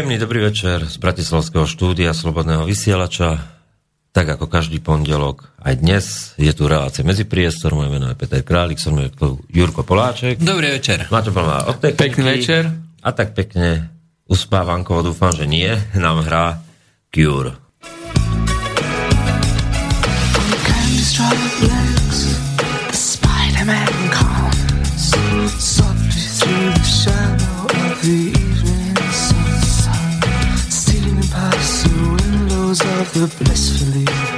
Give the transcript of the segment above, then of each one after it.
Príjemný dobrý večer z Bratislavského štúdia Slobodného vysielača. Tak ako každý pondelok, aj dnes je tu relácia medzi priestor. Moje meno je Peter Králik, som je tu Jurko Poláček. Dobrý večer. Máte plná od Pekný večer. A tak pekne uspávankovo, dúfam, že nie, nám hrá Cure. Spider-Man comes softly through the shadow of the of the blissfully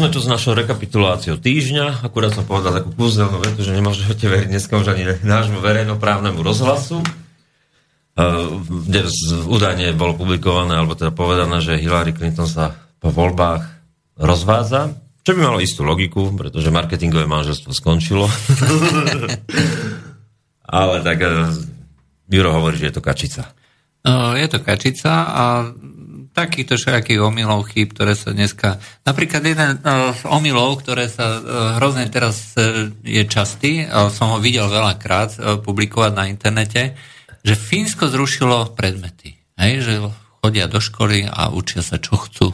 sme tu s našou rekapituláciou týždňa. Akurát som povedal takú kúzelnú vetu, že nemôžete veriť dneska už ani nášmu verejnoprávnemu rozhlasu. Kde údajne bolo publikované, alebo teda povedané, že Hillary Clinton sa po voľbách rozvádza. Čo by malo istú logiku, pretože marketingové manželstvo skončilo. Ale tak Juro hovorí, že je to kačica. Je to kačica a takýchto všakých omylov chýb, ktoré sa dneska... Napríklad jeden uh, z omylov, ktoré sa uh, hrozne teraz uh, je častý, som ho videl veľakrát publikovať na internete, že Fínsko zrušilo predmety. Hej, že chodia do školy a učia sa, čo chcú.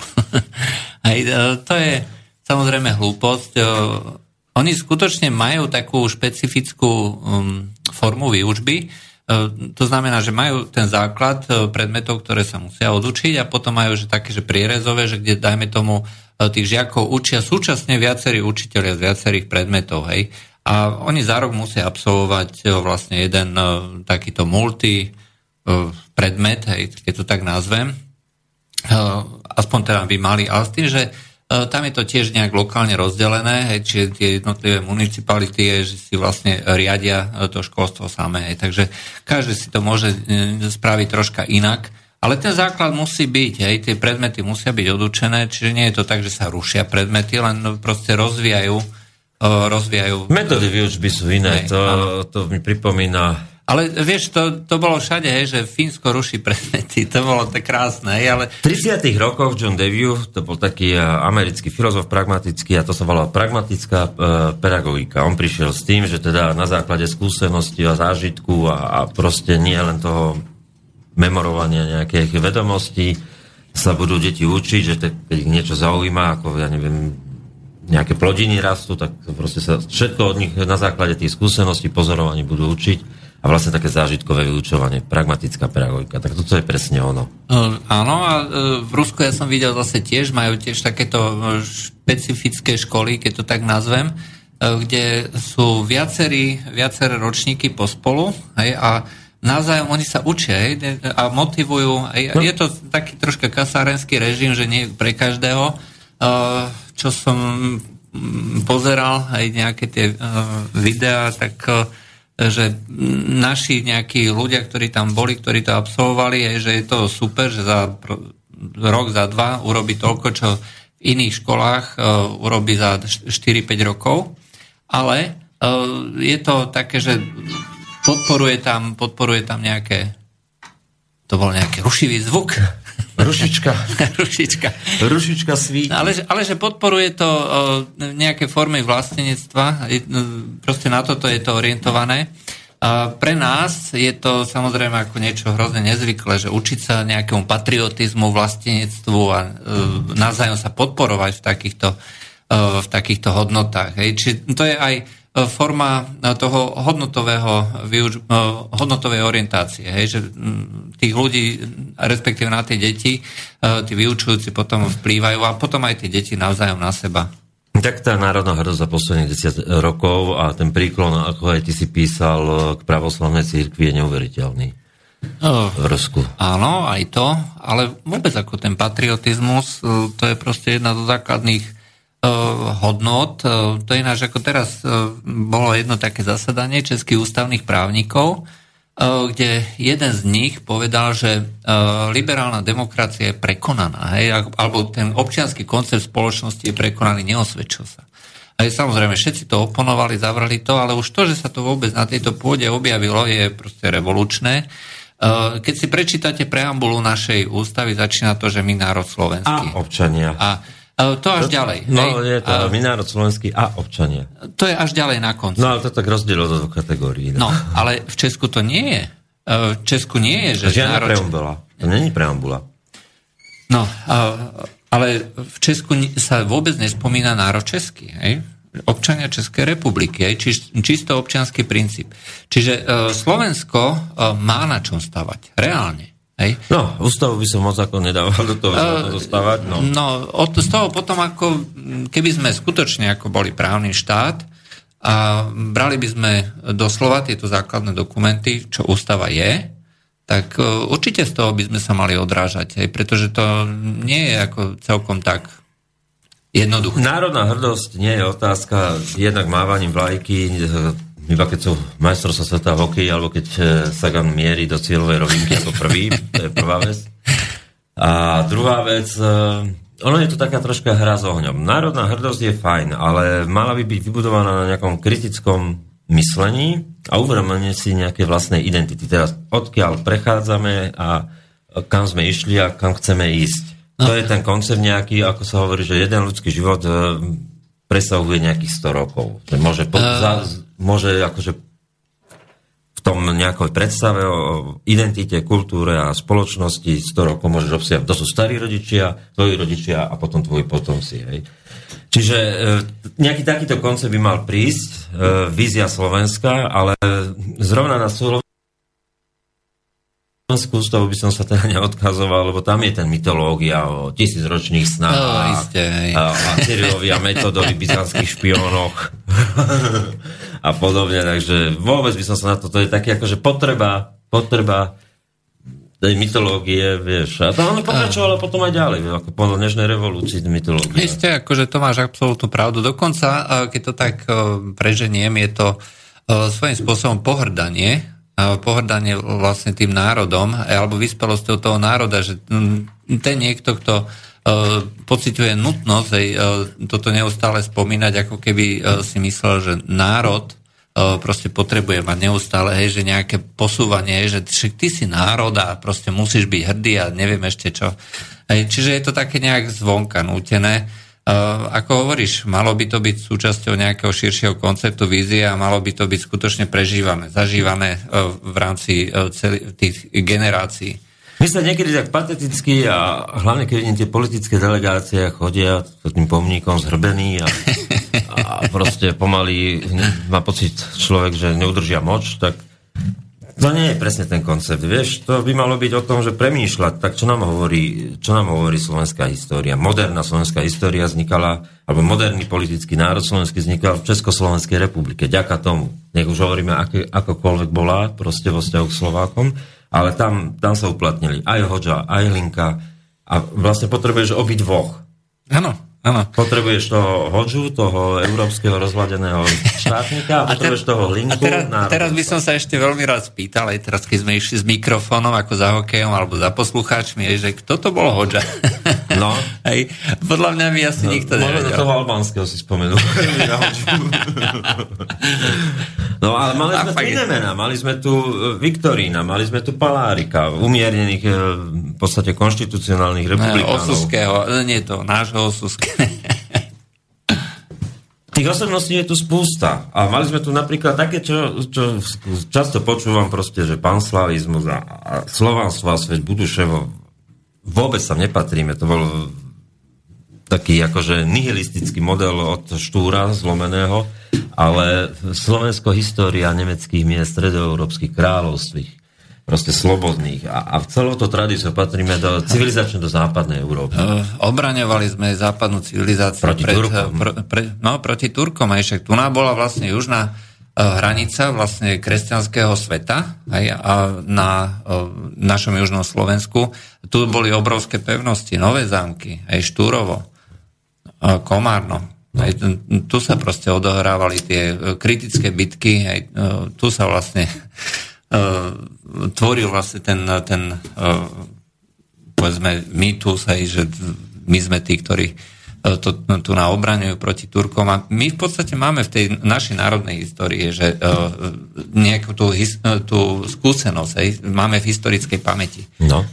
Hej, to je samozrejme hlúposť. Oni skutočne majú takú špecifickú um, formu výučby, E, to znamená, že majú ten základ e, predmetov, ktoré sa musia odučiť a potom majú že také, že prierezové, že kde dajme tomu e, tých žiakov učia súčasne viacerí učiteľia z viacerých predmetov, hej. A oni za rok musia absolvovať vlastne jeden takýto multi predmet, hej, keď to tak nazvem. Aspoň teda by mali, ale s tým, že E, tam je to tiež nejak lokálne rozdelené, hej, čiže tie jednotlivé municipality je, že si vlastne riadia e, to školstvo samé. Hej, takže každý si to môže e, spraviť troška inak. Ale ten základ musí byť, hej, tie predmety musia byť odučené, čiže nie je to tak, že sa rušia predmety, len proste rozvíjajú rozvíjajú. Metódy výučby sú iné, to, to mi pripomína ale vieš, to, to bolo všade, hej, že Fínsko ruší predmety, to bolo tak krásne. Hej, ale... V 30. rokoch John Dewey, to bol taký americký filozof pragmatický a to sa volalo pragmatická e, pedagogika. On prišiel s tým, že teda na základe skúsenosti a zážitku a, a proste nie len toho memorovania nejakých vedomostí sa budú deti učiť, že te, keď ich niečo zaujíma, ako ja neviem, nejaké plodiny rastú, tak proste sa všetko od nich na základe tých skúseností, pozorovaní budú učiť a vlastne také zážitkové vyučovanie, pragmatická pedagogika. Tak toto je presne ono. Uh, áno, a uh, v Rusku ja som videl zase tiež, majú tiež takéto e, špecifické školy, keď to tak nazvem, kde sú viacerí, viaceré ročníky pospolu hej, a navzájom oni sa učia hej, a motivujú. Hej, no. Je to taký troška kasárenský režim, že nie pre každého. Čo som pozeral aj nejaké tie videá, tak že naši nejakí ľudia, ktorí tam boli, ktorí to absolvovali, je, že je to super, že za rok, za dva urobí toľko, čo v iných školách uh, urobí za 4-5 rokov. Ale uh, je to také, že podporuje tam, podporuje tam nejaké to bol nejaký rušivý zvuk. Rušička. Rušička. Rušička svíti. Ale, ale že podporuje to o, nejaké formy vlastnenectva, no, proste na toto je to orientované. Pre nás je to samozrejme ako niečo hrozne nezvyklé, že učiť sa nejakému patriotizmu, vlastenectvu a e, navzájom sa podporovať v takýchto, e, v takýchto hodnotách. Hej. Čiže to je aj forma e, toho hodnotového, e, hodnotovej orientácie. Hej, že tých ľudí, respektíve na tie deti, tí vyučujúci potom vplývajú a potom aj tie deti navzájom na seba. Tak tá národná hrdosť za posledných 10 rokov a ten príklon, ako aj ty si písal k pravoslavnej církvi, je neuveriteľný. v Rusku. Áno, aj to, ale vôbec ako ten patriotizmus, to je proste jedna zo základných Eh, hodnot. Eh, to je ináč, ako teraz eh, bolo jedno také zasadanie českých ústavných právnikov, kde jeden z nich povedal, že liberálna demokracia je prekonaná, hej, alebo ten občianský koncept spoločnosti je prekonaný, neosvedčil sa. A samozrejme, všetci to oponovali, zavrali to, ale už to, že sa to vôbec na tejto pôde objavilo, je proste revolučné. Keď si prečítate preambulu našej ústavy, začína to, že my národ slovenský. A občania. A to až ďalej. No, hej? je to a, my národ slovenský a občania. To je až ďalej na konci. No, ale to tak rozdielo do kategórií. No. no, ale v Česku to nie je. V Česku nie je, že... Žiadna národ... preambula. To není preambula. No, ale v Česku sa vôbec nespomína národ český, hej? občania Českej republiky, hej? Či, čisto občianský princíp. Čiže uh, Slovensko uh, má na čom stavať, reálne. Hej? No, ústavu by som moc ako nedával do toho, uh, dostávať. No, no od, z toho potom, ako keby sme skutočne ako boli právny štát a brali by sme doslova tieto základné dokumenty, čo ústava je, tak uh, určite z toho by sme sa mali odrážať, hej, pretože to nie je ako celkom tak jednoduché. Národná hrdosť nie je otázka jednak mávaním vlajky, iba keď sú majstrovstvá sveta v hokeji, alebo keď e, Sagan mierí do cieľovej rovinky ako prvý, to je prvá vec. A druhá vec, e, ono je to taká troška hra s ohňom. Národná hrdosť je fajn, ale mala by byť vybudovaná na nejakom kritickom myslení a uvedomenie si nejaké vlastnej identity. Teraz odkiaľ prechádzame a kam sme išli a kam chceme ísť. To je ten koncept nejaký, ako sa hovorí, že jeden ľudský život e, presahuje nejakých 100 rokov. Môže, po, uh... za, môže akože v tom nejakej predstave o identite, kultúre a spoločnosti 100 rokov môžeš obsiať. To sú starí rodičia, tvoji rodičia a potom tvoji potomci. Hej. Čiže e, nejaký takýto koncept by mal prísť, e, vízia Slovenska, ale zrovna na Slovenskú ústavu by som sa teda neodkazoval, lebo tam je ten mytológia o tisícročných snách no, isté, a, a Cyrilovi a metodovi byzantských špiónoch a podobne, takže vôbec by som sa na to, to je také akože potreba, potreba tej mytológie, vieš. A to ono pokračovalo potom aj ďalej, ako po dnešnej revolúcii mytológie. Isté, akože to máš absolútnu pravdu. Dokonca, keď to tak preženiem, je to svojím spôsobom pohrdanie pohrdanie vlastne tým národom alebo vyspelosťou toho národa, že ten niekto, kto pociťuje nutnosť aj toto neustále spomínať, ako keby si myslel, že národ proste potrebuje mať neustále, hej, že nejaké posúvanie, že ty si národ a proste musíš byť hrdý a neviem ešte čo. Hej, čiže je to také nejak zvonka nútené. Uh, ako hovoríš, malo by to byť súčasťou nejakého širšieho konceptu vízie a malo by to byť skutočne prežívané, zažívané uh, v rámci uh, celý, tých generácií. My sa niekedy tak pateticky a hlavne keď vidím tie politické delegácie chodia s tým pomníkom zhrbení a, a proste pomaly má pocit človek, že neudržia moč, tak to nie je presne ten koncept, vieš, to by malo byť o tom, že premýšľať, tak čo nám hovorí, čo nám hovorí slovenská história. Moderná slovenská história vznikala, alebo moderný politický národ slovenský vznikal v Československej republike. Ďaka tomu. Nech už hovoríme, aké, akokoľvek bola, proste vo vzťahu k Slovákom, ale tam, tam sa uplatnili aj Hoďa, aj Linka a vlastne potrebuješ obi dvoch. Áno, Áno. Potrebuješ toho hodžu, toho európskeho rozladeného štátnika a potrebuješ ter, toho linku. A teraz, teraz by som sa ešte veľmi rád spýtal, aj teraz keď sme išli s mikrofónom ako za hokejom alebo za poslucháčmi, je, že kto to bol hodža? No. Hej, podľa mňa mi asi no, nikto nevedel. Možno toho albánskeho si spomenul. no ale mali sme tu iné mená. Mali sme tu e, Viktorína, mali sme tu Palárika, umiernených e, v podstate konštitucionálnych republikánov. Osuského, nie to, nášho Osuského. Tých osobností je tu spústa. A mali sme tu napríklad také, čo, čo často počúvam proste, že panslavizmus a, a slovanstvo a svet Buduševo vôbec sa nepatríme. To bol taký akože nihilistický model od Štúra zlomeného, ale Slovensko história nemeckých miest stredoeurópskych kráľovství proste slobodných. A, a v celou to tradíciu patríme do civilizačne do západnej Európy. Uh, obraňovali sme západnú civilizáciu proti pred, Turkom. Pr, pre, no, proti Turkom. Aj však tu bola vlastne južná uh, hranica vlastne kresťanského sveta aj, a na uh, našom južnom Slovensku. Tu boli obrovské pevnosti, nové zámky, aj Štúrovo, Komárno. No. Aj, tu sa proste odohrávali tie kritické bitky, aj, tu sa vlastne tvoril vlastne ten, ten povedzme mýtus, hej, že my sme tí, ktorí to tu na obraňujú proti Turkom. A my v podstate máme v tej našej národnej histórii, že nejakú tú, tú skúsenosť hej, máme v historickej pamäti. No.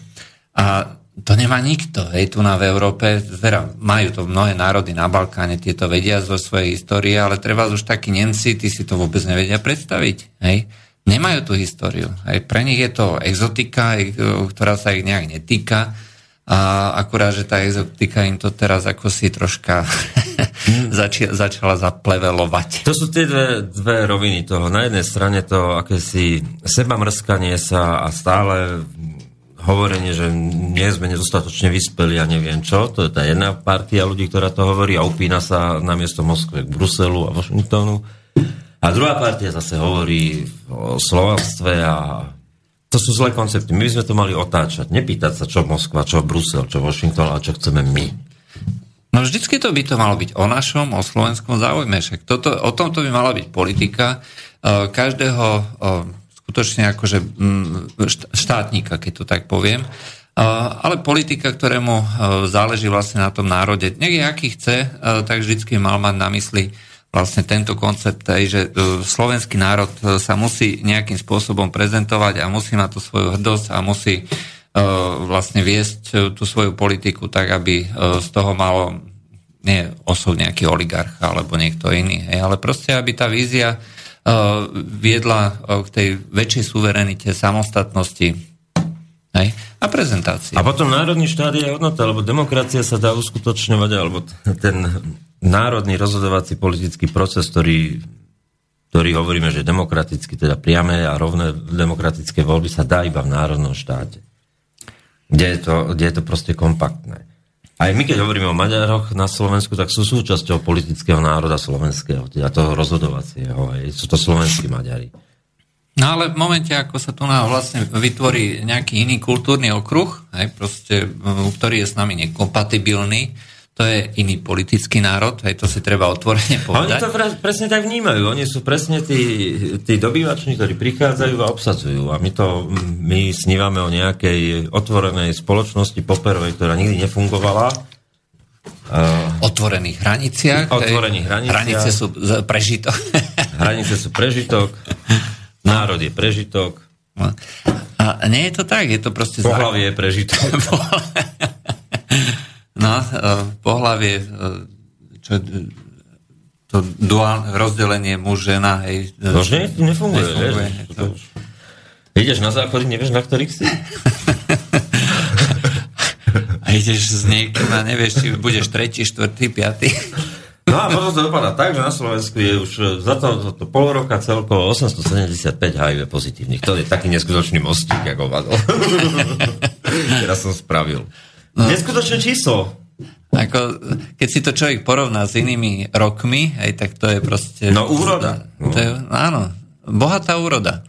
A to nemá nikto, hej, tu na v Európe, teda majú to mnohé národy na Balkáne, tieto vedia zo svojej histórie, ale treba už takí Nemci, tí si to vôbec nevedia predstaviť, hej nemajú tú históriu. Aj pre nich je to exotika, ktorá sa ich nejak netýka. A akurát, že tá exotika im to teraz ako si troška začala zaplevelovať. To sú tie dve, dve roviny toho. Na jednej strane to akési seba mrskanie sa a stále hovorenie, že nie sme nedostatočne vyspeli a neviem čo. To je tá jedna partia ľudí, ktorá to hovorí a upína sa namiesto Moskve k Bruselu a Washingtonu. A druhá partia zase hovorí o slovanstve a to sú zlé koncepty. My by sme to mali otáčať. Nepýtať sa, čo Moskva, čo Brusel, čo Washington, ale čo chceme my. No vždycky to by to malo byť o našom, o slovenskom záujme. Však toto, o tomto by mala byť politika uh, každého uh, skutočne akože štátnika, keď to tak poviem. Uh, ale politika, ktorému záleží vlastne na tom národe, nech aký chce, tak vždycky mal mať na mysli vlastne tento koncept, aj, že e, slovenský národ e, sa musí nejakým spôsobom prezentovať a musí mať tú svoju hrdosť a musí uh, vlastne viesť tú svoju politiku tak, aby z toho malo nie osov nejaký oligarch alebo niekto iný, hej, ale proste, aby tá vízia viedla k tej väčšej suverenite, samostatnosti hej, a prezentácii. A potom národný štát je hodnota, lebo demokracia sa dá uskutočňovať, alebo ten národný rozhodovací politický proces, ktorý, ktorý hovoríme, že demokraticky, teda priame a rovné demokratické voľby sa dá iba v národnom štáte. Kde je to, kde je to proste kompaktné. Aj my, keď hovoríme o Maďaroch na Slovensku, tak sú súčasťou politického národa slovenského, teda toho rozhodovacieho. Aj. Sú to slovenskí Maďari. No ale v momente, ako sa tu vlastne vytvorí nejaký iný kultúrny okruh, aj proste, ktorý je s nami nekompatibilný, to je iný politický národ, aj to si treba otvorene povedať. Oni to presne tak vnímajú, oni sú presne tí, tí dobývační, ktorí prichádzajú a obsadzujú a my to, my snívame o nejakej otvorenej spoločnosti poperovej, ktorá nikdy nefungovala otvorených hraniciach. Otvorených hraniciach. Hranice sú prežitok. Hranice sú prežitok, národ je prežitok, A nie je to tak, je to proste... pohlavie je prežitok. No, e, pohlavie, e, čo, e, to duálne rozdelenie muž, žena, hej. e, už ne, nefunguje, Nefunguje, vieš. to. Ideš na záchody, nevieš, na ktorých si? A ideš s niekým a nevieš, či budeš tretí, štvrtý, piatý. No a potom to dopadá tak, že na Slovensku je už za to, to, to pol roka celkovo 875 HIV pozitívnych. To je taký neskutočný mostík, ako vadol. Teraz som spravil. No. Neskutočné číslo. Ako, keď si to človek porovná s inými rokmi, aj tak to je proste... No, úroda. To je, áno, bohatá úroda.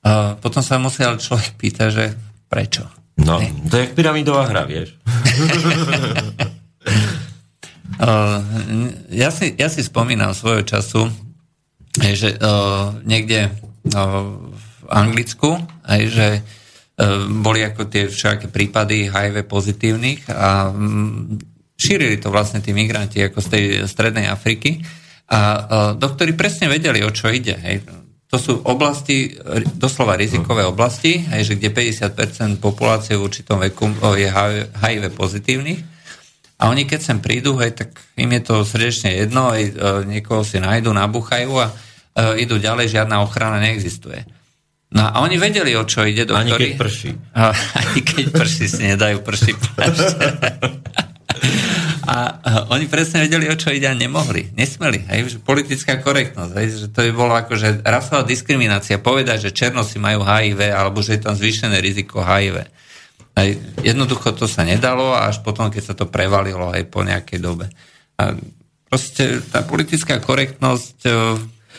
A potom sa musel človek pýtať, že prečo? No, to je jak pyramidová hra, vieš. Uh, ja, si, ja si spomínam svojho času, že uh, niekde uh, v Anglicku, aj, že uh, boli ako tie všaké prípady HIV pozitívnych a um, šírili to vlastne tí migranti ako z tej strednej Afriky a uh, doktori presne vedeli, o čo ide. Hej. To sú oblasti, doslova rizikové oblasti, hej, že kde 50% populácie v určitom veku uh, je HIV pozitívnych a oni keď sem prídu, hej, tak im je to srdečne jedno, e, niekoho si nájdu, nabúchajú a e, idú ďalej, žiadna ochrana neexistuje. No a oni vedeli, o čo ide, Ani doktori. keď prší. Ani keď prší si nedajú prší. A, oni presne vedeli, o čo ide a nemohli. Nesmeli. Hej, že politická korektnosť. Hej, že to by bolo ako, že rasová diskriminácia. Povedať, že černosi majú HIV alebo že je tam zvýšené riziko HIV. Aj, jednoducho to sa nedalo a až potom, keď sa to prevalilo aj po nejakej dobe. A proste tá politická korektnosť e,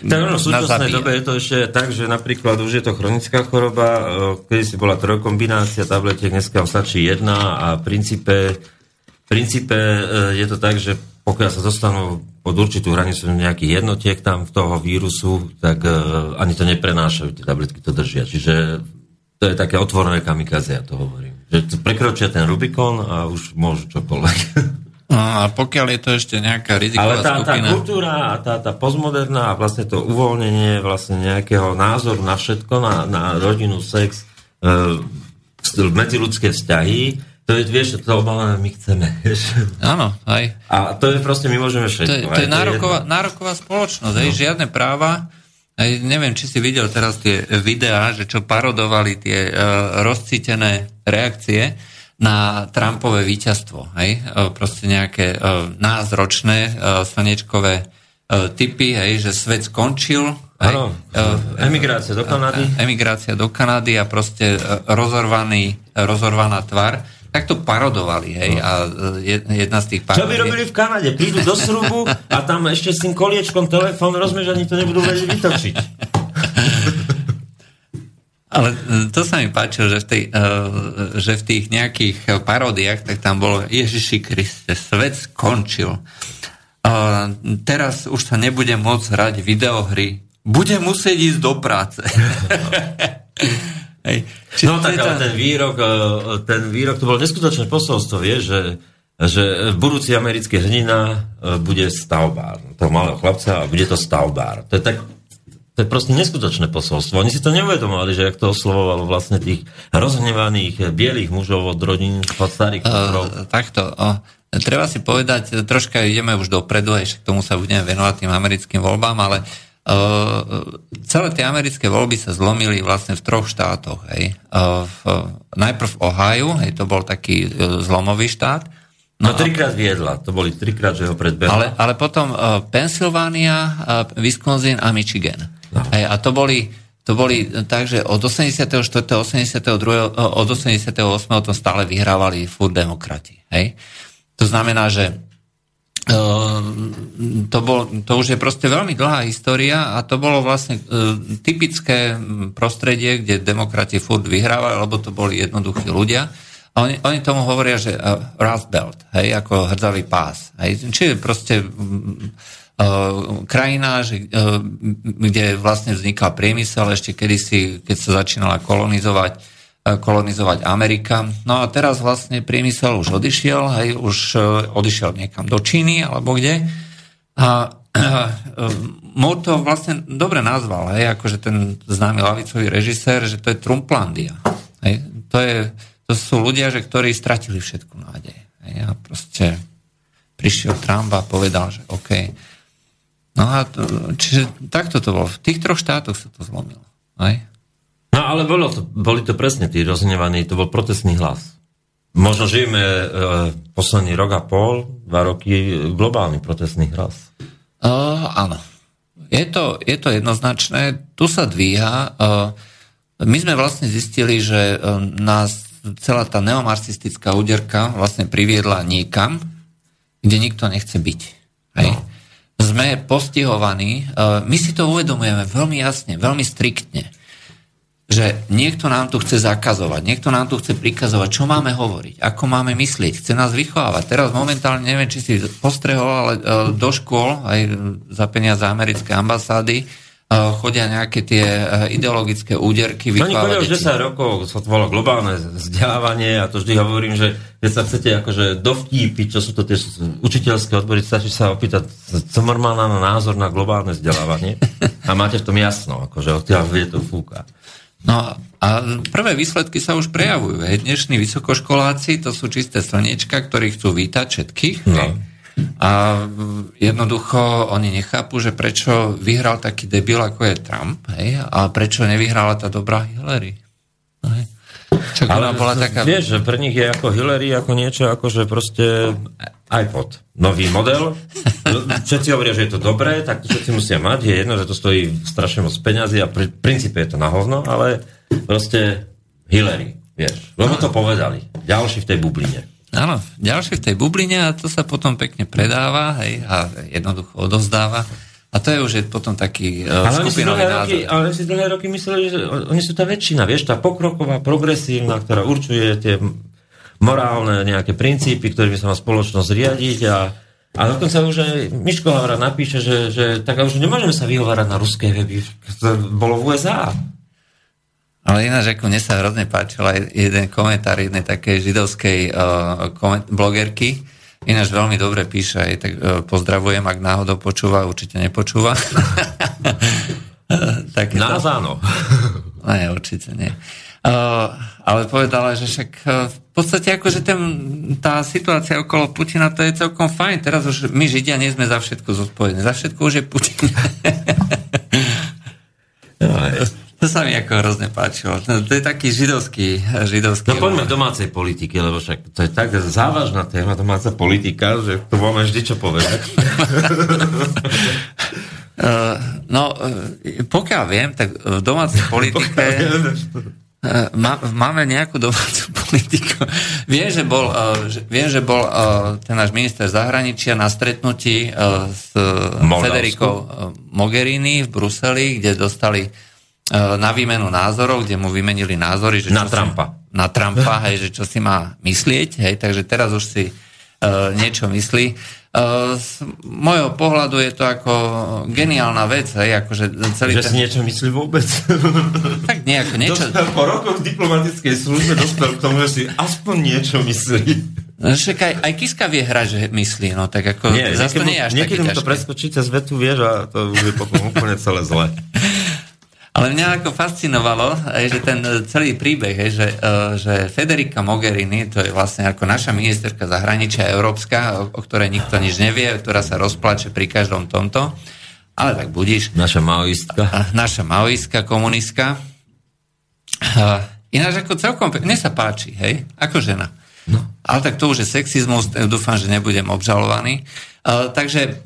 Tak ono, v súčasnej dobe je to ešte tak, že napríklad už je to chronická choroba, e, kedy si bola trojkombinácia tabletiek, dneska stačí jedna a v princípe, v princípe e, je to tak, že pokiaľ sa dostanú pod určitú hranicu nejakých jednotiek tam v toho vírusu, tak e, ani to neprenášajú, tie tabletky to držia. Čiže to je také otvorené kamikaze, ja to hovorím. Že prekročia ten Rubikon a už môžu čokoľvek. No, a pokiaľ je to ešte nejaká riziková Ale tá, tá skupina... kultúra a tá, tá postmoderná a vlastne to uvoľnenie vlastne nejakého názoru na všetko, na, na rodinu, sex, e, medziludské vzťahy, to je, vieš, to obávané my chceme. Áno, aj. A to je proste, my môžeme všetko. To je, to aj je nároková, nároková spoločnosť, no. žiadne práva. Aj, neviem, či si videl teraz tie videá, že čo parodovali tie uh, rozcítené reakcie na Trumpové víťazstvo. Hej? Uh, proste nejaké uh, názročné uh, slnečkové typy, hej, že svet skončil. hej? Emigrácia do Kanady. emigrácia do Kanady a proste e, rozorvaný, rozorvaná tvar, tak to parodovali, hej, a e, jedna z tých Čo by parodí- robili v Kanade? Prídu do srubu a tam ešte s tým koliečkom telefón rozmež, ani to nebudú vedieť vytočiť. Ale e, to sa mi páčilo, že v, tej, e, že v tých nejakých e, paródiách, tak tam bolo Ježiši Kriste, svet skončil. A teraz už sa nebude môcť hrať videohry. Bude musieť ísť do práce. Hej. Čiže No to tak ale ten výrok, e, ten výrok, to bolo neskutočné posolstvo, vieš, že, že budúci americký hrdina e, bude stavbár. Toho malého chlapca a bude to stavbár. To je tak, to je proste neskutočné posolstvo. Oni si to neuvedomovali, že jak to oslovovalo vlastne tých rozhnevaných bielých mužov od rodín od starých uh, takto. Uh, treba si povedať, troška ideme už dopredu, aj však tomu sa budeme venovať tým americkým voľbám, ale uh, celé tie americké voľby sa zlomili vlastne v troch štátoch. Hej. Uh, v, najprv v Ohio, hej, to bol taký uh, zlomový štát, No, no trikrát viedla. To boli trikrát, že ho predbehla. ale, ale potom uh, Pennsylvania, uh, Wisconsin a Michigan. No. Hej, a to boli, to boli tak, že od 84. 82. eh, od 88. to stále vyhrávali furt demokrati. Hej? To znamená, že eh, to, bol, to už je proste veľmi dlhá história a to bolo vlastne uh, typické prostredie, kde demokrati furt vyhrávali, lebo to boli jednoduchí ľudia. A oni, oni tomu hovoria, že uh, Rust Belt, hej, ako hrdzavý pás. Hej. Čiže proste krajina, že, uh, kde vlastne vznikal priemysel ešte kedysi, keď sa začínala kolonizovať kolonizovať Amerika. No a teraz vlastne priemysel už odišiel, hej, už odišiel niekam do Číny alebo kde. A Moore to vlastne dobre nazval, hej, akože ten známy lavicový režisér, že to je Trumplandia. Hej, to, je, to sú ľudia, že, ktorí stratili všetku nádej. Hej, a proste prišiel Trump a povedal, že OK. No a to, čiže takto to bolo. V tých troch štátoch sa to zlomilo. Hej? No ale bolo to, boli to presne tí rozhnevaní, to bol protestný hlas. Možno žijeme e, posledný rok a pol, dva roky, globálny protestný hlas. Uh, áno. Je to, je to jednoznačné. Tu sa dvíha. Uh, my sme vlastne zistili, že uh, nás celá tá neomarxistická úderka vlastne priviedla niekam, kde nikto nechce byť. Hej? No. Sme postihovaní, uh, my si to uvedomujeme veľmi jasne, veľmi striktne že niekto nám tu chce zakazovať, niekto nám tu chce prikazovať, čo máme hovoriť, ako máme myslieť, chce nás vychovávať. Teraz momentálne, neviem, či si postrehol, ale e, do škôl, aj za peniaze americké ambasády, e, chodia nejaké tie e, ideologické úderky vychovávať. Oni chodia už 10 rokov, sa to volá globálne vzdelávanie a to vždy hovorím, že keď sa chcete akože dovtípiť, čo sú to tie učiteľské odbory, stačí sa opýtať, co má na názor na globálne vzdelávanie a máte v tom jasno, akože odtiaľ vie to fúka. No a prvé výsledky sa už prejavujú. Hej. Dnešní vysokoškoláci to sú čisté slniečka, ktorí chcú vítať všetkých. No. A jednoducho oni nechápu, že prečo vyhral taký debil, ako je Trump, hej, a prečo nevyhrala tá dobrá Hillary. Hej. Čak Ale bola taká... vieš, že pre nich je ako Hillary ako niečo, ako že proste iPod. Nový model. Všetci hovoria, že je to dobré, tak to všetci musia mať. Je jedno, že to stojí strašne moc peňazí a pri princípe je to na hovno, ale proste Hillary, vieš. Lebo to povedali. Ďalší v tej bubline. Áno, ďalší v tej bubline a to sa potom pekne predáva hej, a jednoducho odozdáva. A to je už je potom taký uh, ale skupinový názor. Roky, ale si dlhé roky mysleli, že oni sú tá väčšina, vieš, tá pokroková, progresívna, ktorá určuje tie morálne nejaké princípy, ktorými sa má spoločnosť riadiť a a dokonca už aj Miško Havra napíše, že, že tak už nemôžeme sa vyhovárať na ruské weby. To bolo v USA. Ale ináč, ako mne sa hrozne páčil aj jeden komentár jednej takej židovskej uh, koment- blogerky, Ináč veľmi dobre píše, aj tak uh, pozdravujem, ak náhodou počúva, určite nepočúva. tak Nás áno. Nie, určite nie. Uh, ale povedala, že však uh, v podstate akože ten, tá situácia okolo Putina to je celkom fajn. Teraz už my Židia nie sme za všetko zodpovední. Za všetko už je Putin. no, to sa mi ako hrozne páčilo. No, to je taký židovský... židovský no poďme domácej politiky, lebo však to je tak závažná téma domáca politika, že to máme vždy čo povedať. Uh, no, uh, pokiaľ viem, tak v domácej politike Eh, má, máme nejakú domácu politiku. Viem, že bol, viem, že bol ten náš minister zahraničia na stretnutí s. Federikou Mogherini v Bruseli, kde dostali na výmenu názorov, kde mu vymenili názory. Že na Trumpa. Si, na Trumpa, hej, že čo si má myslieť. Hej, takže teraz už si uh, niečo myslí. Eh, z môjho pohľadu je to ako geniálna vec, hej, akože celý Že ten... si niečo myslí vôbec? Tak nejako niečo... Dostal, po rokoch diplomatickej službe dospel k tomu, že si aspoň niečo myslí. No, však aj, aj Kiska vie hrať, že myslí, no tak ako nie, zase to nie je až Niekedy mu to preskočí cez vetu, vieš, a to už je potom úplne celé zle. Ale mňa ako fascinovalo, že ten celý príbeh, že, e, že Federica Mogherini, to je vlastne ako naša ministerka zahraničia európska, o, ktorej nikto nič nevie, ktorá sa rozplače pri každom tomto, ale tak budíš. Naša maoistka. Naša maoistka, komunistka. Ináč ako celkom, mne sa páči, hej, ako žena. No. Ale tak to už je sexizmus, dúfam, že nebudem obžalovaný. Takže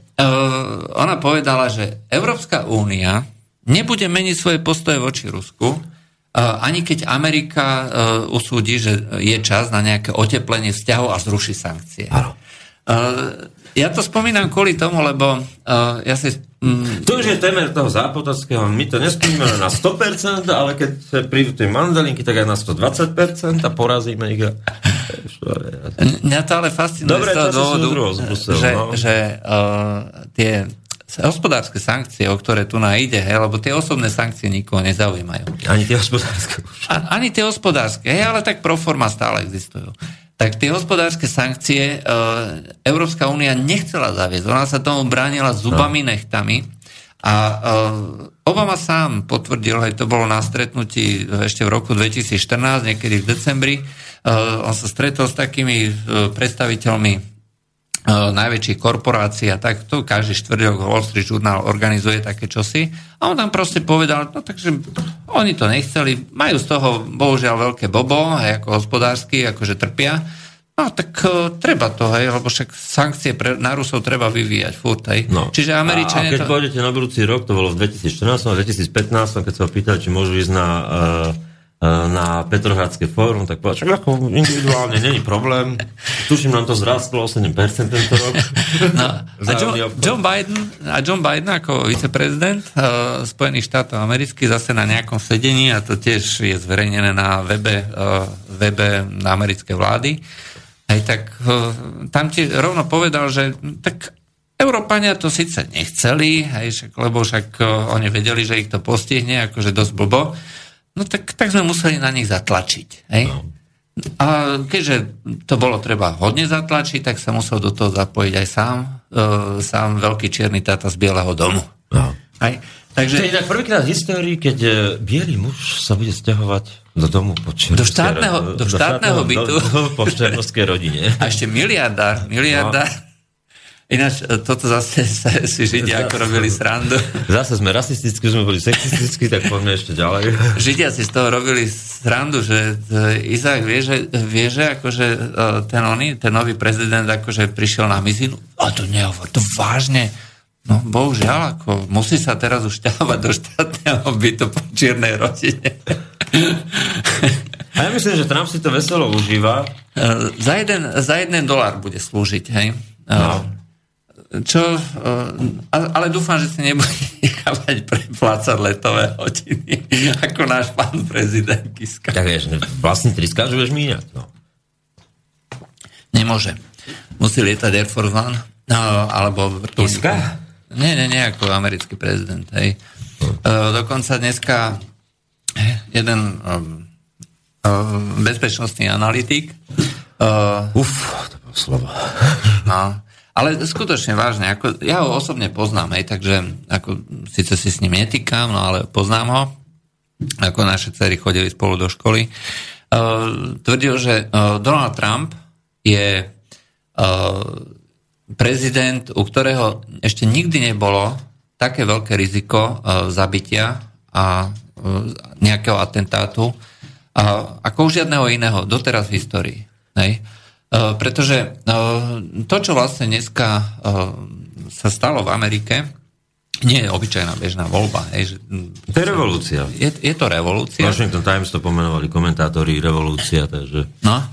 ona povedala, že Európska únia nebude meniť svoje postoje voči Rusku, ani keď Amerika e, usúdi, že je čas na nejaké oteplenie vzťahov a zruší sankcie. Ano. E, ja to spomínam kvôli tomu, lebo ja si... Mm, to už je temer toho zápotockého. My to nespomíname na 100%, ale keď prídu tie mandelinky, tak aj na 120% a porazíme ich. A... Mňa to ale fascinuje Dobre, z toho dôvodu, Brusel, že, no? že uh, tie hospodárske sankcie, o ktoré tu nájde, hej, lebo tie osobné sankcie nikoho nezaujímajú. Ani tie hospodárske. A, ani tie hospodárske, hej, ale tak pro forma stále existujú. Tak tie hospodárske sankcie e, Európska únia nechcela zaviesť. Ona sa tomu bránila zubami, no. nechtami. A e, Obama sám potvrdil, aj to bolo na stretnutí ešte v roku 2014, niekedy v decembri, e, on sa stretol s takými e, predstaviteľmi najväčších korporácií a tak, to každý štvrtok Wall Street Journal organizuje také čosi a on tam proste povedal, no takže oni to nechceli, majú z toho bohužiaľ veľké bobo, aj ako hospodársky, akože trpia, No tak uh, treba to, hej, lebo však sankcie pre, na Rusov treba vyvíjať furt, hej. No. Čiže Američania... A, a keď to... pôjdete na budúci rok, to bolo v 2014 a 2015, keď sa opýtali, či môžu ísť na uh, na Petrohradské fórum, tak povedal, ako individuálne není problém. Tuším, nám to zrastlo o 7% tento rok. No, a John, John, Biden, a John Biden ako viceprezident uh, Spojených štátov amerických zase na nejakom sedení, a to tiež je zverejnené na webe, uh, webe na americké vlády, aj tak uh, tam ti rovno povedal, že tak Európania to síce nechceli, hej, však, lebo však uh, oni vedeli, že ich to postihne, akože dosť blbo, No tak, tak sme museli na nich zatlačiť. Hej? No. A keďže to bolo treba hodne zatlačiť, tak sa musel do toho zapojiť aj sám, e, sám veľký čierny táta z Bieleho domu. No. Hej? Takže... To je inak prvýkrát v histórii, keď e, biely muž sa bude stiahovať do domu po do štátneho, do, do štátneho bytu. Do, do, po rodine. A ešte miliardár, miliardár. No Ináč, e, toto zase si Židia ako robili srandu. Zase sme rasistickí, sme boli sexistickí, tak poďme ešte ďalej. Židia si z toho robili srandu, že e, Izák vie, že, vie, že akože ten, oný, ten nový prezident akože prišiel na mizinu. A to nehovor, to vážne. No, bohužiaľ, ako musí sa teraz už ťahovať do štátneho bytu po čiernej rodine. A ja myslím, že Trump si to veselo užíva. Za jeden, za jeden dolár bude slúžiť, hej? No čo, eh, ale dúfam, že si nebude nechávať preplácať letové hodiny, ako náš pán prezident Kiska. Tak vieš, vlastne triska, že budeš míňať. No. Nemôže. Musí lietať Air Force One, no, alebo Kiska? Nie, nie, nie, ako americký prezident. Hej. Uh, dokonca dneska jeden um, bezpečnostný analytik uh, Uf, to bolo slovo. No, ale skutočne vážne, ako, ja ho osobne poznám, hej, takže ako, síce si s ním netýkam, no ale poznám ho, ako naše cery chodili spolu do školy. Uh, tvrdil, že uh, Donald Trump je uh, prezident, u ktorého ešte nikdy nebolo také veľké riziko uh, zabitia a uh, nejakého atentátu uh, ako u žiadneho iného doteraz v histórii. Hej. Eh, pretože eh, to, čo vlastne dneska eh, sa stalo v Amerike, nie je obyčajná bežná voľba. Hej, že, to je revolúcia. Je, je to revolúcia. Washington Times to pomenovali komentátori revolúcia. Takže... No,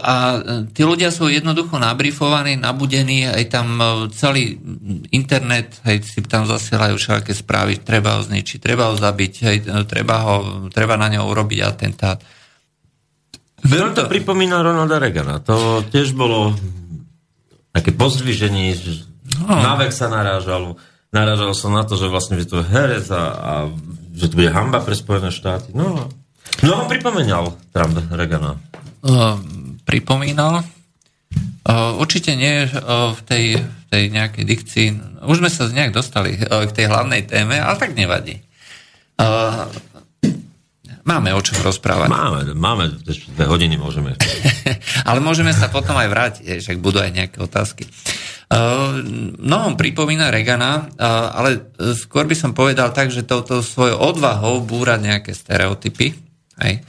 a tí ľudia sú jednoducho nabrifovaní, nabudení, aj tam celý internet, hej, si tam zasielajú všaké správy, treba ho zničiť, treba ho zabiť, hej, treba, ho, treba na ňo urobiť atentát. Veľmi to pripomína Ronalda Reagana. To tiež bolo také pozdviženie, že no. na vek sa narážal. Narážal som na to, že vlastne že to je herec a, a že to bude hamba pre Spojené štáty. No, no on pripomínal Trump Reagana. Uh, pripomínal? Uh, určite nie uh, v tej, tej nejakej dikcii. Už sme sa nejak dostali uh, k tej hlavnej téme, ale tak nevadí. Uh, Máme o čom rozprávať. Máme, máme, dve hodiny môžeme. Ale môžeme sa potom aj vrátiť, však budú aj nejaké otázky. Uh, mnohom pripomína Regana, uh, ale skôr by som povedal tak, že touto svojou odvahou búra nejaké stereotypy. Uh,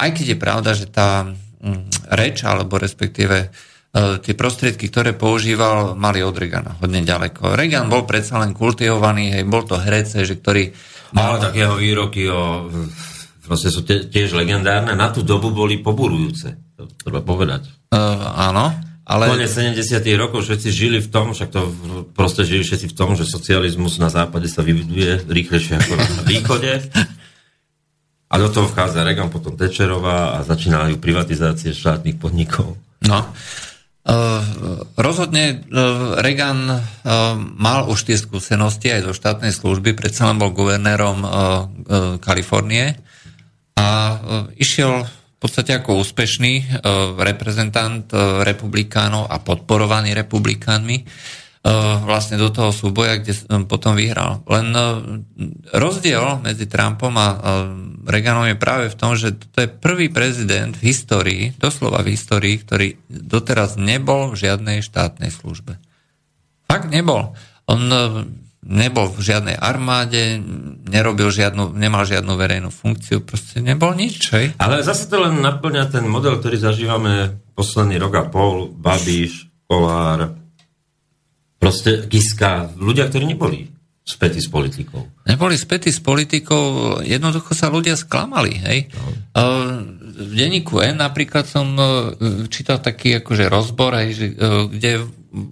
aj keď je pravda, že tá um, reč, alebo respektíve uh, tie prostriedky, ktoré používal, mali od Regana hodne ďaleko. Regan bol predsa len kultivovaný, hej, bol to herec, že ktorý... Mal... Ale tak jeho výroky o proste sú tiež legendárne, na tú dobu boli poburujúce, to treba povedať. Uh, áno, ale... Konec 70. rokov všetci žili v tom, však to proste žili všetci v tom, že socializmus na západe sa vyviduje rýchlejšie ako na východe. A do toho vchádza Reagan, potom Tečerová a začínajú privatizácie štátnych podnikov. No, rozhodne uh, Reagan uh, mal už tie skúsenosti aj zo štátnej služby, predsa len bol guvernérom uh, uh, Kalifornie a uh, išiel v podstate ako úspešný uh, reprezentant uh, republikánov a podporovaný republikánmi vlastne do toho súboja, kde potom vyhral. Len rozdiel medzi Trumpom a Reaganom je práve v tom, že to je prvý prezident v histórii, doslova v histórii, ktorý doteraz nebol v žiadnej štátnej službe. Fakt nebol. On nebol v žiadnej armáde, nerobil žiadnu, nemal žiadnu verejnú funkciu, proste nebol nič. Hej? Ale zase to len naplňa ten model, ktorý zažívame posledný rok a pol, Babiš, Kolár, Proste Kiska, ľudia, ktorí neboli spätí s politikou. Neboli spätí s politikou, jednoducho sa ľudia sklamali, hej. No. V denníku N napríklad som e, čítal taký akože rozbor, hej, že, e, kde E,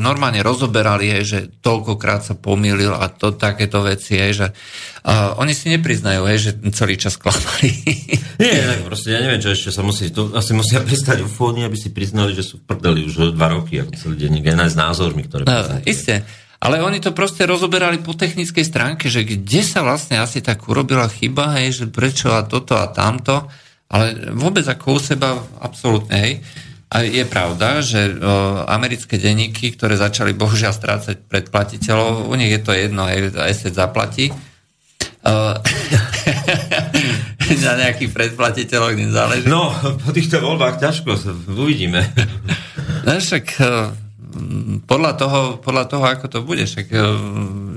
normálne rozoberali, je, že toľkokrát sa pomýlil a to takéto veci, je, že uh, oni si nepriznajú, je, že celý čas klamali. Nie, tak proste ja neviem, čo ešte sa musí, to asi musia prestať ufóni, aby si priznali, že sú v prdeli už dva roky, ako celý deň, aj s názormi, ktoré... No, isté. Ale oni to proste rozoberali po technickej stránke, že kde sa vlastne asi tak urobila chyba, hej, že prečo a toto a tamto, ale vôbec ako u seba absolútne, hej. A je pravda, že americké denníky, ktoré začali bohužiaľ strácať predplatiteľov, u nich je to jedno, aj ESET zaplatí. na nejakých predplatiteľoch nezáleží. No, po týchto voľbách ťažko, uvidíme. No však podľa toho, podľa toho, ako to bude, však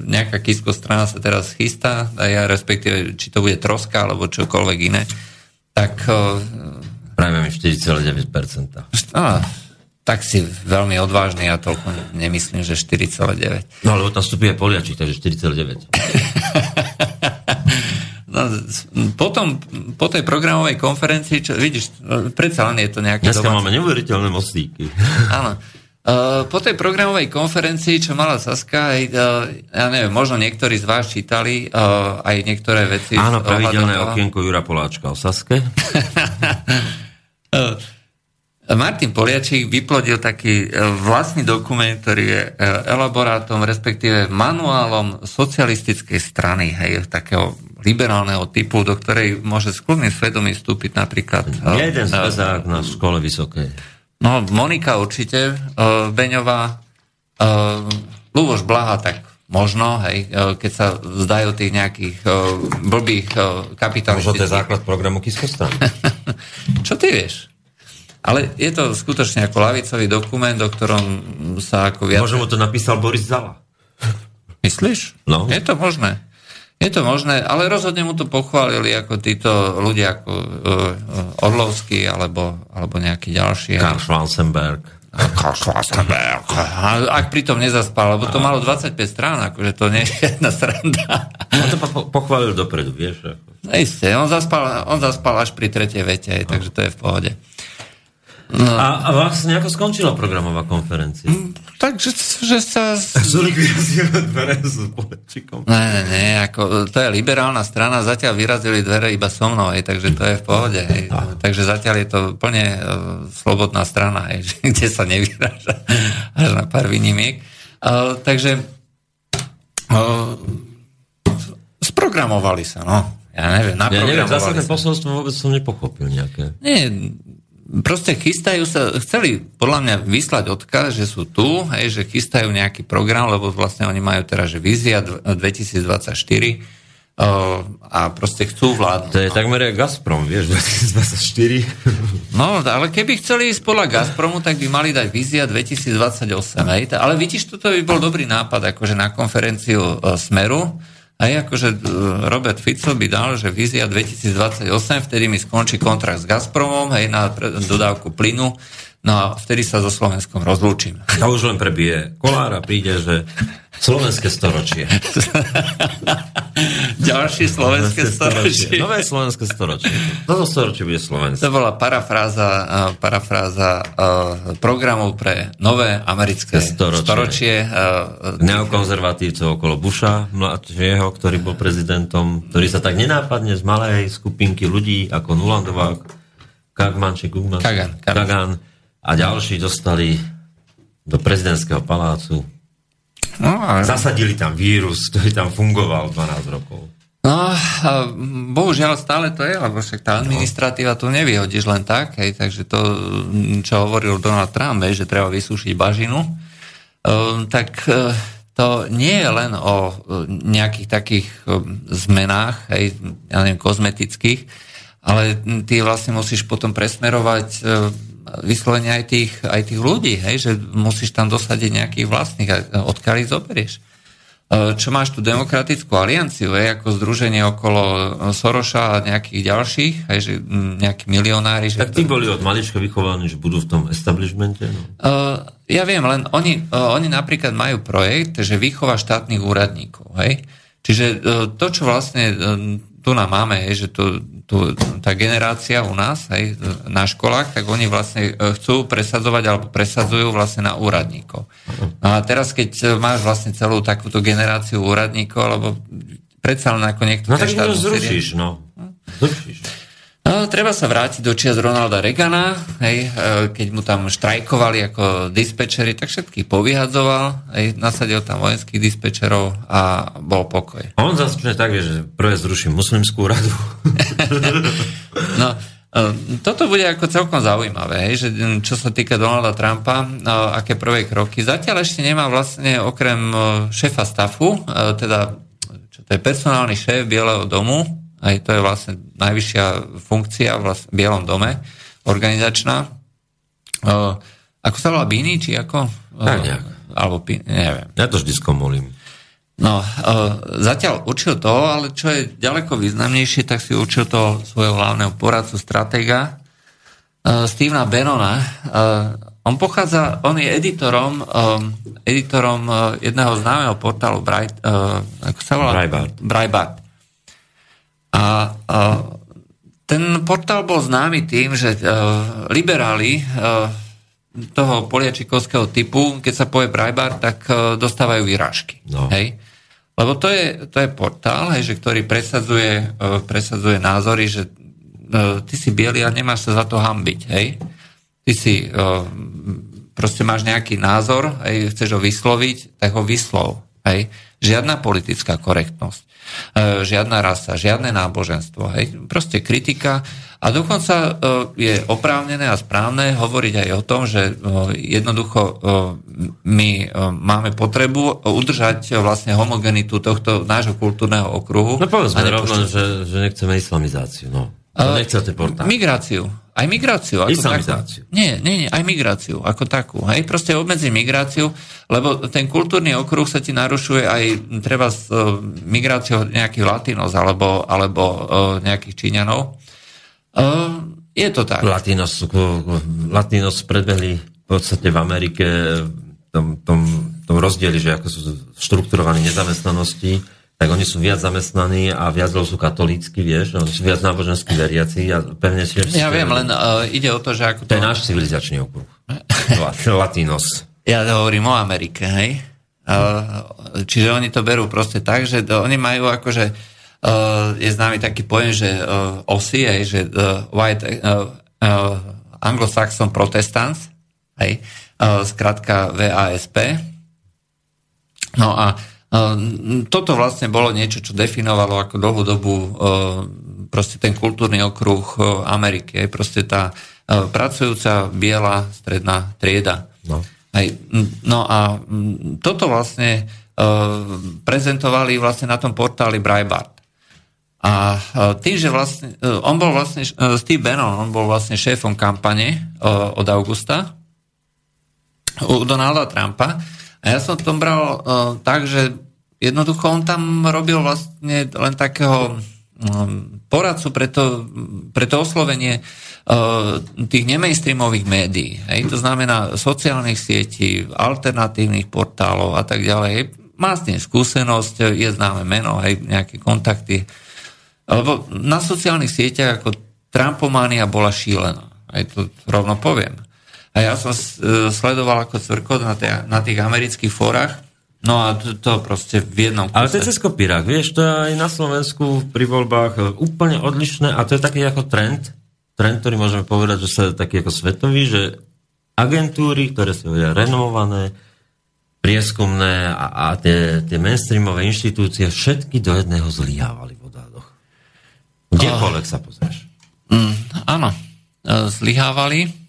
nejaká kisko strana sa teraz chystá, a ja respektíve, či to bude troska, alebo čokoľvek iné, tak Prajme mi 4,9%. Á, tak si veľmi odvážny, ja toľko nemyslím, že 4,9. No, lebo tam vstupuje Poliačík, takže 4,9. No, potom, po tej programovej konferencii, čo, vidíš, predsa len je to nejaké... Dneska domáce... máme neuveriteľné mostíky. Áno. Uh, po tej programovej konferencii, čo mala Saska, aj, uh, ja neviem, možno niektorí z vás čítali uh, aj niektoré veci. Áno, pravidelné okienko Jura Poláčka o Saske. Eh, Martin Poliačík vyplodil taký eh, vlastný dokument, ktorý je eh, elaborátom, respektíve manuálom socialistickej strany, hej, takého liberálneho typu, do ktorej môže s kľudným svedomím vstúpiť napríklad... Jeden zväzák na škole vysokej. No, Monika určite, Beňová, Luboš Blaha, tak možno, hej, keď sa zdajú tých nejakých uh, blbých uh, kapitalistických... Možno to je základ programu Kiskostan. Čo ty vieš? Ale je to skutočne ako lavicový dokument, o ktorom sa ako viac... Možno mu to napísal Boris Zala. Myslíš? No. Je to možné. Je to možné, ale rozhodne mu to pochválili ako títo ľudia ako uh, Orlovský alebo, alebo nejaký ďalší. Karl Schwarzenberg. Ak pritom nezaspal, lebo to malo 25 strán, akože to nie je jedna strana. On to pochválil dopredu, vieš. No isté, on zaspal, on zaspal až pri tretej vete, takže to je v pohode. No. A, a vlastne ako skončila programová konferencia? Mm, takže že sa... vyrazili dvere s Polečikom. Ne, ne, ne, ako, to je liberálna strana, zatiaľ vyrazili dvere iba so mnou, hej, takže to je v pohode. Hej. Takže zatiaľ je to plne uh, slobodná strana, hej, kde sa nevyraža až na pár výnimiek. Uh, takže uh, sprogramovali sa, no. Ja neviem, Ja neviem, zásadné posolstvo vôbec som nepochopil nejaké. Nie, proste chystajú sa, chceli podľa mňa vyslať odkaz, že sú tu, hej, že chystajú nejaký program, lebo vlastne oni majú teraz, že vízia 2024 a proste chcú vládnuť. To je no. takmer Gazprom, vieš, 2024. No, ale keby chceli ísť podľa Gazpromu, tak by mali dať vízia 2028. Hej. Ale vidíš, toto by bol dobrý nápad, akože na konferenciu e, Smeru, aj akože e, Robert Fico by dal, že vízia 2028, vtedy mi skončí kontrakt s Gazpromom, hej, na dodávku plynu, no a vtedy sa so Slovenskom rozlúčim. A už len prebije kolára, príde, že Slovenské storočie. Ďalšie slovenské storočie. Nové slovenské storočie. Toto storočie bude slovenské. To bola parafráza, parafráza programu pre nové americké storočie. storočie Neokonzervatívcov okolo Busha mladšieho, ktorý bol prezidentom, ktorý sa tak nenápadne z malej skupinky ľudí ako Nulandová, Kagman či Kugman, Kagan, Kagan. Kagan a ďalší dostali do prezidentského palácu. No, a... Zasadili tam vírus, ktorý tam fungoval 12 rokov. No, bohužiaľ stále to je, lebo však tá administratíva tu nevyhodíš len tak, hej, takže to, čo hovoril Donald Trump, hej, že treba vysúšiť bažinu, um, tak uh, to nie je len o uh, nejakých takých um, zmenách, hej, ja neviem, kozmetických, ale ty vlastne musíš potom presmerovať vyslovene aj tých, aj tých ľudí, hej, že musíš tam dosadiť nejakých vlastných, odkiaľ ich zoberieš. E, čo máš tu demokratickú alianciu, je, ako združenie okolo Soroša a nejakých ďalších, aj, že nejakí milionári. Tak tí to... boli od malička vychovaní, že budú v tom establishmente? No? Uh, ja viem, len oni, uh, oni napríklad majú projekt, že výchova štátnych úradníkov. Hej? Čiže uh, to, čo vlastne tu nám máme, hej, že tu, tu, tá generácia u nás hej, na školách, tak oni vlastne e, chcú presadzovať alebo presadzujú vlastne na úradníkov. No a teraz, keď máš vlastne celú takúto generáciu úradníkov, alebo predsa len ako niekto... No tak to zrušíš, no. Zrušíš. No, treba sa vrátiť do čias Ronalda Regana, hej, e, keď mu tam štrajkovali ako dispečeri, tak všetkých povyhadzoval, hej, nasadil tam vojenských dispečerov a bol pokoj. On začne tak, že prvé zruším muslimskú radu. no, e, toto bude ako celkom zaujímavé, hej, že čo sa týka Donalda Trumpa, no, aké prvé kroky. Zatiaľ ešte nemá vlastne okrem e, šéfa stafu, teda čo to je personálny šéf Bieleho domu, aj to je vlastne najvyššia funkcia v Bielom dome, organizačná. Uh, ako sa volá Bini, či ako? Tak nejak. Alebo, neviem. Ja to vždy skomolím. No, uh, zatiaľ učil to, ale čo je ďaleko významnejšie, tak si učil to svojho hlavného poradcu, stratega, uh, Stevena Benona. Uh, on pochádza, on je editorom, um, editorom uh, jedného známeho portálu Bright, uh, ako sa volá? Breitbart. Breitbart. A, a ten portál bol známy tým, že uh, liberáli uh, toho poliačikovského typu, keď sa povie Breitbart, tak uh, dostávajú vyrážky. No. Hej? Lebo to je, to je portál, hej, že, ktorý presadzuje, uh, presadzuje názory, že uh, ty si biely a nemáš sa za to hambiť. Hej? Ty si uh, proste máš nejaký názor, hej, chceš ho vysloviť, tak ho vyslov. Hej? Žiadna politická korektnosť. E, žiadna rasa, žiadne náboženstvo. Hej. Proste kritika. A dokonca e, je oprávnené a správne hovoriť aj o tom, že e, jednoducho my máme potrebu udržať vlastne homogenitu tohto nášho kultúrneho okruhu. No povedzme rovno, že, že nechceme islamizáciu. No. To nechcete portál. Migráciu. Aj migráciu. Ako Islamizáciu. Takú. Nie, nie, nie, aj migráciu ako takú. Hej, proste obmedzi migráciu, lebo ten kultúrny okruh sa ti narušuje aj treba s uh, migráciou nejakých latinos alebo, alebo uh, nejakých Číňanov. Uh, je to tak. Latinos, latinos predbehli v podstate v Amerike tom, tom, tom rozdieli, že ako sú štrukturovaní nezamestnanosti tak oni sú viac zamestnaní a viac sú katolícky, vieš, oni sú viac nábožensky veriaci a pevne si... Ja viem, len uh, ide o to, že ako... To, to je náš civilizačný okruh. Latinos. Ja hovorím o Amerike, hej? Uh, čiže oni to berú proste tak, že to, oni majú akože uh, je známy taký pojem, že uh, hej, že uh, white uh, uh, Anglo-Saxon Protestants, hej, uh, skratka VASP. No a toto vlastne bolo niečo, čo definovalo ako dlhú dobu ehm, proste ten kultúrny okruh ehm, Ameriky. Proste tá pracujúca biela stredná trieda. No. Aj, no a toto vlastne prezentovali vlastne na tom portáli Breitbart. A tým, že vlastne, on bol vlastne, Steve Bannon, on bol vlastne šéfom kampane od augusta u Donalda Trumpa a ja som to bral uh, tak, že jednoducho on tam robil vlastne len takého um, poradcu pre to, pre to oslovenie uh, tých nemainstreamových médií. Hej? To znamená sociálnych sietí, alternatívnych portálov a tak ďalej. Má s tým skúsenosť, je známe meno, aj nejaké kontakty. Lebo na sociálnych sieťach ako Trumpománia bola šílená. Aj to rovno poviem. A ja som e, sledoval ako cvrko na, tie, na tých amerických fórach, No a to, to proste v jednom kuse. Ale to je cez kopírák, vieš, to je aj na Slovensku pri voľbách e, úplne odlišné a to je taký ako trend, trend, ktorý môžeme povedať, že sa je taký ako svetový, že agentúry, ktoré sú renomované, prieskumné a, a tie, tie mainstreamové inštitúcie všetky do jedného zlyhávali v odhadoch. Kdekoľvek sa pozrieš. Mm, áno, e, zlyhávali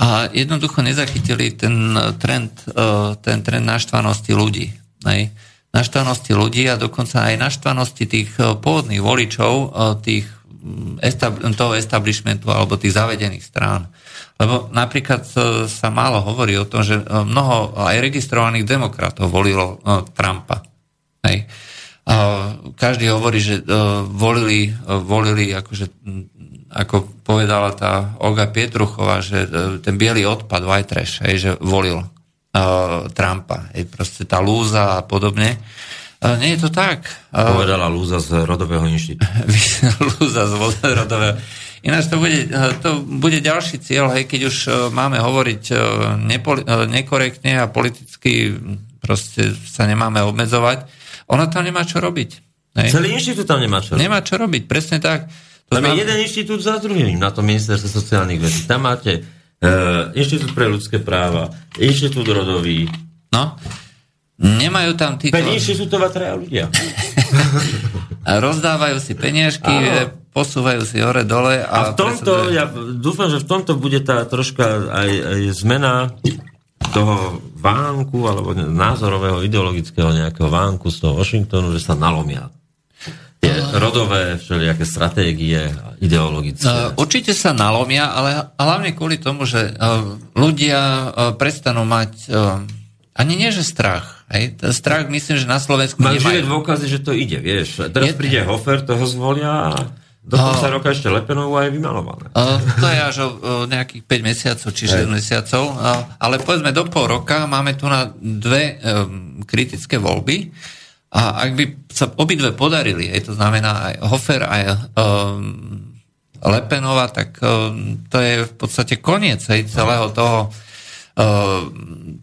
a jednoducho nezachytili ten trend, e, ten trend naštvanosti ľudí. Hej. Naštvanosti ľudí a dokonca aj naštvanosti tých e, pôvodných voličov, tých, mm, toho establishmentu alebo tých zavedených strán. Lebo napríklad sa málo hovorí o tom, že mnoho aj registrovaných demokratov volilo Trumpa. Hej. Každý hovorí, že volili, volili akože, ako povedala tá Olga Pietruchová, že ten biely odpad, white trash, hej, že volil Trumpa. Hej, proste tá lúza a podobne. Nie je to tak. Povedala Lúza z Rodového inštitútu. Lúza z Rodového Ináč to bude, to bude ďalší cieľ, hej, keď už máme hovoriť nepoli, nekorektne a politicky proste sa nemáme obmedzovať, ona tam nemá čo robiť. Hej. Celý inštitút tam nemá čo robiť. Nemá čo robiť, presne tak. Tam je jeden inštitút za druhým na to ministerstve sociálnych vecí. Tam máte uh, Inštitút pre ľudské práva, Inštitút rodový. No, nemajú tam títo... 5 inštitútov a traja ľudia. rozdávajú si peniažky, Áno posúvajú si hore dole. A, a v tomto, presadzuje... ja dúfam, že v tomto bude tá troška aj, aj zmena toho vánku, alebo názorového, ideologického nejakého vánku z toho Washingtonu, že sa nalomia tie rodové všelijaké stratégie ideologické. No, určite sa nalomia, ale hlavne kvôli tomu, že ľudia prestanú mať ani nie, že strach. Hej? Strach myslím, že na Slovensku Mám živé dôkazy, že to ide, vieš. Teraz je... príde Hofer, toho zvolia a do konca uh, roka ešte Lepenovú aj vymalované. Uh, to je až o, o nejakých 5 mesiacov, či 6 mesiacov. Uh, ale povedzme do pol roka máme tu na dve um, kritické voľby. A ak by sa obidve podarili, aj to znamená aj Hofer, aj um, Lepenova, tak um, to je v podstate koniec aj celého toho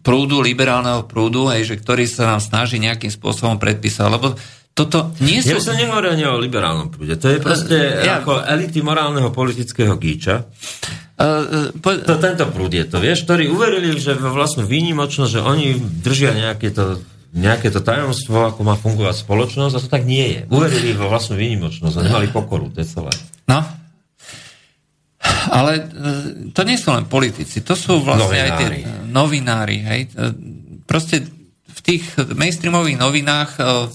prúdu, liberálneho prúdu, aj, že ktorý sa nám snaží nejakým spôsobom predpísať. Lebo toto nie sú... Ja sa nehovorím ani o liberálnom prúde. To je proste ja... ako elity morálneho politického gíča. Uh, po... to, tento prúd je to, vieš, ktorí uverili, že vo vlastnú výnimočnosť, že oni držia nejaké to, nejaké to tajomstvo, ako má fungovať spoločnosť, a to tak nie je. Uverili vo vlastnú výnimočnosť a nemali pokoru, to je celé. No, ale e, to nie sú len politici, to sú vlastne novinári. aj tie novinári. Hej. E, proste v tých mainstreamových novinách a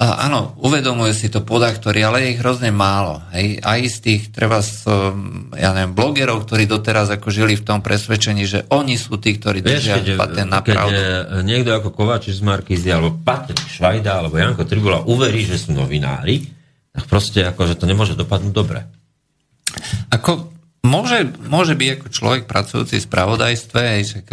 áno, uvedomujú si to podaktori, ale je ich hrozne málo. Hej. Aj z tých, treba z, um, ja neviem, blogerov, ktorí doteraz ako žili v tom presvedčení, že oni sú tí, ktorí držia Vieš, patent na keď pravdu. niekto ako Kovačič z Markízy, alebo Patrik Švajda, alebo Janko Tribula uverí, že sú novinári, tak proste ako, že to nemôže dopadnúť dobre. Ako, Môže, môže byť ako človek pracujúci v spravodajstve, že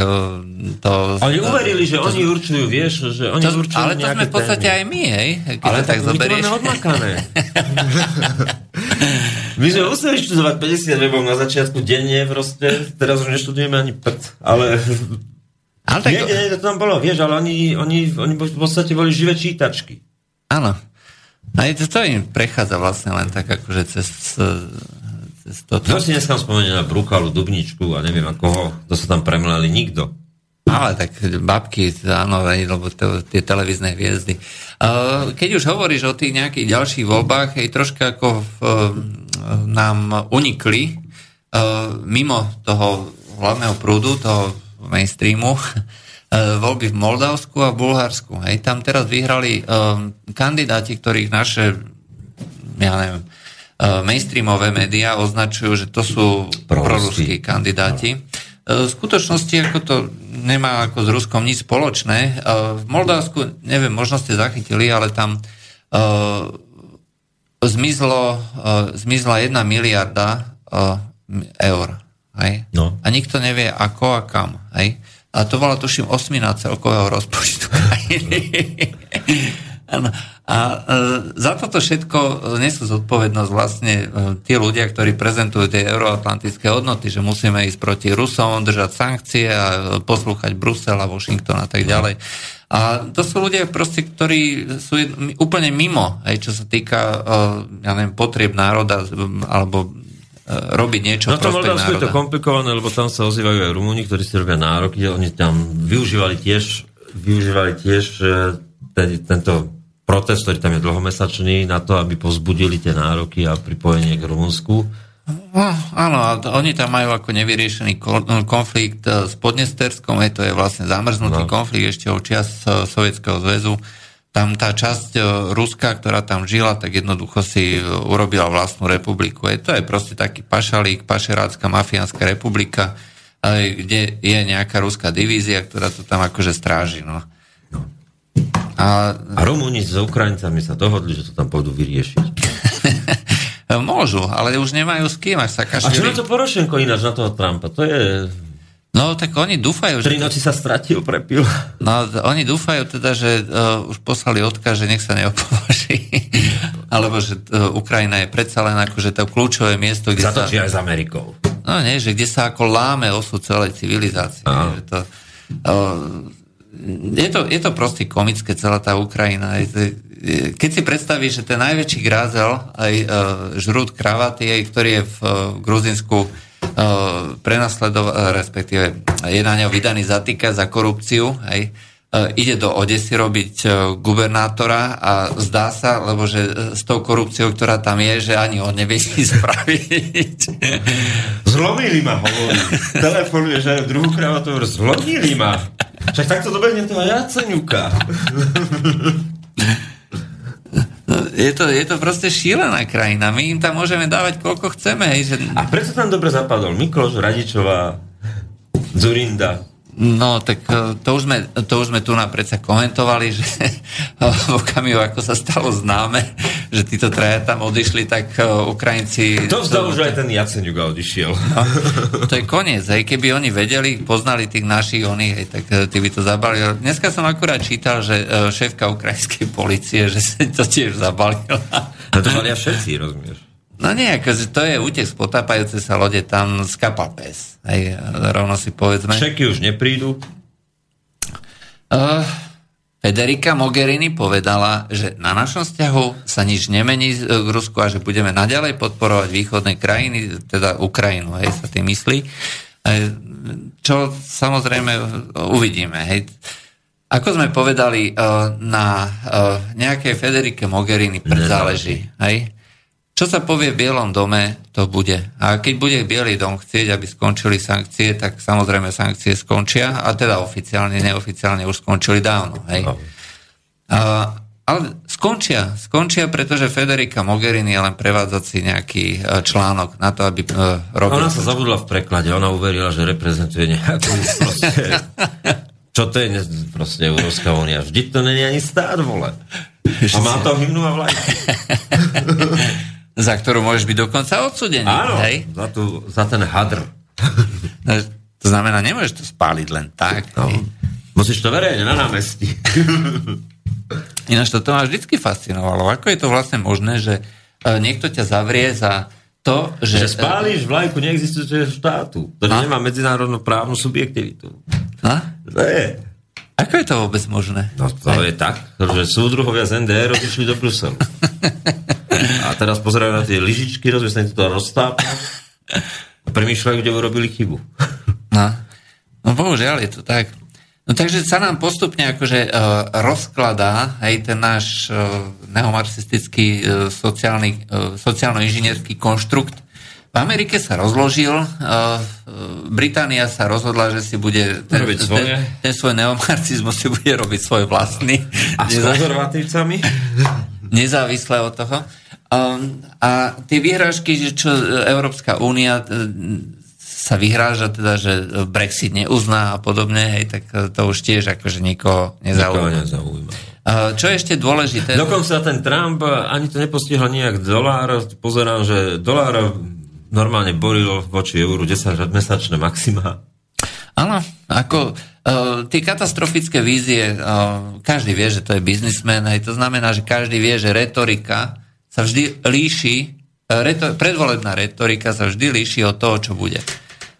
to... Oni uverili, že to, oni určujú, vieš, že oni to, určujú Ale to sme v podstate témy. aj my, hej? Keď ale tak, tak zoberieš. My to odmakané. my sme museli študovať 50 webov na začiatku denne, proste, teraz už neštudujeme ani prd, ale... Ale tak... Niekde, niekde to tam bolo, vieš, ale oni, oni, oni v podstate boli živé čítačky. Áno. A to, to im prechádza vlastne len tak akože cez toto... Kto si dneska spomenie na Brukalu, Dubničku a neviem koho, to sa tam premleli nikto. Ale tak babky, áno, lebo to, tie televízne hviezdy. Keď už hovoríš o tých nejakých ďalších voľbách, hej, troška ako v, nám unikli mimo toho hlavného prúdu, toho mainstreamu, voľby v Moldavsku a Bulharsku. Hej, tam teraz vyhrali kandidáti, ktorých naše ja neviem, mainstreamové médiá označujú, že to sú proruskí kandidáti. Eh, v skutočnosti ako to nemá ako s Ruskom nič spoločné. Eh, v Moldavsku, neviem, možno ste zachytili, ale tam zmizlo, zmizla jedna miliarda eur. Hej? No. A nikto nevie ako a kam. Hej? A to bola tuším osmina celkového rozpočtu. Ano. A e, za toto všetko nesú zodpovednosť vlastne e, tí ľudia, ktorí prezentujú tie euroatlantické hodnoty, že musíme ísť proti Rusom, držať sankcie a poslúchať Brusel a Washington a tak ďalej. A to sú ľudia proste, ktorí sú úplne mimo, aj čo sa týka e, ja neviem, potrieb národa alebo robiť niečo No to Moldavsku je to komplikované, lebo tam sa ozývajú aj Rumúni, ktorí si robia nároky, oni tam využívali tiež, využívali tiež e, ten, tento protest, ktorý tam je dlhomesačný, na to, aby povzbudili tie nároky a pripojenie k Rumunsku. No, áno, oni tam majú ako nevyriešený ko- konflikt e, s Podnesterskom, je to je vlastne zamrznutý No. konflikt ešte od čias e, Sovietskeho zväzu. Tam tá časť e, Ruska, ktorá tam žila, tak jednoducho si urobila vlastnú republiku. Je to je proste taký pašalík, pašerácka, mafiánska republika, kde je nejaká ruská divízia, ktorá to tam akože stráži. No. A A Rumúni s Ukrajincami sa dohodli, že to tam pôjdu vyriešiť. môžu, ale už nemajú s kým, až sa A čo na to Porošenko ináč na toho Trumpa? To je... No tak oni dúfajú, že... Tri noci sa stratil, prepil. No, oni dúfajú teda, že uh, už poslali odkaz, že nech sa neopovaží. Alebo že uh, Ukrajina je predsa len akože to kľúčové miesto, kde sa... Zatočí aj s Amerikou. No nie, že kde sa ako láme osud celej civilizácie. Že to, uh, je, to, je to proste komické, celá tá Ukrajina. Keď si predstavíš, že ten najväčší grázel, aj uh, žrút kravaty, ktorý je v uh, Gruzinsku uh, prenasledovaný, respektíve je na ňo vydaný zatýka za korupciu, aj, uh, ide do Odesy robiť uh, gubernátora a zdá sa, lebo že uh, s tou korupciou, ktorá tam je, že ani on nevie nič spraviť. Zlomili ma, hovorí. Telefonuje, že druhú kravatu, zlomili ma. Však takto dobehne toho Jaceňuka. Je to, je to proste šílená krajina. My im tam môžeme dávať koľko chceme. Hej, že... A preto tam dobre zapadol Mikloš, Radičová, Zurinda. No, tak eh, to už, sme, to už sme tu na predsa komentovali, že v okamihu, ako sa stalo známe, že títo traja tam odišli, tak eh, Ukrajinci... To vzdal už aj ten Jaceňuk a odišiel. No, to je koniec, hej, keby oni vedeli, poznali tých našich, oni, hej, tak eh, tí by to zabalili. Dneska som akurát čítal, že šéfka ukrajinskej policie, že sa to tiež zabalila. No to valia všetci, rozumieš? No nie, akože to je útek z potápajúcej sa lode, tam skapal pes. Hej, rovno si povedzme. Čeky už neprídu. Uh, Federica Mogherini povedala, že na našom vzťahu sa nič nemení z- k Rusku a že budeme naďalej podporovať východné krajiny, teda Ukrajinu, hej, sa tým myslí. Hej, Čo samozrejme uvidíme. Hej. Ako sme povedali, uh, na nejakej Federike Mogherini predzáleží. Hej. Čo sa povie v Bielom dome, to bude. A keď bude Bielý dom chcieť, aby skončili sankcie, tak samozrejme sankcie skončia, a teda oficiálne, neoficiálne už skončili dávno. Hej. No. A, ale skončia, skončia, pretože Federica Mogherini je len prevádzací nejaký e, článok na to, aby e, robil... Ona sa zabudla v preklade, ona uverila, že reprezentuje nejakú proste... Čo to je proste Európska únia? Vždy to není ani stát, vole. A má to hymnu a vlajky. za ktorú môžeš byť dokonca odsudený. Áno, Hej? za, tú, za ten hadr. No, To znamená, nemôžeš to spáliť len tak. No. Hej. Musíš to verejne na námestí. Ináč toto ma vždycky fascinovalo. Ako je to vlastne možné, že e, niekto ťa zavrie za to, že... Že spáliš vlajku neexistujúceho štátu, ktorý A? nemá medzinárodnú právnu subjektivitu. A? To je. Ako je to vôbec možné? No to je tak, že súdruhovia z NDR odišli do Bruselu. Teraz pozerajú na tie lyžičky, im to roztápa a premýšľajú, kde urobili chybu. No. no bohužiaľ je to tak. No takže sa nám postupne akože uh, rozkladá aj ten náš uh, neomarxistický uh, sociálny, uh, sociálno-inžinierský konštrukt. V Amerike sa rozložil, uh, Británia sa rozhodla, že si bude ten, ten, ten svoj neomarxizmus si bude robiť svoj vlastný. A s konzervatívcami? nezávisle od toho. Um, a tie výhrážky, že čo Európska únia e, sa vyhráža teda, že Brexit neuzná a podobne, hej, tak e, to už tiež akože nikoho Nikoho nezaujíma. nezaujíma. Uh, čo je ešte dôležité? Dokonca ten Trump ani to nepostihol nejak dolár. Pozerám, že dolár normálne boril voči euru 10-mesačné maxima. Áno, ako uh, tie katastrofické vízie, uh, každý vie, že to je biznismen, hej, to znamená, že každý vie, že retorika sa vždy líši, uh, reto, predvolebná retorika sa vždy líši od toho, čo bude.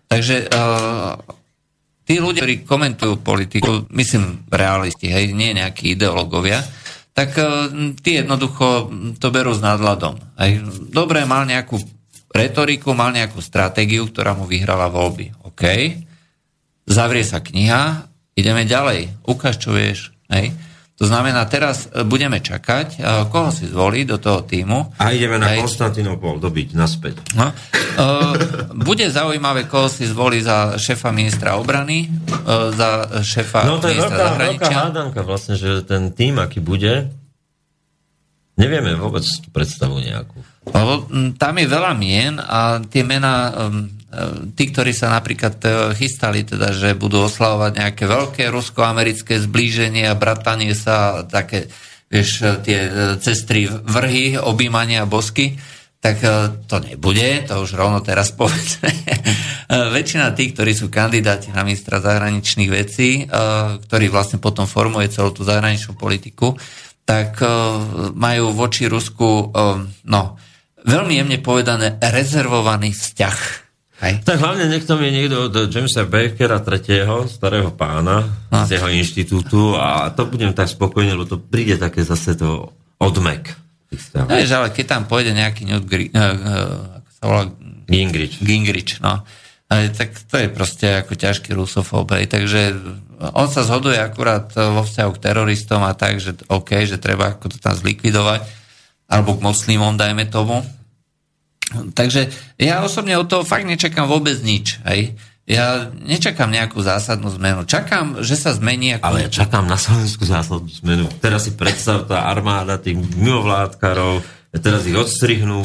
Takže uh, tí ľudia, ktorí komentujú politiku, myslím realisti, hej, nie nejakí ideológovia, tak uh, tí jednoducho to berú s nadhľadom. Hej. Dobre, mal nejakú retoriku, mal nejakú stratégiu, ktorá mu vyhrala voľby. OK. Zavrie sa kniha, ideme ďalej. Ukáž, čo vieš. Hej. To znamená, teraz e, budeme čakať, e, koho si zvolí do toho týmu. A ideme na Hej. Konstantinopol dobiť naspäť. No. Uh, bude zaujímavé, koho si zvolí za šéfa ministra obrany, za šéfa No to je ministra veľká, veľká zahraničia. hádanka vlastne, že ten tým, aký bude, nevieme vôbec tú predstavu nejakú. Lebo tam je veľa mien a tie mená, e, tí, ktorí sa napríklad e, chystali, teda, že budú oslavovať nejaké veľké rusko-americké zblíženie a bratanie sa, také, vieš, e, tie e, cestry vrhy, objímania bosky, tak to nebude, to už rovno teraz povedzme. Väčšina tých, ktorí sú kandidáti na ministra zahraničných vecí, ktorí vlastne potom formuje celú tú zahraničnú politiku, tak majú voči Rusku, no, veľmi jemne povedané, rezervovaný vzťah. Hej? Tak hlavne niekto mi niekto od Jamesa Bakera III, starého pána, No. z jeho inštitútu a to budem tak spokojný, lebo to príde také zase to odmek. vzťahov. Vieš, ale keď tam pôjde nejaký Newt Gri- uh, ako sa volá, Gingrich. Gingrich, no, ale tak to je proste ako ťažký rusofób, takže on sa zhoduje akurát vo vzťahu k teroristom a tak, že OK, že treba ako to tam zlikvidovať, alebo k moslimom, dajme tomu. Takže ja osobne od toho fakt nečakám vôbec nič, hej. Ja nečakám nejakú zásadnú zmenu. Čakám, že sa zmení ako... Ale ja čakám na Slovensku zásadnú zmenu. Teraz si predstav tá armáda tých mimovládkarov, teraz ich odstrihnú.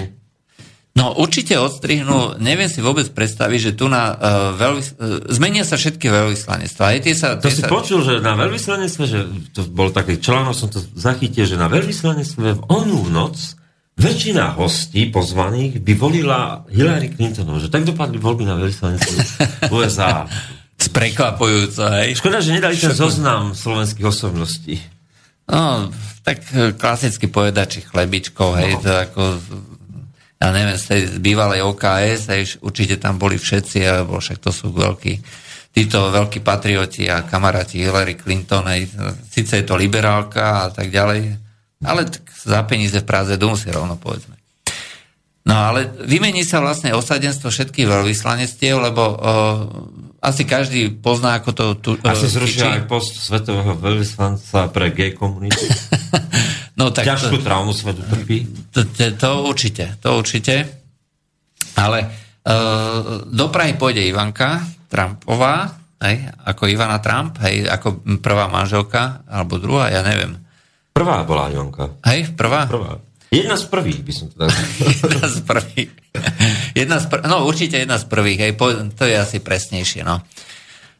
No určite odstrihnú, neviem si vôbec predstaviť, že tu na uh, veľvys- uh, zmenia sa všetky veľvyslanectvá. Aj tie sa, To tie si sa, počul, že na veľvyslanectve, že to bol taký článok, som to zachytil, že na veľvyslanectve v onú noc väčšina hostí pozvaných by volila Hillary Clintonovú, že tak dopadli voľby na veľvyslanectve USA. Prekvapujúco, hej. Škoda, že nedali ten zoznam slovenských osobností. No, tak e, klasicky povedači chlebičkov, hej, to ako, ja neviem, z tej bývalej OKS, hej, určite tam boli všetci, alebo však to sú veľkí, títo veľkí patrioti a kamaráti Hillary Clinton, hej, síce je to liberálka a tak ďalej, ale za peníze v Praze Dum si rovno povedzme. No ale vymení sa vlastne osadenstvo všetkých veľvyslanectiev, lebo uh, asi každý pozná, ako to tu, Asi zrušia fičí. aj post svetového veľvyslanca pre gay komunitu. No, tak to- Ťažkú traumu svetu trpí. To, to, to určite, to určite. Ale uh, do Prahy pôjde Ivanka Trumpová, hej, ako Ivana Trump, hej, ako prvá manželka, alebo druhá, ja neviem. Prvá bola Jonka. Hej, prvá? Prvá. Jedna z prvých by som to tak... jedna z prvých. Jedna z pr- no určite jedna z prvých, hej, po, to je asi presnejšie, no.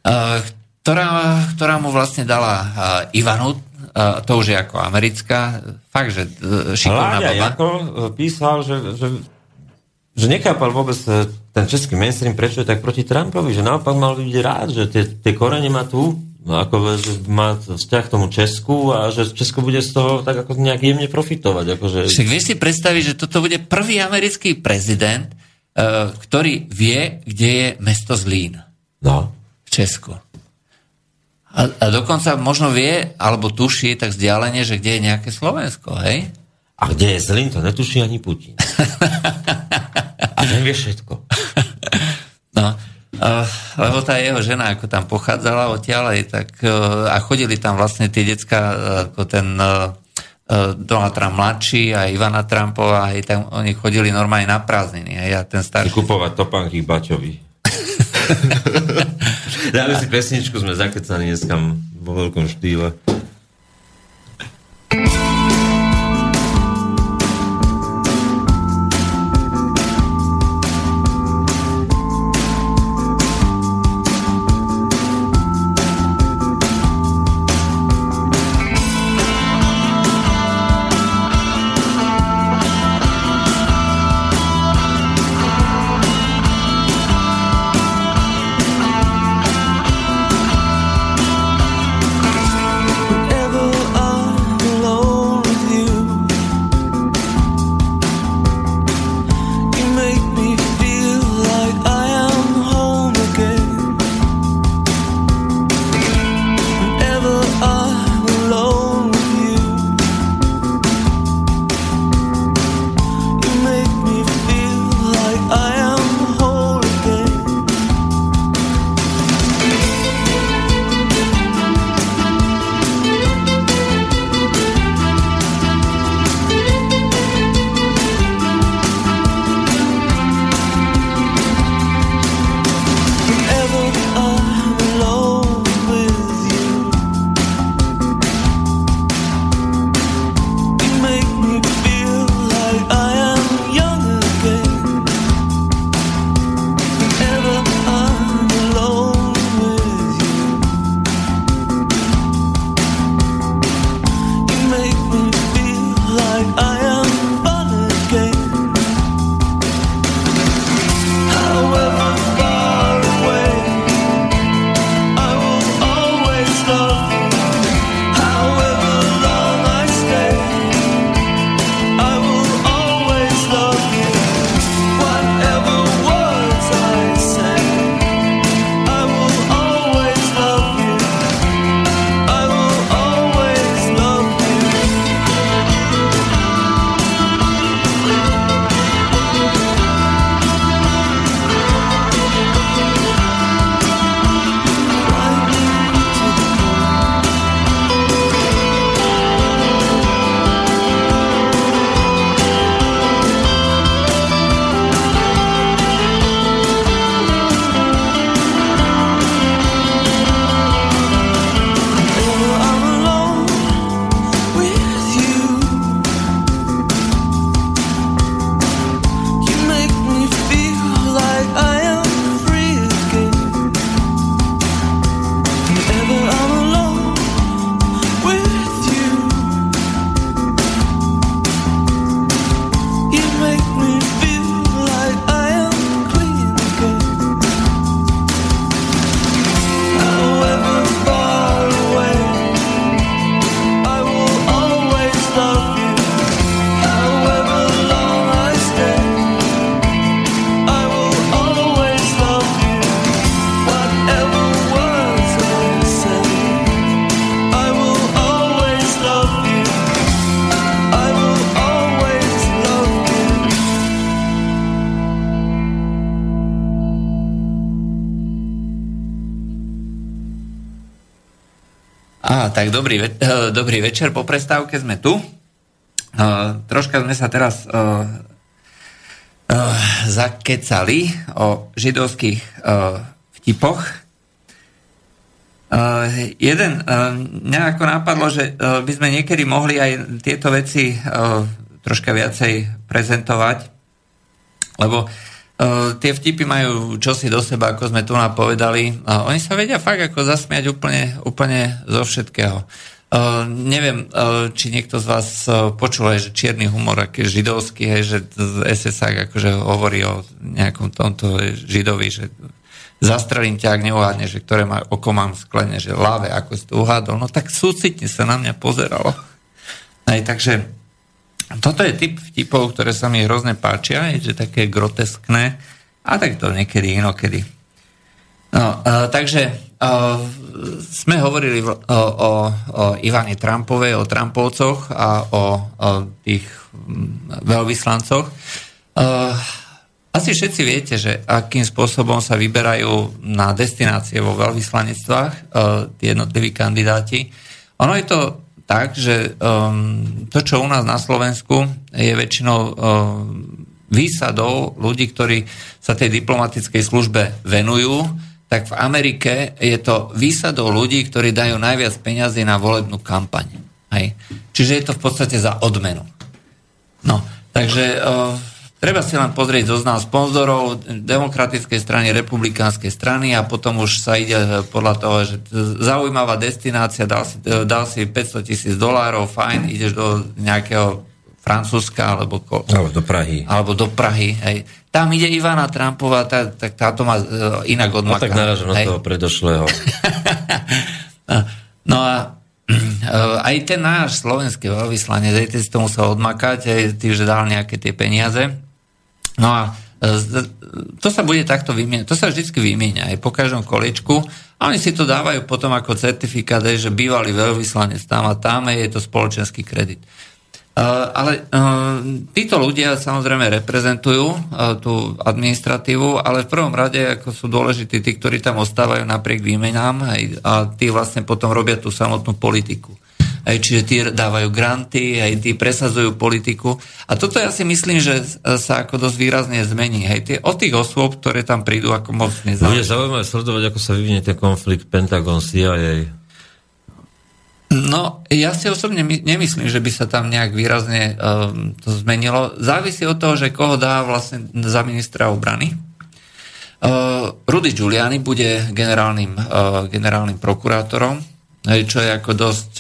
Uh, ktorá, ktorá mu vlastne dala uh, Ivanu, uh, to už je ako americká, fakt, že uh, šikovná Láďa baba. Jako písal, že, že, že nechápal vôbec ten český mainstream, prečo je tak proti Trumpovi, že naopak mal byť rád, že tie, tie korene má tu, ako že má vzťah k tomu Česku a že Česko bude z toho tak ako nejak jemne profitovať. Akože... Však vieš si predstaviť, že toto bude prvý americký prezident, uh, ktorý vie, kde je mesto Zlín No. v Česku. A, a dokonca možno vie, alebo tuší tak vzdialene, že kde je nejaké Slovensko, hej? A kde je Zlín, to netuší ani Putin. a ten vie všetko. Lebo tá jeho žena, ako tam pochádzala odtiaľ, aj tak, uh, a chodili tam vlastne tie decka, uh, ako ten uh, Donald Trump mladší a Ivana Trumpová, aj tam oni chodili normálne na prázdniny, a ten starší Kupovať topánky Baťovi. Dáme si pesničku, sme zakecaní dneska vo veľkom štýle. Dobrý, ve- uh, dobrý večer, po prestávke sme tu. Uh, troška sme sa teraz uh, uh, zakecali o židovských uh, vtipoch. Uh, jeden, uh, nejako napadlo, že uh, by sme niekedy mohli aj tieto veci uh, troška viacej prezentovať, lebo uh, tie vtipy majú čosi do seba, ako sme tu napovedali. Uh, oni sa vedia fakt ako zasmiať úplne, úplne zo všetkého. Uh, neviem, uh, či niekto z vás uh, počul aj, že čierny humor, aký židovský, hej, že SSák akože hovorí o nejakom tomto židovi, že zastrelím ťa, ak neuhádne, že ktoré má, oko mám sklene, že láve, ako si to uhádol, no tak súcitne sa na mňa pozeralo. Aj, takže toto je typ vtipov, ktoré sa mi hrozne páčia, je, že také groteskné, a tak to niekedy inokedy. No, uh, takže uh, sme hovorili o, o, o Ivane Trumpovej, o Trumpovcoch a o, o tých veľvyslancoch. Uh, asi všetci viete, že akým spôsobom sa vyberajú na destinácie vo veľvyslanectvách uh, tí jednotliví kandidáti. Ono je to tak, že um, to, čo u nás na Slovensku je väčšinou um, výsadou ľudí, ktorí sa tej diplomatickej službe venujú, tak v Amerike je to výsadou ľudí, ktorí dajú najviac peňazí na volebnú kampaň. Hej. Čiže je to v podstate za odmenu. No, takže uh, Treba si len pozrieť zoznam sponzorov demokratickej strany, republikánskej strany a potom už sa ide podľa toho, že zaujímavá destinácia, dal si, dal si 500 tisíc dolárov, fajn, ideš do nejakého Francúzska alebo, ko, alebo do Prahy. Alebo do Prahy hej. Tam ide Ivana Trumpová, tak tá, táto má uh, inak odmaká. No tak naražam na toho predošlého. no a aj ten náš slovenský veľvyslanec, aj si to musel odmakať, aj tým, že dal nejaké tie peniaze. No a e, to sa bude takto vymieňať, to sa vždy vymieňa aj po každom kolečku a oni si to dávajú potom ako certifikát, že bývalý veľvyslanec tam a tam je to spoločenský kredit. Uh, ale uh, títo ľudia samozrejme reprezentujú tú administratívu, ale v prvom rade ako sú dôležití tí, ktorí tam ostávajú napriek výmenám a tí vlastne potom robia tú samotnú politiku aj čiže tí dávajú granty, aj tí presadzujú politiku. A toto ja si myslím, že sa ako dosť výrazne zmení. Hej, tie, od tých osôb, ktoré tam prídu, ako moc nezáleží. Bude zaujímavé sledovať, ako sa vyvinie ten konflikt Pentagon CIA. No, ja si osobne nemyslím, že by sa tam nejak výrazne um, to zmenilo. Závisí od toho, že koho dá vlastne za ministra obrany. Uh, Rudy Giuliani bude generálnym, uh, generálnym prokurátorom čo je ako dosť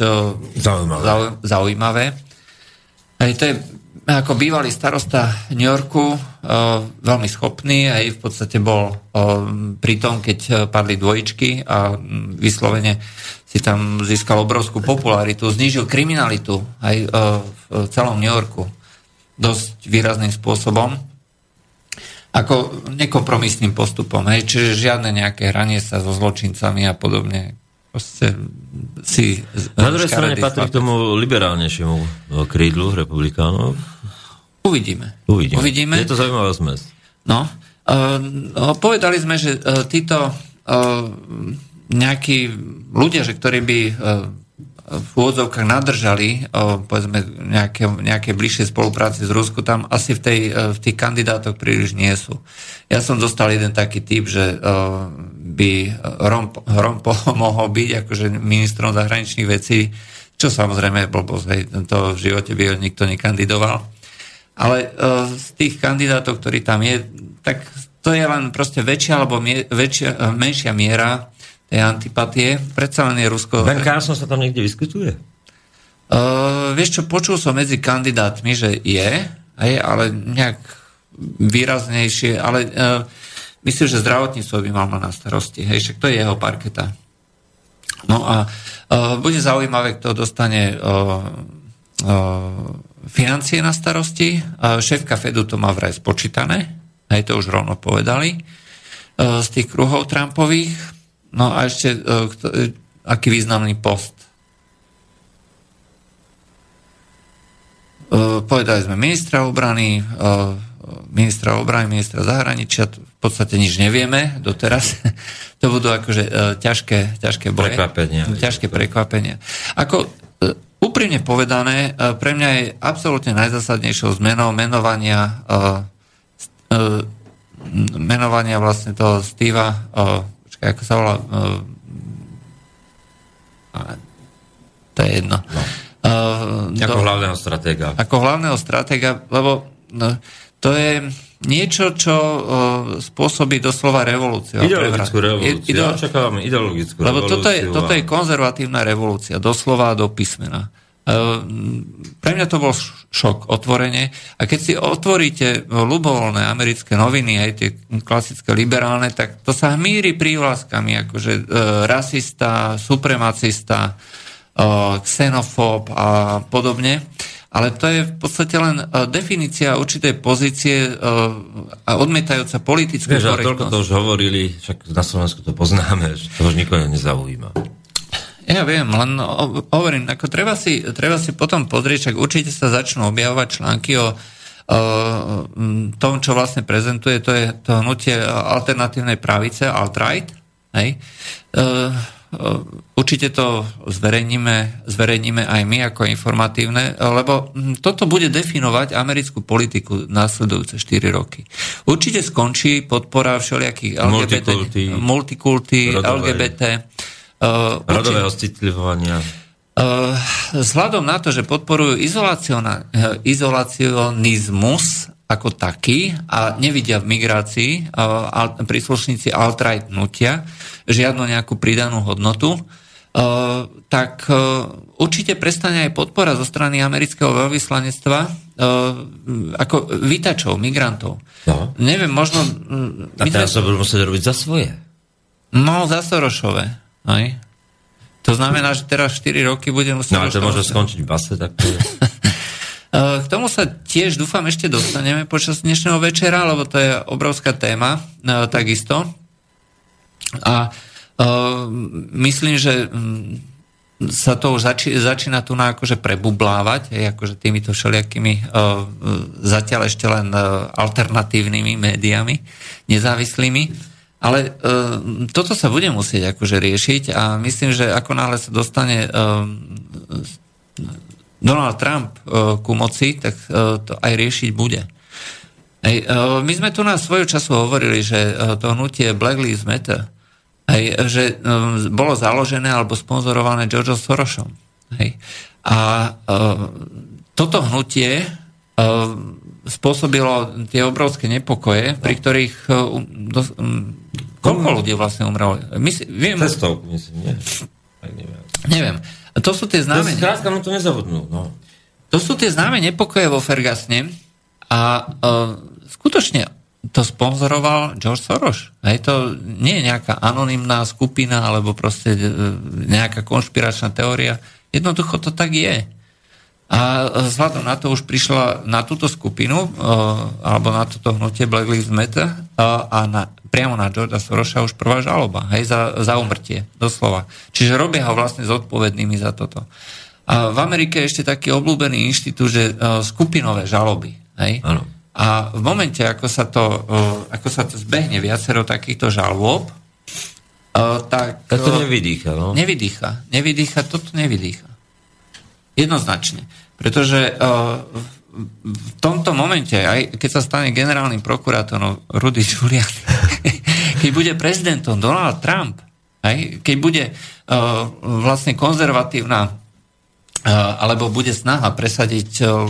zaujímavé. zaujímavé. Hej, to je ako bývalý starosta New Yorku, veľmi schopný, aj v podstate bol pri tom, keď padli dvojičky a vyslovene si tam získal obrovskú popularitu, znížil kriminalitu aj v celom New Yorku dosť výrazným spôsobom ako nekompromisným postupom, hej, čiže žiadne nejaké hranie sa so zločincami a podobne, proste si... Na druhej strane patrí k tomu liberálnejšiemu krídlu republikánov. Uvidíme. Uvidíme. Uvidíme. Je to zaujímavá zmes. No. Uh, povedali sme, že uh, títo uh, nejakí ľudia, že ktorí by uh, v úvodzovkách nadržali povedzme nejaké, nejaké bližšie spolupráci s Rusku, tam asi v, tej, uh, v tých kandidátoch príliš nie sú. Ja som dostal jeden taký typ, že uh, by Rom, Rom mohol byť akože ministrom zahraničných vecí, čo samozrejme je blbosť, to v živote by nikto nekandidoval. Ale uh, z tých kandidátov, ktorí tam je, tak to je len proste väčšia alebo mie, väčšia, menšia miera antipatie. Predsa len je Rusko... Ben Carson sa tam niekde vyskytuje? Uh, vieš čo, počul som medzi kandidátmi, že je, hej, ale nejak výraznejšie, ale uh, myslím, že zdravotníctvo by mal na starosti. Hej, však to je jeho parketa. No a uh, bude zaujímavé, kto dostane uh, uh, financie na starosti. Uh, šéfka Fedu to má vraj spočítané, aj to už rovno povedali, uh, z tých kruhov Trumpových. No a ešte, kto, uh, aký významný post. Uh, povedali sme ministra obrany, ministra obrany, ministra zahraničia, podstate nič nevieme doteraz. to budú akože e, ťažké, ťažké boje. Prekvapenia. Ťažké prekvapenia. Ako e, úprimne povedané, e, pre mňa je absolútne najzásadnejšou zmenou menovania menovania vlastne toho Steva, ako sa volá, to je jedno. No. Uh, ako do, hlavného stratéga. Ako hlavného stratéga, lebo no, to je niečo, čo uh, spôsobí doslova revolúciu. Ideologickú revolúciu. Ide, ja očakávam ideologickú lebo revolúciu. Lebo toto je, toto je konzervatívna revolúcia, doslova do písmena. Uh, pre mňa to bol šok, otvorenie. A keď si otvoríte ľubovoľné americké noviny, aj tie klasické liberálne, tak to sa hmíri prívlaskami, akože uh, rasista, supremacista, xenofób a podobne. Ale to je v podstate len definícia určitej pozície a odmietajúca politickú Vieš, korektnosť. toľko to už hovorili, však na Slovensku to poznáme, že to už nikoho nezaujíma. Ja viem, len hovorím, ako treba si, treba si potom pozrieť, čak určite sa začnú objavovať články o, o tom, čo vlastne prezentuje, to je to hnutie alternatívnej pravice, alt-right, hej? E, Ehm, určite to zverejníme, zverejníme aj my ako informatívne, lebo toto bude definovať americkú politiku následujúce 4 roky. Určite skončí podpora všelijakých LGBT, multikulty, multikulty LGBT. Uh, rodové ocitlivovania. Uh, vzhľadom na to, že podporujú izolacionizmus ako taký a nevidia v migrácii uh, príslušníci alt-right hnutia žiadnu nejakú pridanú hodnotu, uh, tak uh, určite prestane aj podpora zo strany amerického veľvyslanectva ako výtačov, migrantov. No. Neviem, možno... A teraz sa budú musieť robiť za svoje. No, za Sorošové. Aj. To znamená, že teraz 4 roky bude musieť... No, a to môže skončiť v base, tak to je... K tomu sa tiež dúfam ešte dostaneme počas dnešného večera, lebo to je obrovská téma e, takisto. A e, myslím, že mm, sa to už zači, začína tu na akože prebublávať, akože týmito všelijakými zatiaľ ešte len alternatívnymi médiami, nezávislými. Ale uh, toto sa bude musieť akože riešiť a myslím, že ako náhle sa dostane uh, Donald Trump uh, ku moci, tak uh, to aj riešiť bude. Hej, uh, my sme tu na svoju času hovorili, že uh, to hnutie Black Lives Matter, hej, že um, bolo založené alebo sponzorované George Sorosom. Hej. A toto hnutie spôsobilo tie obrovské nepokoje, pri ktorých uh, do, um, koľko ľudí vlastne umrelo? My si, viem, myslím, nie? neviem. Neviem. To sú tie známe... Skrátka, no to nezabudnú. No. To sú tie známe nepokoje vo Fergasne a uh, skutočne to sponzoroval George Soros. Hej, to nie je nejaká anonymná skupina alebo proste uh, nejaká konšpiračná teória. Jednoducho to tak je. A vzhľadom na to už prišla na túto skupinu, uh, alebo na toto hnutie Black Lives Matter uh, a na, priamo na Georgia Sorosa už prvá žaloba, hej, za, za umrtie, doslova. Čiže robia ho vlastne zodpovednými za toto. A v Amerike je ešte taký obľúbený inštitút, že uh, skupinové žaloby, hej. Ano. A v momente, ako sa to, ako sa to zbehne viacero takýchto žalôb, tak... Tak to nevydýcha, no? Nevydýcha. Nevydýcha, toto nevydýcha. Jednoznačne. Pretože uh, v tomto momente, aj keď sa stane generálnym prokurátorom Rudy Giuliani, keď bude prezidentom Donald Trump, aj, keď bude uh, vlastne konzervatívna uh, alebo bude snaha presadiť uh,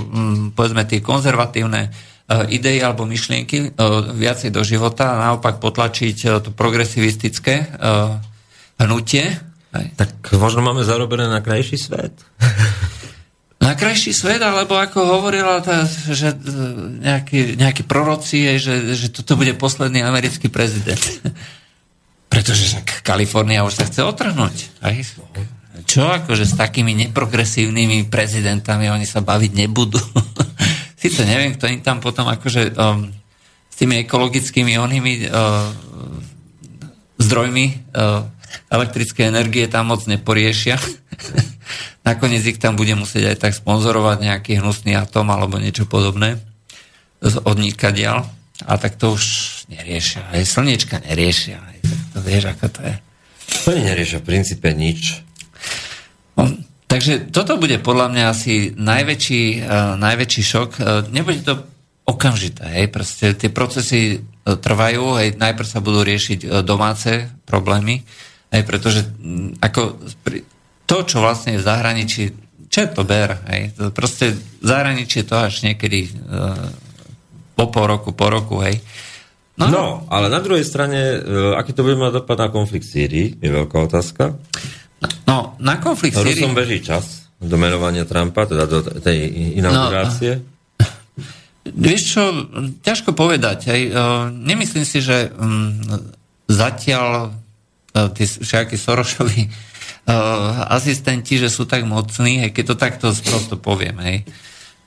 povedzme tie konzervatívne uh, idei alebo myšlienky uh, viacej do života a naopak potlačiť to progresivistické hnutie. Tak možno máme zarobené na krajší svet. na krajší svet, alebo ako hovorila tá, že e, nejaký, nejaký proroci je, že, že toto bude posledný americký prezident. Pretože Kalifornia už sa chce otrhnúť. Aj? Čo akože s takými neprogresívnymi prezidentami oni sa baviť nebudú. Sice neviem, kto im tam potom akože um, s tými ekologickými onými uh, zdrojmi uh, elektrické energie tam moc neporiešia. Nakoniec ich tam bude musieť aj tak sponzorovať nejaký hnusný atom alebo niečo podobné od dial. A tak to už neriešia. Aj slniečka neriešia. Aj, to vieš, ako to je. Oni neriešia v princípe nič. No, takže toto bude podľa mňa asi najväčší, uh, najväčší šok. Uh, nebude to okamžité, hej, proste tie procesy uh, trvajú, hej, najprv sa budú riešiť uh, domáce problémy, hej, pretože um, ako to, čo vlastne je v zahraničí, čo je to ber, hej, to proste je to až niekedy uh, po pol roku, po roku, hej. No, no ale na druhej strane, uh, aký to bude mať dopad na konflikt Sýrii, je veľká otázka. No, na konflikt Rusom Rusom beží čas do menovania Trumpa, teda do tej inaugurácie. No, vieš čo, ťažko povedať. Hej. Nemyslím si, že um, zatiaľ tí všetky Sorošovi asistenti, že sú tak mocní, hej, keď to takto prosto poviem, hej,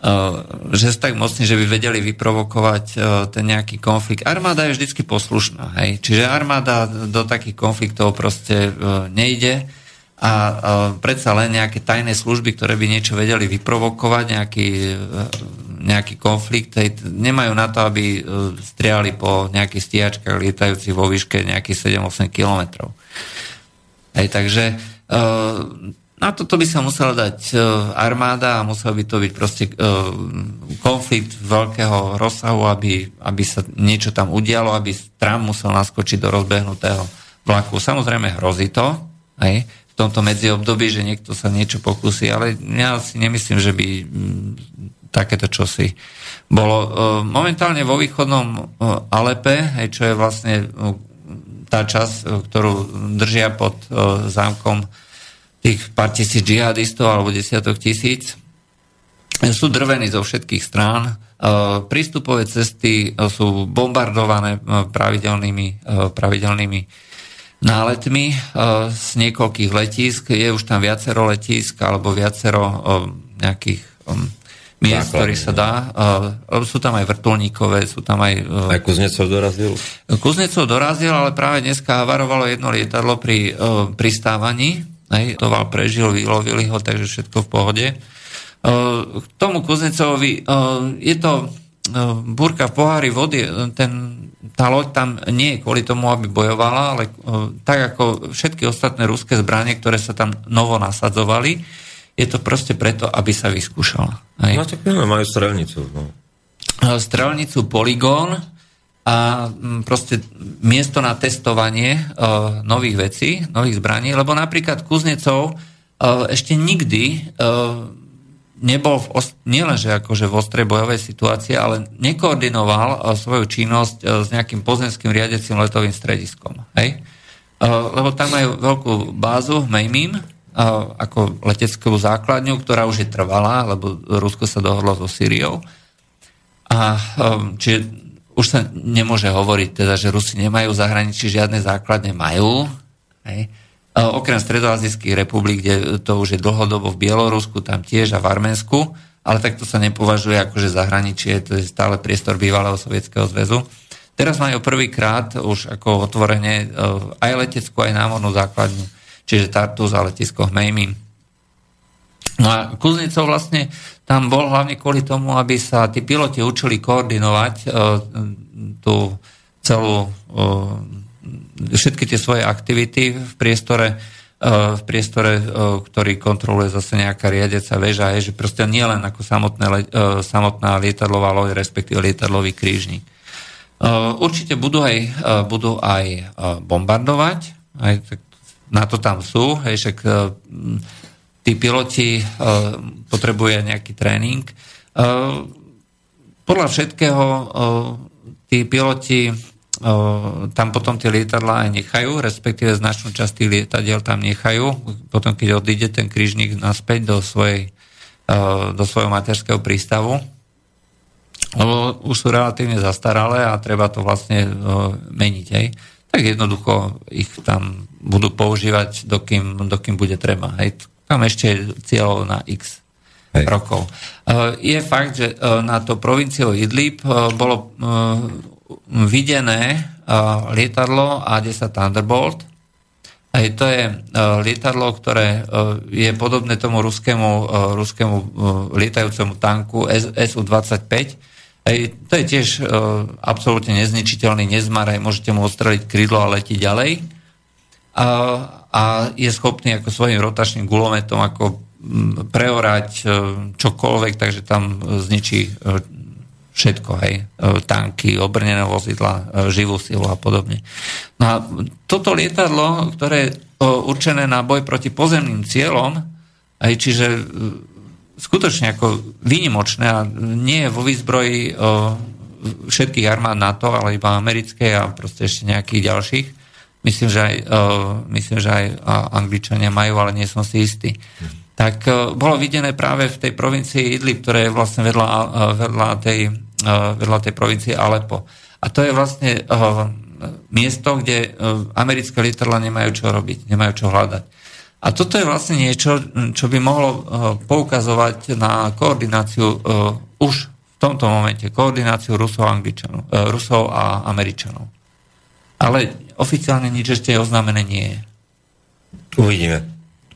uh, že sú tak mocní, že by vedeli vyprovokovať uh, ten nejaký konflikt. Armáda je vždycky poslušná, hej, čiže armáda do takých konfliktov proste uh, nejde a predsa len nejaké tajné služby, ktoré by niečo vedeli vyprovokovať, nejaký, e, nejaký konflikt, hej, nemajú na to, aby e, striali po nejakých stíhačkách lietajúcich vo výške nejakých 7-8 kilometrov. Hej, takže e, na toto by sa musela dať armáda a musel by to byť proste konflikt veľkého rozsahu, aby, aby sa niečo tam udialo, aby Trump musel naskočiť do rozbehnutého vlaku. Samozrejme hrozí to, hej, v tomto medziobdobí, že niekto sa niečo pokusí, ale ja si nemyslím, že by mm, takéto čosi bolo. Momentálne vo východnom Alepe, čo je vlastne tá časť, ktorú držia pod zámkom tých pár tisíc džihadistov alebo desiatok tisíc, sú drvení zo všetkých strán. Prístupové cesty sú bombardované pravidelnými, pravidelnými náletmi z niekoľkých letísk. Je už tam viacero letísk alebo viacero nejakých miest, ktorý sa dá. Sú tam aj vrtulníkové, sú tam aj... Aj Kuznecov dorazil? Kuznecov dorazil, ale práve dneska havarovalo jedno lietadlo pri pristávaní. Hej, Toval prežil, vylovili ho, takže všetko v pohode. K tomu Kuznecovi je to búrka v pohári vody, ten tá loď tam nie je kvôli tomu, aby bojovala, ale tak ako všetky ostatné ruské zbranie, ktoré sa tam novo nasadzovali, je to proste preto, aby sa vyskúšala. Hej. No tak majú strelnicu. No. Strelnicu Polygon a proste miesto na testovanie uh, nových vecí, nových zbraní, lebo napríklad Kuznecov uh, ešte nikdy uh, nebol v nielenže akože v ostrej bojovej situácii, ale nekoordinoval svoju činnosť s nejakým pozemským riadecím letovým strediskom. Hej? Lebo tam majú veľkú bázu, Mejmim, ako leteckú základňu, ktorá už je trvalá, lebo Rusko sa dohodlo so Syriou. A um, čiže už sa nemôže hovoriť, teda, že Rusi nemajú zahraničí žiadne základne, majú. Hej? Okrem stredoazijských republik, kde to už je dlhodobo v Bielorusku, tam tiež a v Arménsku, ale takto sa nepovažuje ako, že zahraničie, to je stále priestor bývalého Sovietskeho zväzu. Teraz majú prvýkrát už ako otvorenie aj leteckú, aj námornú základňu, čiže Tartus a letisko Hmejmin. No a Kuznecov vlastne tam bol hlavne kvôli tomu, aby sa tí piloti učili koordinovať uh, tú celú uh, všetky tie svoje aktivity v priestore, e, v priestore, e, ktorý kontroluje zase nejaká riadeca väža, je, že proste nie len ako samotné, e, samotná lietadlová loď, respektíve lietadlový krížnik. Určite budú aj, budú aj bombardovať, aj na to tam sú, hej, však tí piloti potrebujú nejaký tréning. Podľa všetkého tí piloti tam potom tie lietadlá aj nechajú, respektíve značnú časť tých lietadiel tam nechajú, potom keď odíde ten krížnik naspäť do, svojej, do svojho materského prístavu, lebo už sú relatívne zastaralé a treba to vlastne meniť. Hej. Tak jednoducho ich tam budú používať, dokým, dokým bude treba. Hej. Tam ešte je cieľ na x Hej. rokov. Je fakt, že na to provinciu Idlib bolo videné lietadlo A-10 Thunderbolt. Aj to je lietadlo, ktoré je podobné tomu ruskému, ruskému lietajúcemu tanku SU-25, Hej, to je tiež uh, absolútne nezničiteľný nezmar, aj môžete mu ostreliť krídlo a letí ďalej. A, a je schopný ako svojim rotačným gulometom ako preorať uh, čokoľvek, takže tam zničí uh, všetko, hej, tanky, obrnené vozidla, živú silu a podobne. No a toto lietadlo, ktoré je určené na boj proti pozemným cieľom, aj čiže skutočne ako výnimočné a nie je vo výzbroji o, všetkých armád NATO, ale iba americké a proste ešte nejakých ďalších. Myslím, že aj, o, myslím, že aj Angličania majú, ale nie som si istý. Tak o, bolo videné práve v tej provincii Idlib, ktoré je vlastne vedľa, vedľa, tej, vedľa tej provincie Alepo. A to je vlastne miesto, kde americké lietadla nemajú čo robiť, nemajú čo hľadať. A toto je vlastne niečo, čo by mohlo eh, poukazovať na koordináciu uh, už v tomto momente, koordináciu Rusov uh, Rusov a Američanov. Ale oficiálne nič ešte oznámené nie je. Uvidíme.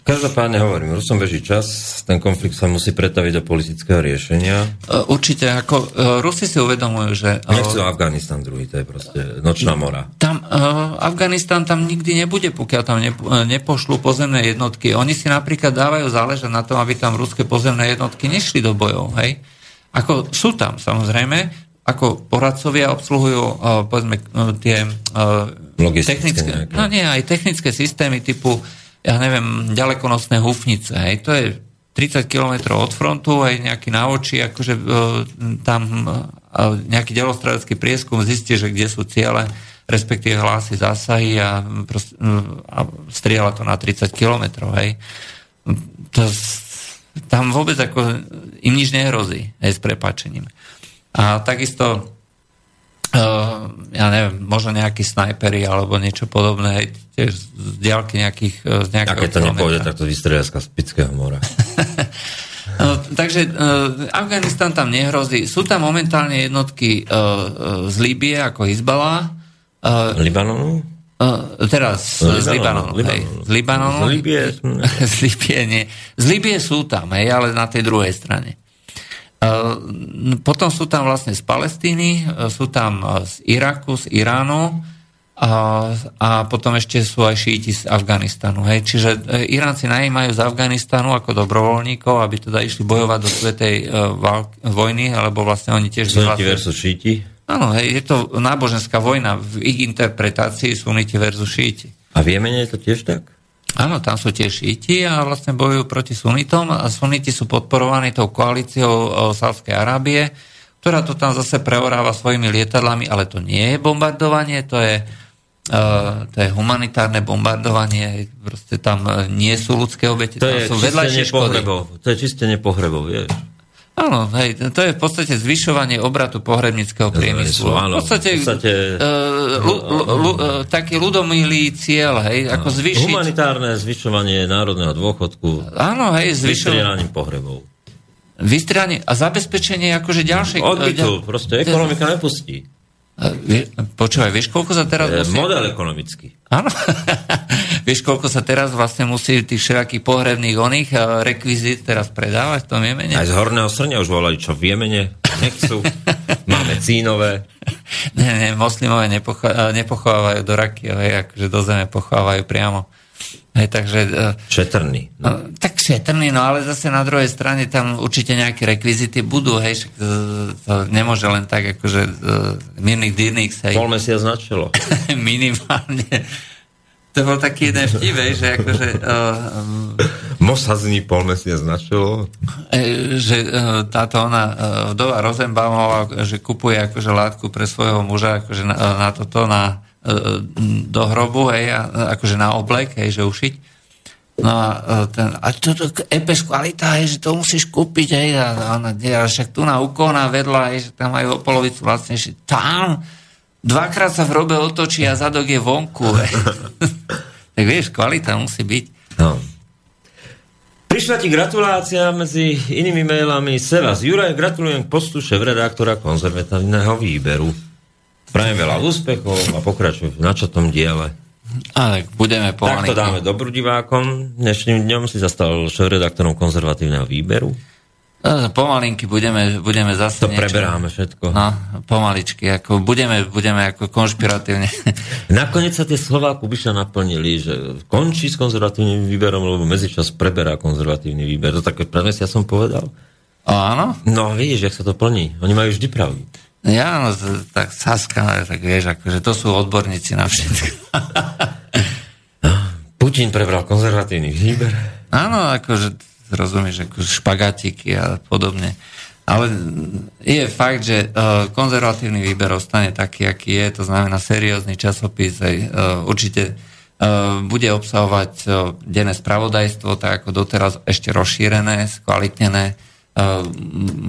Každopádne hovorím, Rusom beží čas, ten konflikt sa musí pretaviť do politického riešenia. E, určite, ako uh, Rusi si uvedomujú, že... Uh, Nechcú Afganistan druhý, to je proste nočná mora. Tam, Afganistan tam nikdy nebude, pokiaľ tam nepo, nepošlú pozemné jednotky. Oni si napríklad dávajú záležať na tom, aby tam ruské pozemné jednotky nešli do bojov, hej? Ako sú tam, samozrejme, ako poradcovia obsluhujú, uh, povedzme, tie technické, no nie, aj technické systémy typu ja neviem, ďalekonosné hufnice. Hej. To je 30 km od frontu, aj nejaký na oči, akože e, tam e, nejaký delostradecký prieskum zistí, že kde sú ciele, respektíve hlási zásahy a, prost, e, a strieľa to na 30 km. Hej. To, tam vôbec ako im nič nehrozí, aj s prepačením. A takisto Uh, ja neviem, možno nejakí snajpery alebo niečo podobné, tiež z diálky nejakých... Uh, z nejakého keď to nepôjde, tak to vystrelia z Kaspického mora. no, takže uh, Afganistan tam nehrozí. Sú tam momentálne jednotky uh, z Líbie ako Izbala. Uh, Libanonu? Uh, teraz z Libanonu. Z Libanonu. Z Libie. z Libie nie. Z Libie sú tam, hej, ale na tej druhej strane. Potom sú tam vlastne z Palestíny, sú tam z Iraku, z Iránu a, a potom ešte sú aj šíti z Afganistanu. Hej. Čiže Iránci najímajú z Afganistanu ako dobrovoľníkov, aby teda išli bojovať do svetej vojny, alebo vlastne oni tiež... Suniti versus šíti? Áno, hej, je to náboženská vojna. V ich interpretácii suniti versus šíti. A v Jemene je to tiež tak? Áno, tam sú tie šíti a vlastne bojujú proti sunitom a suniti sú podporovaní tou koalíciou Sávskej Arábie, ktorá to tam zase preoráva svojimi lietadlami, ale to nie je bombardovanie, to je, uh, to je humanitárne bombardovanie, proste tam e, nie sú ľudské obete, to tam je sú vedľajšie škody. To je čistenie pohrebov, vieš. Áno, hej, to je v podstate zvyšovanie obratu pohrebnického priemyslu. Áno, v podstate, v podstate uh, lu, lu, lu, uh, taký ľudomilý cieľ, hej, ako zvyšiť... Humanitárne zvyšovanie národného dôchodku. Áno, hej, zvyšovanie... pohrebov. Vystrielanie a zabezpečenie akože ďalšie... Odbytu, proste ekonomika nepustí. Počúvaj, vieš, koľko sa teraz... musí... Model ekonomický. Áno. vieš, koľko sa teraz vlastne musí tých všetkých pohrebných oných eh, rekvizít teraz predávať v tom Jemene? Aj z Horného Srňa už volali, čo v Jemene nechcú. Máme cínové. Ne, ne, moslimové nepocho- eh, nepochovávajú do raky, ale akože do zeme pochovávajú priamo. Hej, takže, e, šetrný. No. Tak šetrný, no ale zase na druhej strane tam určite nejaké rekvizity budú, hej, však to, to nemôže len tak akože uh, Mirnik Dyrnix, hej. Pol mesiac značilo. Minimálne. To bol taký jeden vtip, že akože... Uh, Mosazní pol mesiac značilo. Že uh, táto ona, uh, vdova Rosenbaumová, že kupuje akože látku pre svojho muža, akože na, na toto, na E, do hrobu, hej, akože na oblek, hej, že ušiť. No a, e, ten, a toto epes kvalita, hej, že to musíš kúpiť, hej, a ona, a však tu na ukona vedľa, hej, že tam majú o polovicu vlastnejšie. Tam dvakrát sa v hrobe otočí a zadok je vonku, hej. tak vieš, kvalita musí byť. No. Prišla ti gratulácia medzi inými mailami Sevas. Juraj, gratulujem k postu šéf-redaktora konzervatívneho výberu. Prajem veľa úspechov a pokračuj v načatom diele. Ale budeme po Tak to dáme dobru divákom. Dnešným dňom si zastal šéf-redaktorom konzervatívneho výberu. No, Pomalinky budeme, budeme zase To preberáme všetko. No, pomaličky, ako budeme, budeme ako konšpiratívne. Nakoniec sa tie slová Kubiša naplnili, že končí s konzervatívnym výberom, lebo medzičas preberá konzervatívny výber. To také pre ja som povedal. O, áno? No vidíš, jak sa to plní. Oni majú vždy pravdu. Ja, no, tak Saska, tak vieš, akože to sú odborníci na všetko. Putin prebral konzervatívny výber. Áno, akože rozumieš, ako špagatiky a podobne. Ale je fakt, že uh, konzervatívny výber ostane taký, aký je, to znamená seriózny časopis, aj, uh, určite uh, bude obsahovať denné spravodajstvo, tak ako doteraz ešte rozšírené, skvalitnené. Uh,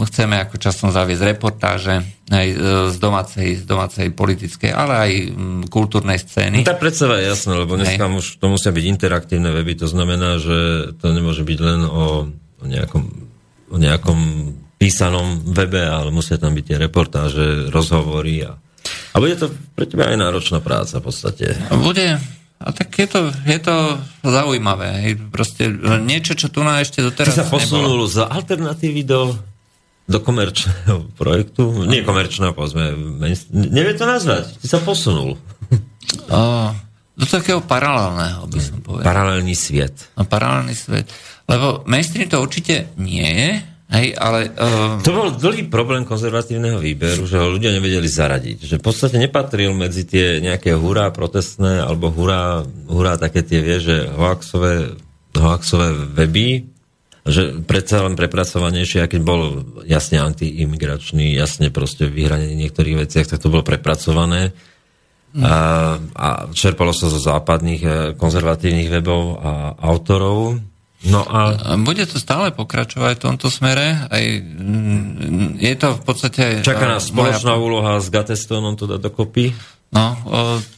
chceme ako časom zaviesť reportáže aj uh, z, domácej, z domácej politickej, ale aj um, kultúrnej scény. No tá predstava je jasná, lebo dneska už to musia byť interaktívne weby, to znamená, že to nemôže byť len o, o, nejakom, o nejakom písanom webe, ale musia tam byť tie reportáže, rozhovory a, a bude to pre teba aj náročná práca v podstate. Bude, a tak je to, je to zaujímavé. hej. Proste niečo, čo tu na ešte Ty doteraz sa posunul z alternatívy do, do komerčného projektu? Nie komerčného, povedzme. Nevie to nazvať. Ty sa posunul. O, do takého paralelného, by som povedal. Paralelný svet. No, paralelný svet. Lebo mainstream to určite nie je, hej, ale... Uh, To bol dlhý problém konzervatívneho výberu, že ho ľudia nevedeli zaradiť. Že v podstate nepatril medzi tie nejaké hurá protestné, alebo hurá, hurá také tie, vie, že hoaxové, hoaxové weby, že predsa len prepracovanejšie, keď bol jasne antiimigračný, jasne proste vyhranený v niektorých veciach, tak to bolo prepracované. A, a čerpalo sa zo západných eh, konzervatívnych webov a autorov. No a bude to stále pokračovať v tomto smere. Aj, mm, je to v podstate... čaká eh, nás spoločná úloha s Gatestonom to dať dokopy. No,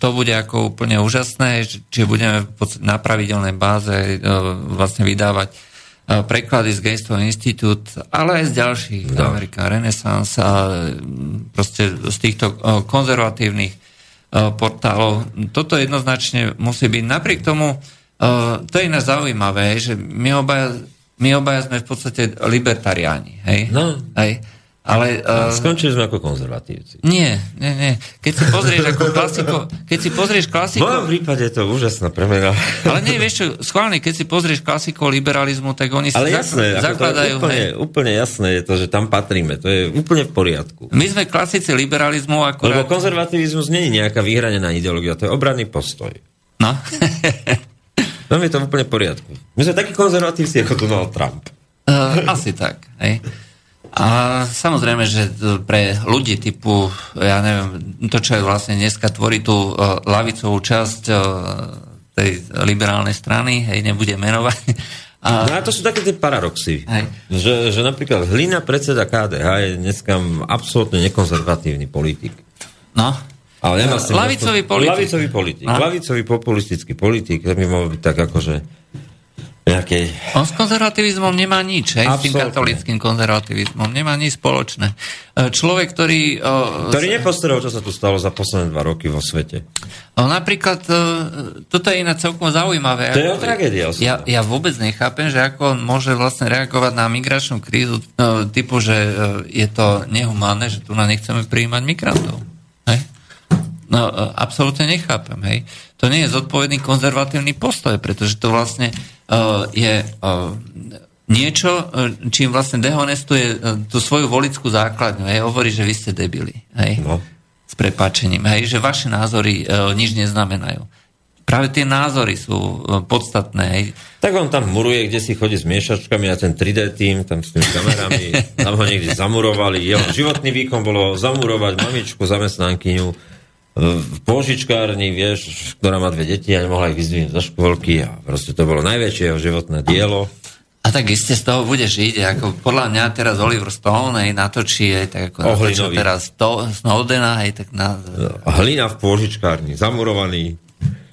to bude ako úplne úžasné, že- čiže budeme na pravidelnej báze e, vlastne vydávať e, preklady z Gejstvo Institút, ale aj z ďalších, No. American Renaissance a mm, proste z týchto konzervatívnych portálov. Toto jednoznačne musí byť. Napriek tomu, e, to je ináč zaujímavé, že my obaja, my obaja sme v podstate libertariáni. Hej? No. Hej? Ale, e, Skončili sme ako konzervatívci. nie, nie, nie. Keď si pozrieš ako klasiko, keď si pozrieš V mojom prípade je to úžasná premena. ale nie, vieš čo, schválne, keď si pozrieš klasikov liberalizmu, tak oni si Ale zak- jasné, ako to zakladajú, úplne, hej. úplne jasné je to, že tam patríme. To je úplne v poriadku. My sme klasici liberalizmu, Lebo akurát... konzervativizmus nie je nejaká vyhranená ideológia, to je obranný postoj. No. Tam je to úplne v poriadku. My sme takí konzervatívci ako Donald Trump. Uh, asi tak, hej. A samozrejme, že pre ľudí typu, ja neviem, to, čo je vlastne dneska tvorí tú uh, lavicovú časť uh, tej liberálnej strany, hej, nebude menovať. A, No a to sú také tie paradoxy. Hej. Že, že napríklad Hlina, predseda KDH, je dneska absolútne nekonzervatívny politik. no, Ale nemá s tým Lavicový politik. Lavicový politik. No. Lavicový populistický politik. To by mohol byť tak akože nejakej... On s konzervativizmom nemá nič, hej, s tým katolickým konzervativizmom, nemá nič spoločné. E, Človek, ktorý... o, Ktorý nepostaral, čo sa tu stalo za posledné dva roky vo svete. o, napríklad, e, toto je iná celkom zaujímavé. To je tragédia. Ja, ja vôbec nechápem, že ako on môže vlastne reagovať na migračnú krízu e, typu, že e, je to nehumánne, že tu na nechceme prijímať migrantov. No, e, absolútne nechápem, hej. To nie je zodpovedný konzervatívny postoj, pretože to vlastne uh, je uh, niečo, čím vlastne dehonestuje tú svoju volickú základňu, hej. Hovorí, že vy ste debili, hej. No. S prepáčením, hej, že vaše názory uh, nič neznamenajú. Práve tie názory sú uh, podstatné, hej. Tak on tam muruje, kde si chodí s miešačkami a ten 3D tým, tam s tými kamerami, tam ho niekde zamurovali. Jeho životný výkon bolo zamurovať mamičku, zamestnankyňu v pôžičkárni, vieš, ktorá má dve deti a nemohla ich vyzdvihnúť zo škôlky a proste to bolo najväčšie jeho životné dielo. A tak iste z toho bude žiť, ako podľa mňa teraz Oliver Stone hej, natočí, hej, tak ako natočil teraz to, Snowdena, hej, tak na, Hlina v pôžičkárni, zamurovaný.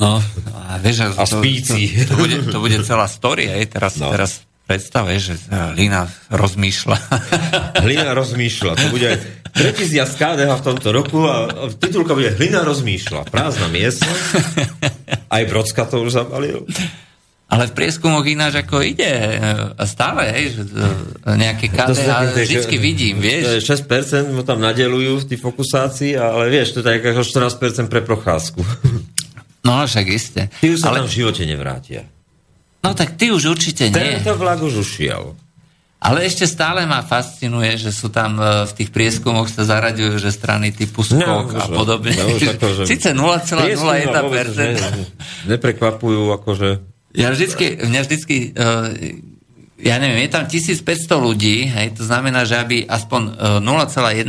No, a vieš, A spíci. To, to, bude, to bude celá story, aj teraz, No. no. teraz predstav, vieš, že Lina rozmýšľa. Hlina rozmýšľa. To bude tretí zjazd KDH v tomto roku a titulka bude Hlina rozmýšľa. Prázdna miestnosť. Aj Brocka to už zabalil. Ale v prieskumoch ináč ako ide e, stále, hej, že e, nejaké KDH vždycky vidím, vieš. je 6% mu tam nadelujú v tých fokusácii, ale vieš, to je tak ako 14% pre procházku. No však isté. Ty už sa Ale, tam v živote nevrátia. No tak ty už určite nie. Tento vlak už ušiel. Ale ešte stále ma fascinuje, že sú tam e, v tých prieskumoch sa zaraďujú, že strany typu skok No, a podobne. no, už ako, že- Sice Prieskumy ma vôbec 0,01%. ne- Neprekvapujú, akože... Ja vždycky, mňa vždycky, uh, ja neviem, je tam 1500 ľudí, hej, to znamená, že aby aspoň uh, 0,1%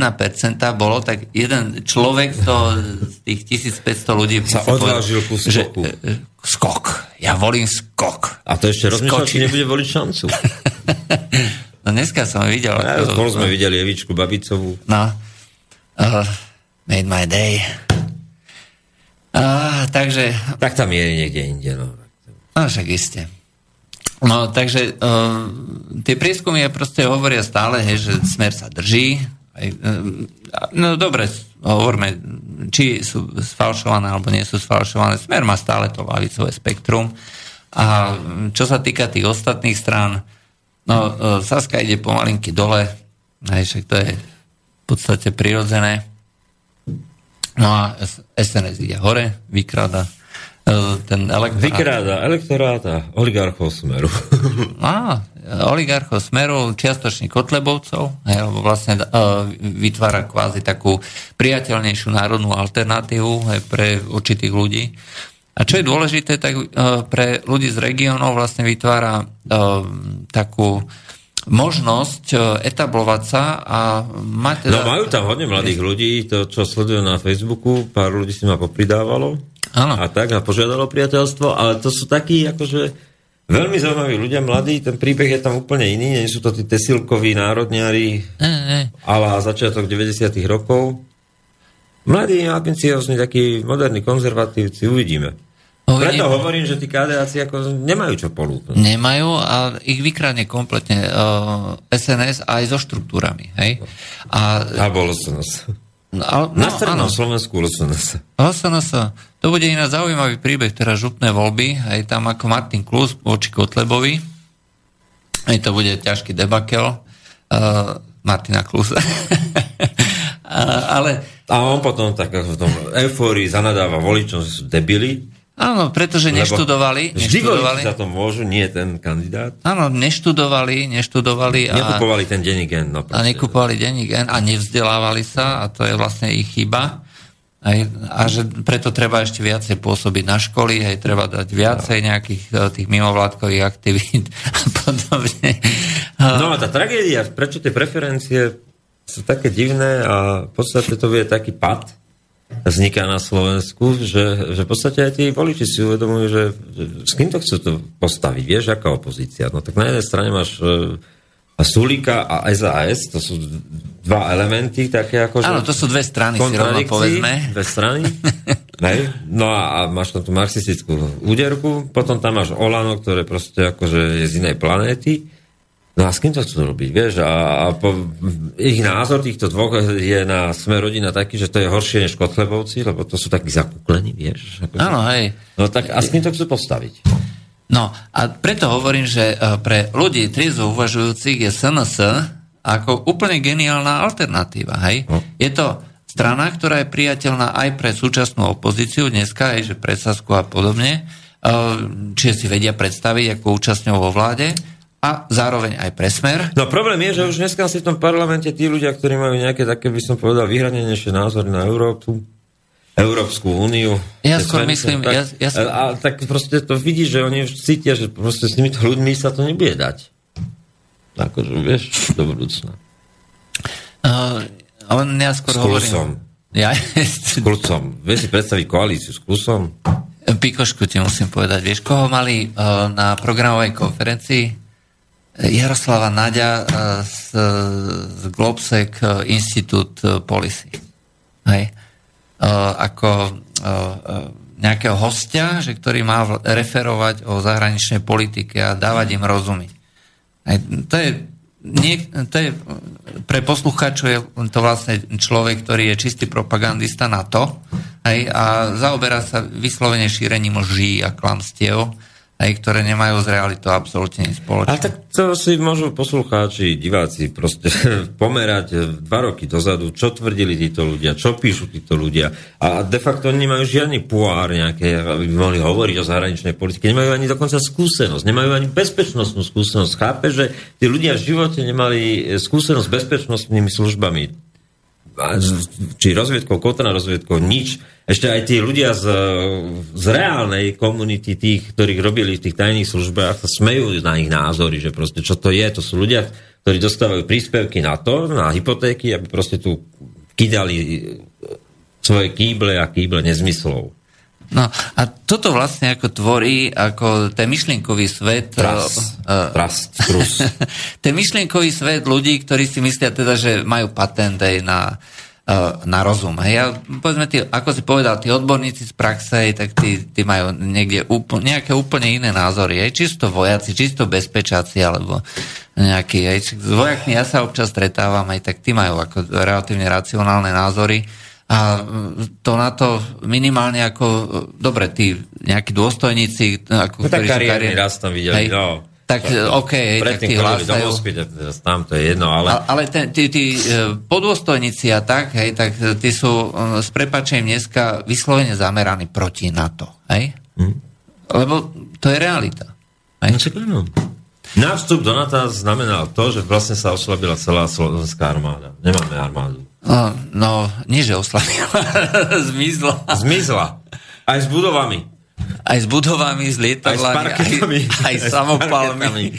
bolo, tak jeden človek toho, z tých 1500 ľudí Sa odvážil ku že, skoku. uh, skok. Ja volím skok. A to ešte rozmýšľal, Skočí. či nebude voliť šancu. No dneska som videl. Ja, spolu sme videli Evičku Babicovú. No. Uh, made my day. Uh, takže Tak tam je niekde inde. No. No však iste. No, takže uh, tie prieskumy proste hovoria stále, hej, že smer sa drží. Aj, uh, no dobre, hovorme, či sú sfalšované alebo nie sú sfalšované. Smer má stále to lavicové spektrum. A čo sa týka tých ostatných strán, no uh, Saska ide pomalinky dole, hej, však to je v podstate prirodzené. No a SNS ide hore, vykráda e, ten elektorát. Vykráda elektoráta oligarchov smeru. Á, oligarchov Smeru, čiastočne Kotlebovcov, hej, lebo vlastne uh, vytvára kvázi takú priateľnejšiu národnú alternatívu hej, pre určitých ľudí. A čo je dôležité, tak uh, pre ľudí z regiónov vlastne vytvára uh, takú možnosť etablovať sa a mať teda... No majú tam hodne mladých ľudí, to čo sledujú na Facebooku, pár ľudí si ma popridávalo. Áno. A tak, a požiadalo priateľstvo, ale to sú takí, akože veľmi zaujímaví ľudia, mladí, ten príbeh je tam úplne iný, nie sú to tí tesilkoví ne. ale začiatok 90 rokov. Mladí, ambiciozni, takí moderní konzervatívci, uvidíme. Uvidíme. Preto hovorím, že tí KDAci ako nemajú čo polúknuť. Nemajú a ich vykradne kompletne uh, SNS aj so štruktúrami. Hej? A, A nás. no, ale- Na no, strednom áno. Slovensku LSNS. SNS. To bude iná zaujímavý príbeh, teraz župné voľby, aj tam ako Martin Klus voči Kotlebovi. Aj to bude ťažký debakel uh, Martina Klusa. ale A on potom tak v tom eufórii zanadáva voličom, že sú debili. áno, pretože neštudovali, Vždy neštudovali, za to môžu, nie ten kandidát. áno, neštudovali, neštudovali a, Nekupovali ten denní gen. No, a nekupovali denník N a nevzdelávali sa a to je vlastne ich chyba. Aj, a že preto treba ešte viacej pôsobiť na školy, aj treba dať viacej nejakých eh, tých mimovládkových aktivít a podobne. No a tá tragédia, prečo tie preferencie sú také divné a v podstate to je taký pad vzniká na Slovensku, že, že v podstate aj tí voliči si uvedomujú, že, že s kým to chcú to postaviť, vieš, aká opozícia. No tak na jednej strane máš e, a Sulika a SAS, to sú dva elementy také ako... Áno, to sú dve strany, si rovno povedzme. Dve strany. Hej. No a, a máš tam tú marxistickú úderku, potom tam máš Olano, ktoré proste akože je z inej planéty. No a s kým to chcú robiť, vieš? A, a po, ich názor týchto dvoch je na sme rodina taký, že to je horšie než Kotlebovci, lebo to sú takí zakúklení, vieš? Akože. Áno, hej. No tak a s kým to chcú postaviť? No a preto hovorím, že eh, pre ľudí triezvo uvažujúcich je SNS ako úplne geniálna alternatíva. Hej? No. Je to strana, ktorá je priateľná aj pre súčasnú opozíciu dneska, aj že pre Sasku a podobne, eh, čiže si vedia predstaviť ako účastňov vo vláde a zároveň aj pre smer. No problém je, že už dneska si v tom parlamente tí ľudia, ktorí majú nejaké také, by som povedal, vyhranenejšie názory na Európu, Európsku úniu. Ja skôr myslím, tak, ja- ja skôr- a, a, tak proste to vidíš, že oni už cítia, že proste s týmito ľuďmi sa to nebude dať. Akože, vieš, do budúcna. Uh, ale ja skôr S hovorím... Klusom. Ja, S Klusom. Vieš si predstaviť koalíciu s Klusom? Pikošku ti musím povedať. Vieš, koho mali uh, na programovej konferencii? Jaroslava Naďa uh, z, z Globsec uh, Institute uh, Policy. Hej. Uh, ako uh, uh, nejakého hostia, že ktorý má referovať o zahraničnej politike a dávať im rozumieť. To je nie, to je, pre poslucháčov je to vlastne človek, ktorý je čistý propagandista na to hej, a zaoberá sa vyslovene šírením lží a klamstiev aj ktoré nemajú s realitou absolútne nič spoločné. Ale tak to si môžu poslucháči, diváci proste pomerať eh, dva roky dozadu, čo tvrdili títo ľudia, čo píšu títo ľudia. A de facto oni nemajú žiadny puár nejaké, aby mohli hovoriť o zahraničnej politike. Nemajú ani dokonca skúsenosť, nemajú ani bezpečnostnú skúsenosť. Chápe, že tí ľudia v živote nemali eh, skúsenosť s bezpečnostnými službami či rozviedkou, kontra rozviedkou, nič. Ešte aj tí ľudia z, z reálnej komunity tých, ktorých robili v tých tajných službách, sa smejú na ich názory, že proste čo to je. To sú ľudia, ktorí dostávajú príspevky na to, na hypotéky, aby proste tu kydali svoje kýble a kýble nezmyslov. No a toto vlastne ako tvorí ako ten myšlienkový svet... Tras, uh, tras, trus. ten myšlienkový svet ľudí, ktorí si myslia teda, že majú patent aj na, uh, na rozum. Hej, ja, povedzme, tí, ako si povedal, tí odborníci z praxe, tak tí, tí majú niekde úplne, nejaké úplne iné názory. Hej, čisto vojaci, čisto bezpečáci, alebo nejakí, hej, s vojakmi ja sa občas stretávam, aj tak tí majú ako relatívne racionálne názory a to na to minimálne ako, dobre, tí nejakí dôstojníci, ako, no, ktorí tak kariérny raz tam videli, hej, no. Tak, OK, tak tí hlásajú. Tam to je jedno, ale... Ale ten, tí, tí e, podôstojníci a tak, hej, tak tí sú e, s prepačením dneska vyslovene zameraní proti NATO, hej? Hm. Lebo to je realita. Hej? No, Nástup do NATO znamenal to, že vlastne sa oslabila celá slovenská armáda. Nemáme armádu. No, no nie že oslavila, zmizla. Zmizla. Aj s budovami. Aj s budovami, s lietadlami, aj, aj, aj samopalmi.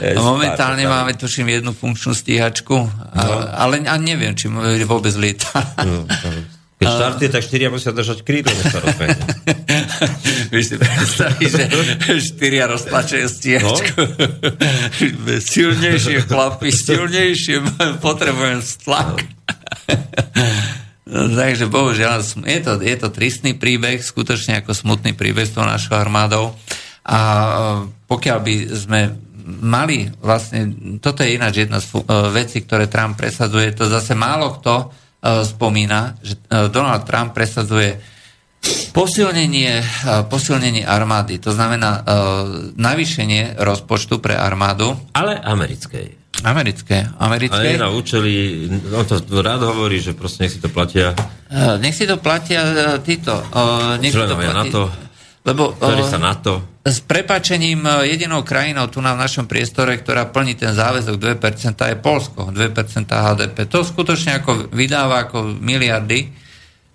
a momentálne máme, tuším, jednu funkčnú stíhačku, no. ale a neviem, či vôbec lieta. no, keď štartuje, tak štyria musia držať krídlo, než sa rozbehne. Vy si predstaví, že štyria roztlačujú stíhačku. No. silnejšie chlapi, silnejšie, potrebujem stlak. No, takže bohužiaľ, je to, je to tristný príbeh, skutočne ako smutný príbeh s tou našou armádou. A e, pokiaľ by sme mali vlastne, toto je ináč jedna z e, vecí, ktoré Trump presadzuje, to zase málo kto spomína, že e, Donald Trump presadzuje posilnenie, e, posilnenie armády, to znamená navýšenie rozpočtu pre armádu. Ale americkej. Americké, americké. Ale na účely, on to rád hovorí, že proste nech si to platia. Nech si to platia títo. Nech si to platia, na to lebo, ktorý sa na to... S prepačením e, jedinou krajinou tu na v našom priestore, ktorá plní ten záväzok 2%, je Polsko. 2% HDP. To skutočne ako vydáva ako miliardy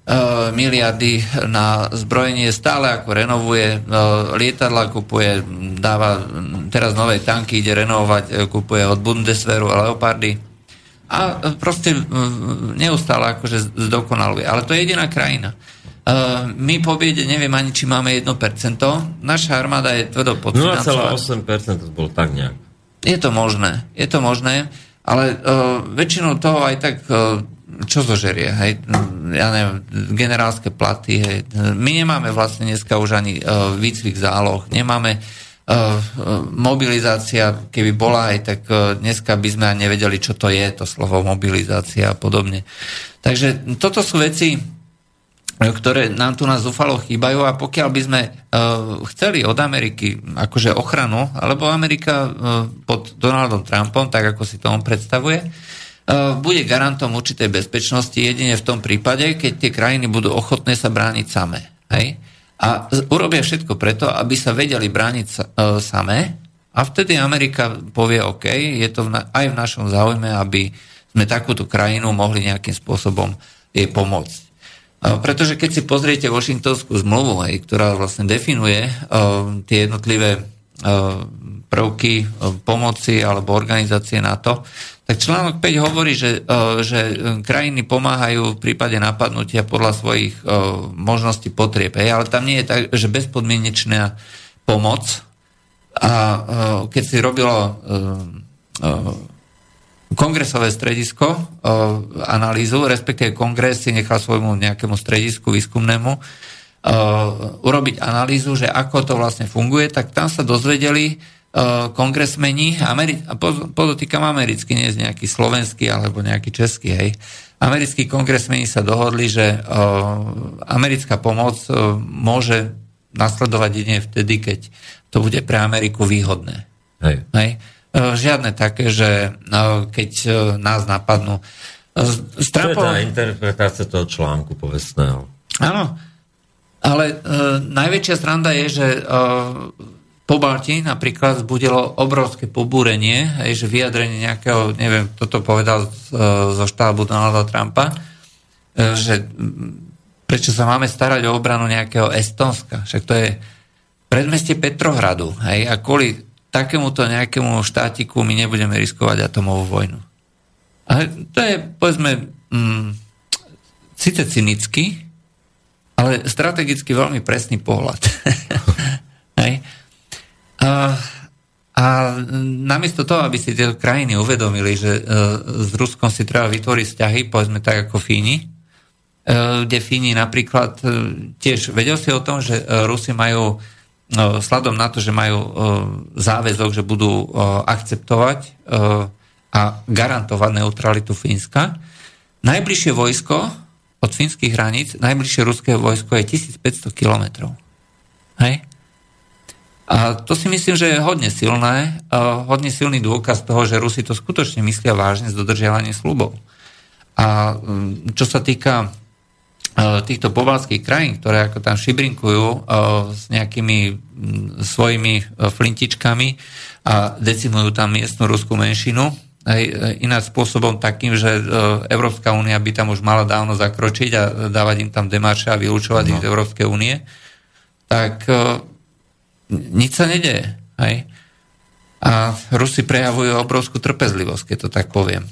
uh, miliardy na zbrojenie, stále ako renovuje, uh, lietadla kupuje, dáva teraz nové tanky, ide renovovať, kupuje od Bundeswehru a Leopardy a proste neustále akože zdokonaluje. Ale to je jediná krajina. Uh, my po biede neviem ani, či máme 1%. Naša armáda je tvrdo podfinancovaná. 0,8% to bolo tak nejak. Je to možné, je to možné, ale uh, väčšinou toho aj tak uh, čo zožerie, hej, ja neviem, generálske platy, hej. My nemáme vlastne dneska už ani uh, výcvik záloh, nemáme uh, mobilizácia, keby bola aj, tak uh, dneska by sme ani nevedeli, čo to je, to slovo mobilizácia a podobne. Takže toto sú veci, ktoré nám tu na zúfalo chýbajú a pokiaľ by sme uh, chceli od Ameriky akože ochranu, alebo Amerika uh, pod Donaldom Trumpom, tak ako si to on predstavuje, uh, bude garantom určitej bezpečnosti jedine v tom prípade, keď tie krajiny budú ochotné sa brániť samé. Hej? A urobia všetko preto, aby sa vedeli brániť sa, uh, samé a vtedy Amerika povie, OK, je to v na, aj v našom záujme, aby sme takúto krajinu mohli nejakým spôsobom jej pomôcť. Pretože keď si pozriete Washingtonskú zmluvu, aj, ktorá vlastne definuje uh, tie jednotlivé uh, prvky uh, pomoci alebo organizácie NATO, tak článok 5 hovorí, že, že krajiny pomáhajú v prípade napadnutia podľa svojich možností potrieb. Ale tam nie je tak, že bezpodmienečná pomoc. A keď si robilo kongresové stredisko uh, analýzu, respektíve kongres si nechal svojmu nejakému stredisku výskumnému uh, urobiť analýzu, že ako to vlastne funguje, tak tam sa dozvedeli uh, kongresmeni, Ameri- podotýkam americký, nie je nejaký slovenský alebo nejaký český, hej. Americkí kongresmeni sa dohodli, že americká pomoc môže nasledovať jedine vtedy, keď to bude pre Ameriku výhodné. Hej. Hej? E, Žiadne také, že no, keď e, nás napadnú. E, S To je tá interpretácia toho článku povestného. áno, ale e, najväčšia sranda je, že e, po Balti napríklad zbudilo obrovské pobúrenie, hej, že vyjadrenie nejakého, neviem, kto to povedal z, e, zo štábu Donalda Trumpa, e, že prečo sa máme starať o obranu nejakého Estonska, však to je predmestie Petrohradu, hej, a kvôli takémuto nejakému štátiku my nebudeme riskovať atomovú vojnu. A to je, povedzme, mm, síce cynický, ale strategicky veľmi presný pohľad. Hej. A, a namiesto toho, aby si tie krajiny uvedomili, že e, s Ruskom si treba vytvoriť vzťahy, povedzme tak ako Fíni, e, kde Fíni napríklad e, tiež vedel si o tom, že e, Rusi majú sladom na to, že majú e, záväzok, že budú e, akceptovať e, a garantovať neutralitu Fínska. Najbližšie vojsko od fínskych hraníc, najbližšie ruské vojsko je 1500 kilometrov. Hej? A to si myslím, že je hodne silné, hodne silný dôkaz toho, že Rusi to skutočne myslia vážne s dodržiavaním slubov. A čo sa týka týchto pobalských krajín, ktoré ako tam šibrinkujú uh, s nejakými um, svojimi uh, flintičkami a decimujú tam miestnu ruskú menšinu, aj ináč spôsobom takým, že Európska únia by tam už mala dávno zakročiť a dávať im tam demarše a vylúčovať no. ich z Európskej únie, tak nič sa nedeje. Hej? A Rusi prejavujú obrovskú trpezlivosť, keď to tak poviem.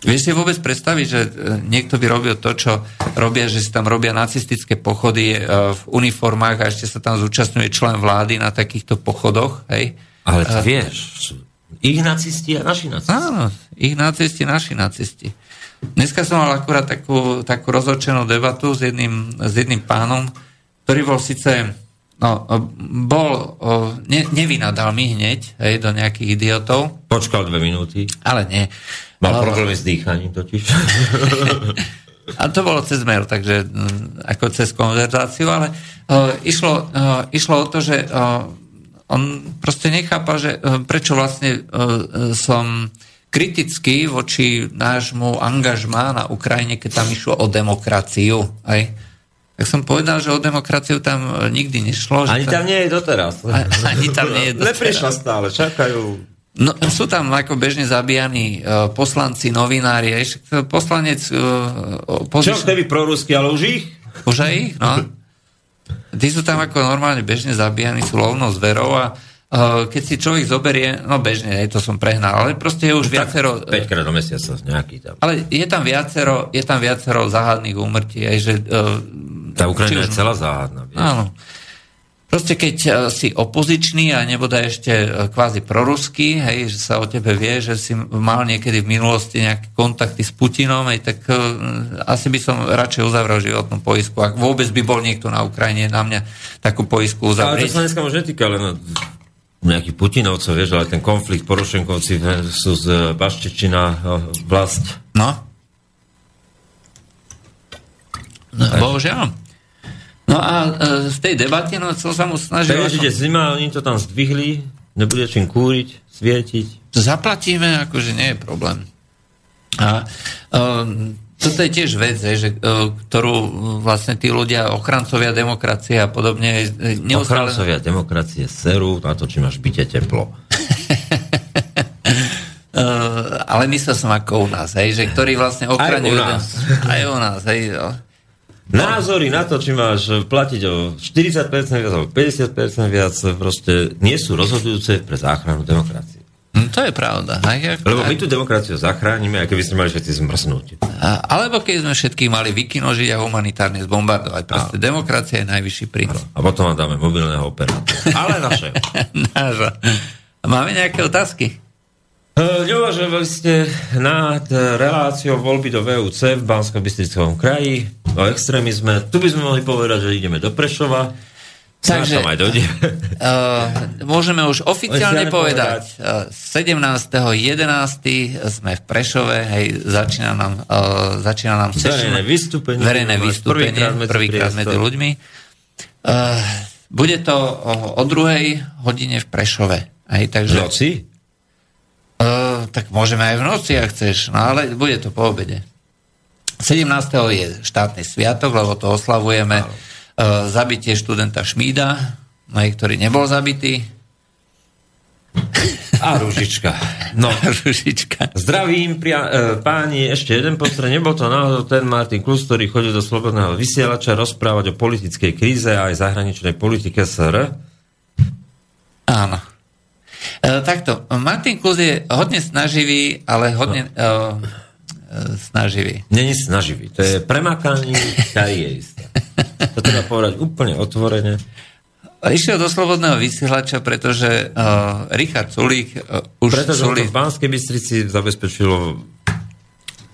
Vieš si vôbec predstaviť, že e, niekto by robil to, čo robia, že si tam robia nacistické pochody v uniformách a ešte sa tam zúčastňuje člen vlády na takýchto pochodoch, hej? Ale ty vieš, sú ich nacisti a naši nacisti. Áno, ich nacisti, naši nacisti. Dneska som mal akurát takú, takú rozhodčenú debatu s jedným, s jedným pánom, ktorý bol síce, no, bol, ne, nevynadal mi hneď, hej, do nejakých idiotov. Počkal dve minúty. Ale nie. Mal problémy s dýchaním totiž. A to bolo cez mail, takže ako cez konverzáciu, ale uh, išlo, uh, išlo o to, že uh, on proste nechápal, že e, prečo vlastne e, som kritický voči nášmu angažmá na Ukrajine, keď tam išlo o demokraciu. Aj? Tak som povedal, že o demokraciu tam e, nikdy nešlo. Ani tam nie je doteraz. Ani tam nie je doteraz. Neprišla stále, čakajú. No, sú tam ako bežne zabíjani uh, poslanci, novinári. Poslanec... Uh. Čo vtedy prorusky, ale už ich? Už aj ich, no. Tí sú tam ako normálne bežne zabíjani, sú lovnou zverou a keď si človek zoberie, no bežne, to som prehnal, ale proste je už tak viacero... 5 krát do mesiaca nejaký tam. Ale je tam viacero, je tam viacero záhadných úmrtí, aj že... Uh, Tá Ukrajina je celá záhadná. Vieš. Áno. Proste keď uh, si opozičný a nebude ešte uh, kvázi proruský, hej, že sa o tebe vie, že si mal niekedy v minulosti nejaké kontakty s Putinom, hej, tak uh, asi by som radšej uzavrel životnú poisku. Ak vôbec by bol niekto na Ukrajine na mňa takú poisku Ale to uzavrieť. sa dneska možno netýka len nejakých Putinovcov, vieš, ale ten konflikt Porošenkovci sú z Baštečina vlast. No. no bohužiaľ. No a e, v tej debate, no chcel sa mu snažiť... Takže ide zima, oni to tam zdvihli, nebude čím kúriť, svietiť. Zaplatíme, akože nie je problém. A um, toto je tiež vec, že, uh, ktorú vlastne tí ľudia, ochrancovia demokracie a podobne... e, Neustále... Ochrancovia demokracie serú na to, či máš byte teplo. Uh, ale myslel som ako u nás, hej, že ktorí vlastne ochraňujú... Aj u nás. Aj u nás, hej. Názory na to, či máš platiť o 40% viac alebo 50% viac, proste nie sú rozhodujúce pre záchranu demokracie. Hm, to je pravda. Aj, ako, Lebo my tú demokraciu zachránime, aj keby sme mali všetci zmrznúť. A, alebo keď sme všetkých mali vykinožiť a humanitárne zbombardovať. Proste a. demokracia je najvyšší prínos. A potom vám dáme mobilného operátora. Ale naše. Máme nejaké otázky? Uh, Neuvažovali ste nad reláciou voľby do VUC v bansko bystrickom kraji o extrémizme. Tu by sme mohli povedať, že ideme do Prešova. Takže, aj dojde. Uh, môžeme už oficiálne povedať, uh, 17.11. sme v Prešove, hej, začína nám, uh, začína nám verejné vystúpenie, verejné vystúpenie prvýkrát medzi, medzi ľuďmi. Uh, bude to o, o druhej hodine v Prešove. Aj, takže, V noci? Tak môžeme aj v noci, ak chceš, no ale bude to po obede. 17. je štátny sviatok, lebo to oslavujeme uh, zabitie študenta Šmída, no, ktorý nebol zabitý. A Ružička. No, Ružička. zdravím pria, e, páni, ešte jeden postreh. Nebol to náhodou ten Martin Klus, ktorý chodil do Slobodného vysielača rozprávať o politickej kríze a aj zahraničnej politike SR? Áno. E, takto, Martin Klus je hodne snaživý, ale hodne no. e, e, snaživý. Není snaživý. To je premakaný karierista. To treba povedať úplne otvorene. Išiel do Slobodného vysielača, pretože uh, Richard Sulík uh, už... Pretože Sulík, v Banskej Bystrici zabezpečilo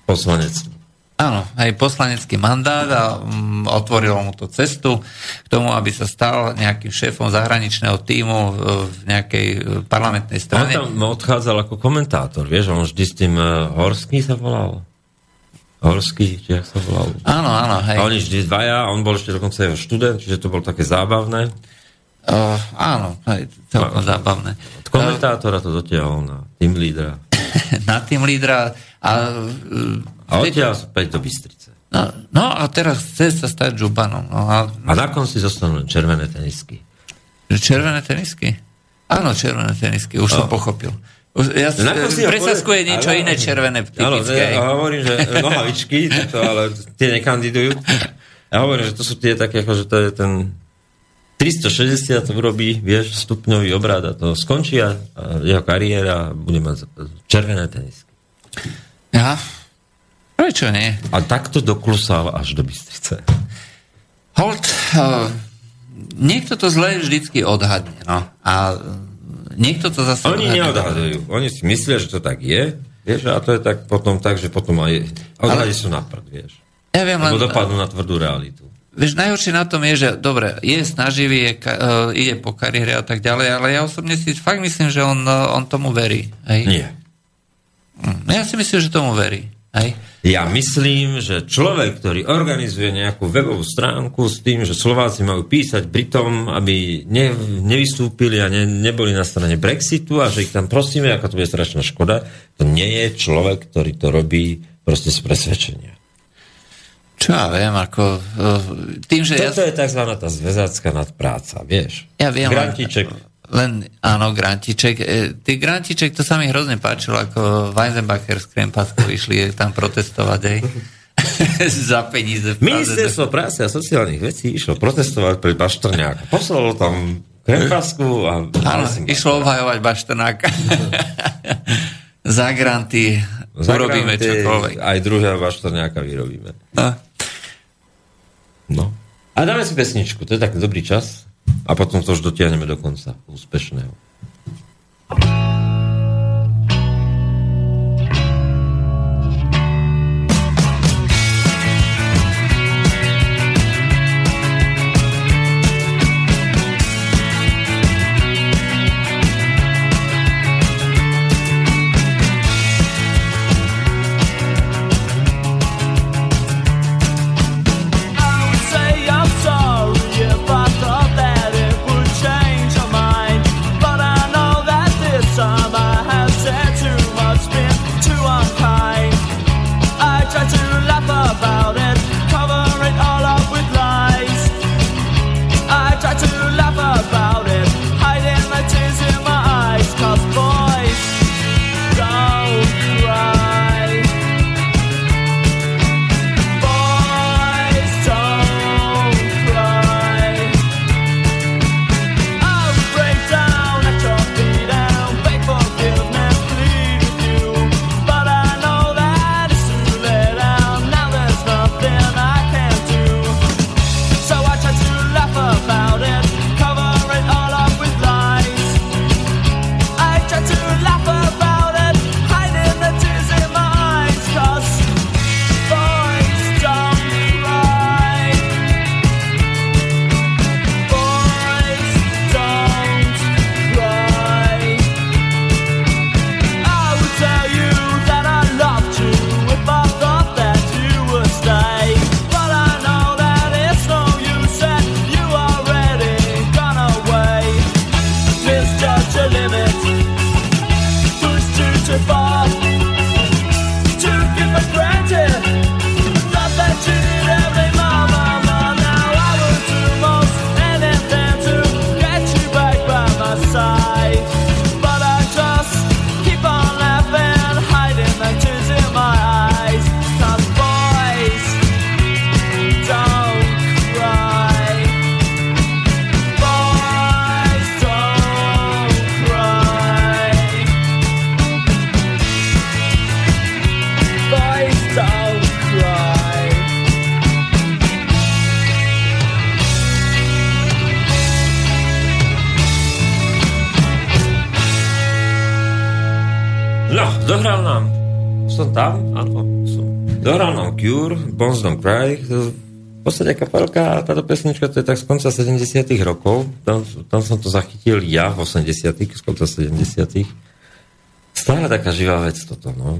poslanec. Áno, aj poslanecký mandát a um, otvorilo mu to cestu k tomu, aby sa stal nejakým šéfom zahraničného týmu uh, v nejakej uh, parlamentnej On strane. tam odchádzal ako komentátor, vieš, on vždy s tým uh, Horský sa volal. Horský, či jak sa volal. Áno, áno, hej. A oni vždy dvaja, on bol ešte dokonca jeho študent, čiže to bolo také zábavné. Uh, áno, hej, celkom zábavné. Od komentátora to dotiahol na tým lídra. Na tým lídra a... Uh, A odtiaľ späť do Bystrice. no, no a teraz chce sa stať žubanom. No a A na konci zostanú červené tenisky. Červené tenisky? Áno, červené tenisky, už som No. pochopil. Už, ja presaskuje poviem- niečo áno, iné červené, Áno, typické. ja hovorím, že nohavičky, to, ale tie nekandidujú. Ja hovorím, že to sú tie také, ako, že to je ten 360 to urobí, vieš, stupňový obrad a to skončí a jeho kariéra bude mať červené tenisky. Ja? Prečo nie? A takto doklusal až do Bystrice. Hold, uh, niekto to zle vždycky odhadne, no. A uh, niekto to zase Oni odhadne. neodhadujú. Oni si myslia, že to tak je, vieš, a to je tak potom tak, že potom aj odhady sú na prd, vieš. Ja viem, len, Lebo dopadnú na tvrdú realitu. vieš, najhoršie na tom je, že dobre, je snaživý, je, uh, ide po kariére a tak ďalej, ale ja osobne si fakt myslím, že on, on tomu verí. Hej? Nie. Mm, Ja si myslím, že tomu verí. Hej? Ja myslím, že človek, ktorý organizuje nejakú webovú stránku s tým, že Slováci majú písať Britom, aby ne, nevystúpili a ne, neboli na strane Brexitu a že ich tam prosíme, ako to bude strašná škoda, to nie je človek, ktorý to robí proste z presvedčenia. Čo ja viem, ako... Uh, tým, že ja... Toto je tzv. tá zväzácká nadpráca, vieš. Ja viem, Grantiček. Len, áno, Grantiček. E, ty Grantiček, to sa mi hrozne páčilo, ako Weisenbacher s Krempaskou išli tam protestovať, hej. Za peníze. Ministerstvo práce a sociálnych vecí išlo protestovať pre Baštrňáka. Poslalo tam Krempasku a... Áno, išlo obhajovať Baštrnáka. Za granty urobíme Zagrante, čokoľvek. Aj druhého Baštrňáka vyrobíme. No. No. A dáme si pesničku, to je taký dobrý čas. A potom to už dotiahneme do konca úspešného. Podstate kapelka, táto pesnička, to je tak z konca 70 rokov. Tam, tam som to zachytil ja v 80 z konca 70 Stále taká živá vec toto, no.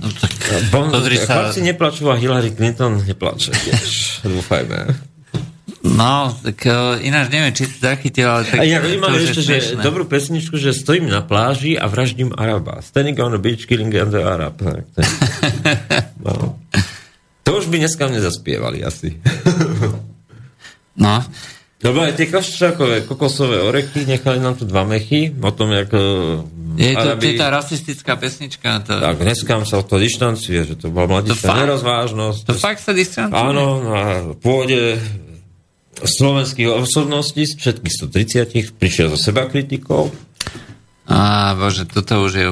No, tak, Bon, sa, Chlapci neplačú a Hillary Clinton neplače tiež. Dúfajme. no, tak uh, ináč neviem, či si zachytil, ale tak A ja už je ešte, že dobrú pesničku, že stojím na pláži a vraždím Araba. Standing on the beach, killing the Arab. Tak, je- no. To už by dneska nezaspievali asi. No, Lebo aj tie koščakové kokosové orechy nechali nám tu dva mechy o tom, jak je to, to Arabi... je tá rasistická pesnička. To, Tak dneska sa od toho dištancuje, že to bola To mladická nerozvážnosť. to fakt sa distancuje? Áno, na pôde slovenských osobností z všetkých 130 prišiel so seba kritikou. Á, bože, toto už je...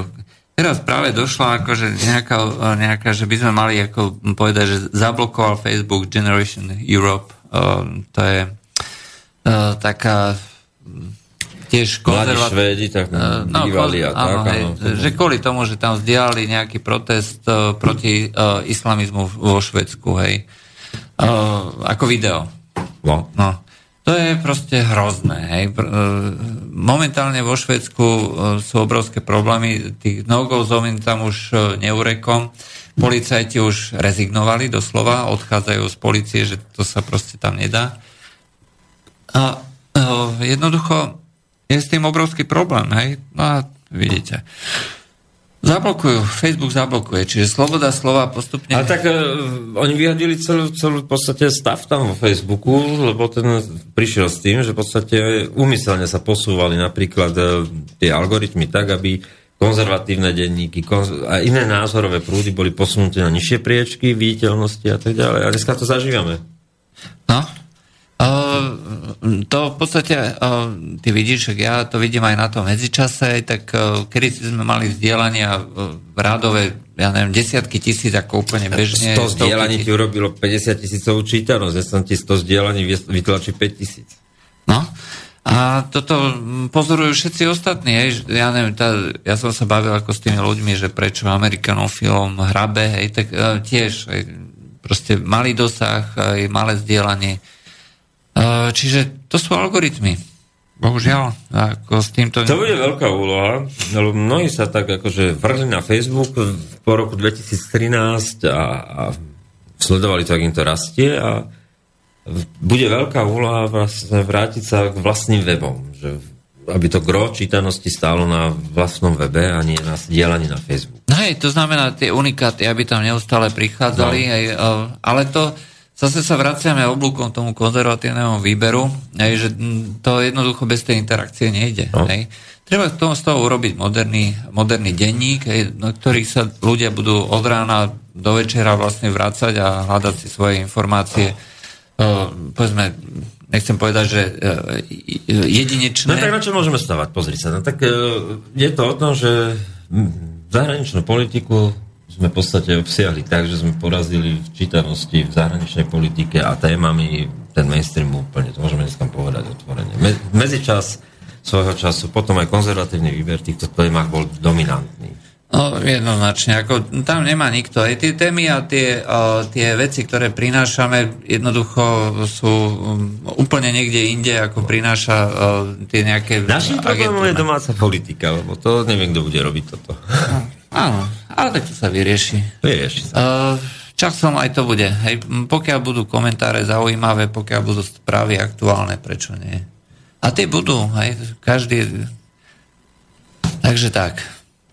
Teraz práve došla akože nejaká, nejaká, že by sme mali ako povedať, že zablokoval Facebook Generation Europe. Uh, to je uh, taká mm, tiež konzervat... Švédi, tak Uh, bývali a kon- tak. áno, hej, áno. že kvôli tomu, že tam vzdialali nejaký protest uh, proti uh, islamizmu vo Švedsku, hej. Uh, ako video. No. No, to je proste hrozné. Hej. E, Momentálne vo Švedsku e, sú obrovské problémy. Tých no-go tam už e, neurekom. Policajti už rezignovali doslova, odchádzajú z policie, že to sa proste tam nedá. A jednoducho je s tým obrovský problém. Hej. No a vidíte. Zablokujú, Facebook zablokuje, čiže sloboda slova postupne... A tak uh, oni vyhadili celú, celú v podstate stav tam vo Facebooku, lebo ten prišiel s tým, že v podstate úmyselne sa posúvali napríklad uh, tie algoritmy tak, aby konzervatívne denníky konz- a iné názorové prúdy boli posunuté na nižšie priečky, viditeľnosti a tak ďalej. A dneska to zažívame. No, Uh, to v podstate, uh, ty vidíš, že ja to vidím aj na tom medzičase, tak uh, kedy sme mali vzdielania uh, rádové, ja neviem, desiatky tisíc, ako úplne bežne. 100 stovky zdieľaní ti urobilo 50 tisícovú čítanosť, ja som ti 100 zdieľaní vy- vytlačí 5 tisíc. No, a toto mm, pozorujú všetci ostatní, hej, ja neviem, tá, ja som sa bavil ako s tými ľuďmi, že prečo Amerikanov film hrabe, hej, tak uh, tiež, hej, proste malý dosah, aj malé zdieľanie. Uh, čiže to sú algoritmy. Bohužiaľ, ako s týmto... To bude veľká úloha, lebo mnohí sa tak akože vrhli na Facebook po roku 2013 a, a sledovali to, ak im to rastie a bude veľká úloha vlastne vrátiť sa k vlastným webom, že aby to gro čítanosti stálo na vlastnom webe a nie na sdielaní na Facebook. No hej, to znamená, tie unikáty, aby tam neustále prichádzali, No. hej, uh, ale to zase sa vraciame oblúkom tomu konzervatívnemu výberu, hej, že to jednoducho bez tej interakcie nejde. No. Hej. Treba z toho, z toho urobiť moderný, moderný denník, hej, na ktorý sa ľudia budú od rána do večera vlastne vrácať a hľadať si svoje informácie. Uh, povedzme, nechcem povedať, že uh, jedinečné. No tak na čo môžeme stavať? Pozri sa. No tak e, je to o tom, že zahraničnú politiku sme v podstate obsiahli tak, že sme porazili v čítanosti v zahraničnej politike a témami ten mainstream úplne, to môžeme dneska povedať otvorene. Me, medzičas svojho času, potom aj konzervatívny výber týchto témach bol dominantný. No, jednoznačne. Ako, tam nemá nikto. Aj tie témy a tie, uh, tie veci, ktoré prinášame, jednoducho sú um, úplne niekde inde, ako prináša uh, tie nejaké Našim problémom je domáca politika, lebo to neviem, kto bude robiť toto. Áno, ale tak to sa vyrieši. Vyrieši sa. Uh, časom aj to bude. Hej, pokiaľ budú komentáre zaujímavé, pokiaľ budú správy aktuálne, prečo nie? A tie budú, hej, každý... Takže tak.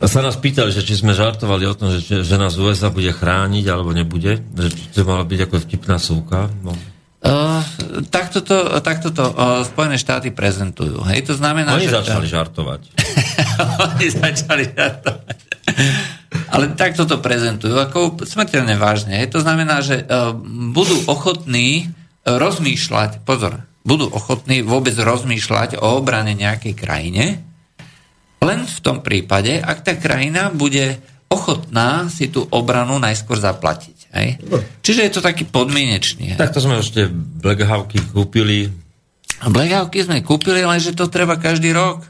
A sa nás pýtali, že či sme žartovali o tom, že, že, nás USA bude chrániť, alebo nebude. Že to mala byť ako vtipná súka. No. Uh, takto to, takto to uh, Spojené štáty prezentujú. Hej, to znamená, Oni že... začali žartovať. Oni začali žartovať. Ale takto to prezentujú, ako smrteľne vážne. Hej. To znamená, že uh, budú ochotní rozmýšľať, pozor, budú ochotní vôbec rozmýšľať o obrane nejakej krajine, len v tom prípade, ak tá krajina bude ochotná si tú obranu najskôr zaplatiť. Hej. Čiže je to taký podmienečný. Hej. Takto sme už tie Blackhavky kúpili. Blackoutky sme kúpili, lenže to treba každý rok.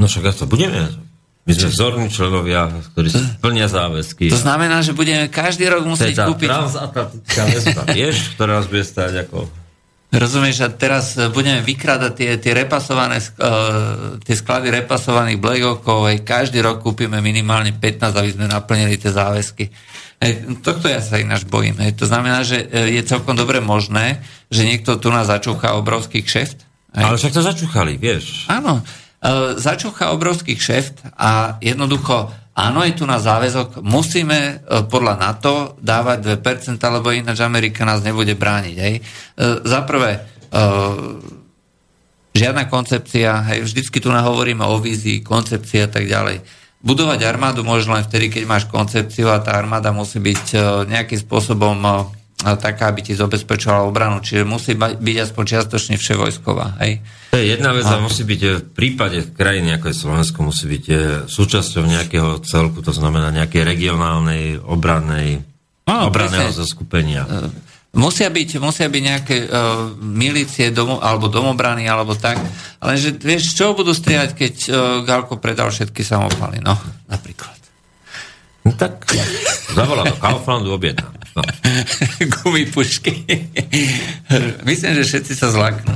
No však ja to budeme. My sme vzorní členovia, ktorí si plnia záväzky. To znamená, že budeme každý rok To je musieť tá kúpiť... transatlantická väzba, vieš, ktorá nás bude stať ako... Rozumieš, a teraz e, budeme vykrádať tie, tie repasované, uh, tie sklady repasovaných blagokov, aj každý rok kúpime minimálne 15, aby sme naplnili tie záväzky. Hej, tohto ja sa ináč bojím. Hej. To znamená, že e, je celkom dobre možné, že niekto tu nás začúcha obrovský kšeft. Hej. Ale však to začúchali, vieš. Áno, e, začúcha obrovský kšeft a jednoducho, áno, je tu na záväzok, musíme e, podľa NATO dávať 2%, lebo ináč Amerika nás nebude brániť. Hej. E, za prvé, e, žiadna koncepcia, hej, vždycky tu hovoríme o vízii, koncepcii a tak ďalej. Budovať armádu môžeš len vtedy, keď máš koncepciu a tá armáda musí byť nejakým spôsobom taká, aby ti zabezpečovala obranu. Čiže musí byť aspoň čiastočne vševojsková. Hej. To je jedna vec a musí byť e, v prípade krajiny, ako je Slovensko, musí byť e, súčasťou nejakého celku, to znamená nejakej regionálnej, obrannej, Áno, obranného presne. zoskupenia. Musia byť, musia byť nejaké uh, milície domo, alebo domobrany, alebo tak. Ale že, vieš, čoho budú strieľať, keď uh, Galko predal všetky samopaly? No, napríklad. No tak zavolá do Kauflandu, objedná. No. Gumipušky. Myslím, že všetci sa zlaknú.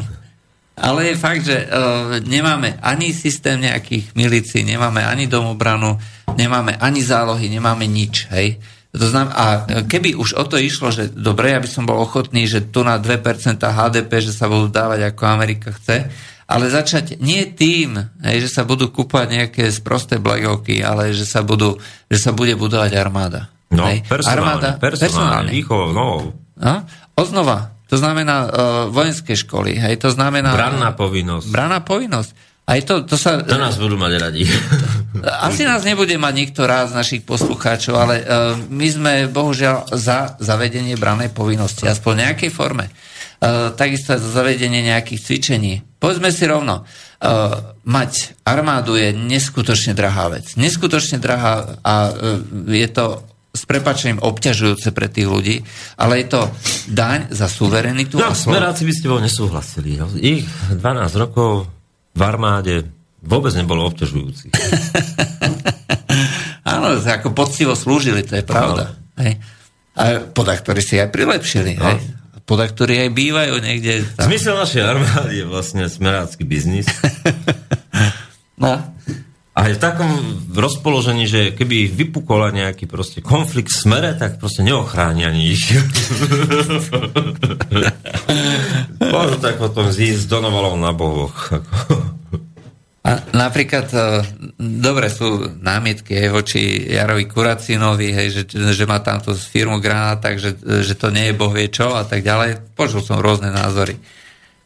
Ale je fakt, že uh, nemáme ani systém nejakých milícií, nemáme ani domobranu, nemáme ani zálohy, nemáme nič. Hej? To znamená, a keby už o to išlo, že dobre, ja by som bol ochotný, že tu na 2% HDP, že sa budú dávať ako Amerika chce, ale začať nie tým, hej, že sa budú kúpať nejaké sprosté blagovky, ale že sa, budú, že sa bude budovať armáda. No, Hej. personálne, personálne, výchovou novou. No? Oznova. To znamená uh, vojenské školy. Hej, to znamená... Branná povinnosť. Branná povinnosť. Aj to, to sa... To nás budú mať radi. Asi nás nebude mať nikto rád z našich poslucháčov, ale uh, my sme bohužiaľ za zavedenie branej povinnosti, aspoň v nejakej forme. Uh, takisto za zavedenie nejakých cvičení. Povedzme si rovno, uh, mať armádu je neskutočne drahá vec. Neskutočne drahá a uh, je to s prepačením obťažujúce pre tých ľudí, ale je to daň za suverenitu No, a smeráci by s tebou nesúhlasili. No. Ich 12 rokov v armáde vôbec nebolo obťažujúcich. Áno, ako poctivo slúžili, to je pravda. Hej. A podaktori si aj prilepšili. No. Hej. Podaktori aj bývajú niekde. Tam. Zmysel našej armády je vlastne smerácky biznis. No. A je v takom rozpoložení, že keby vypukola nejaký proste konflikt v smere, tak proste neochráni ani ich. Môžu tak potom zísť do novalov na bohoch. A napríklad, e, dobre sú námietky aj voči Jarovi Kuracinovi, hej, že, že má tam tú firmu Granát, takže že to nie je bohvie čo a tak ďalej. Počul som rôzne názory.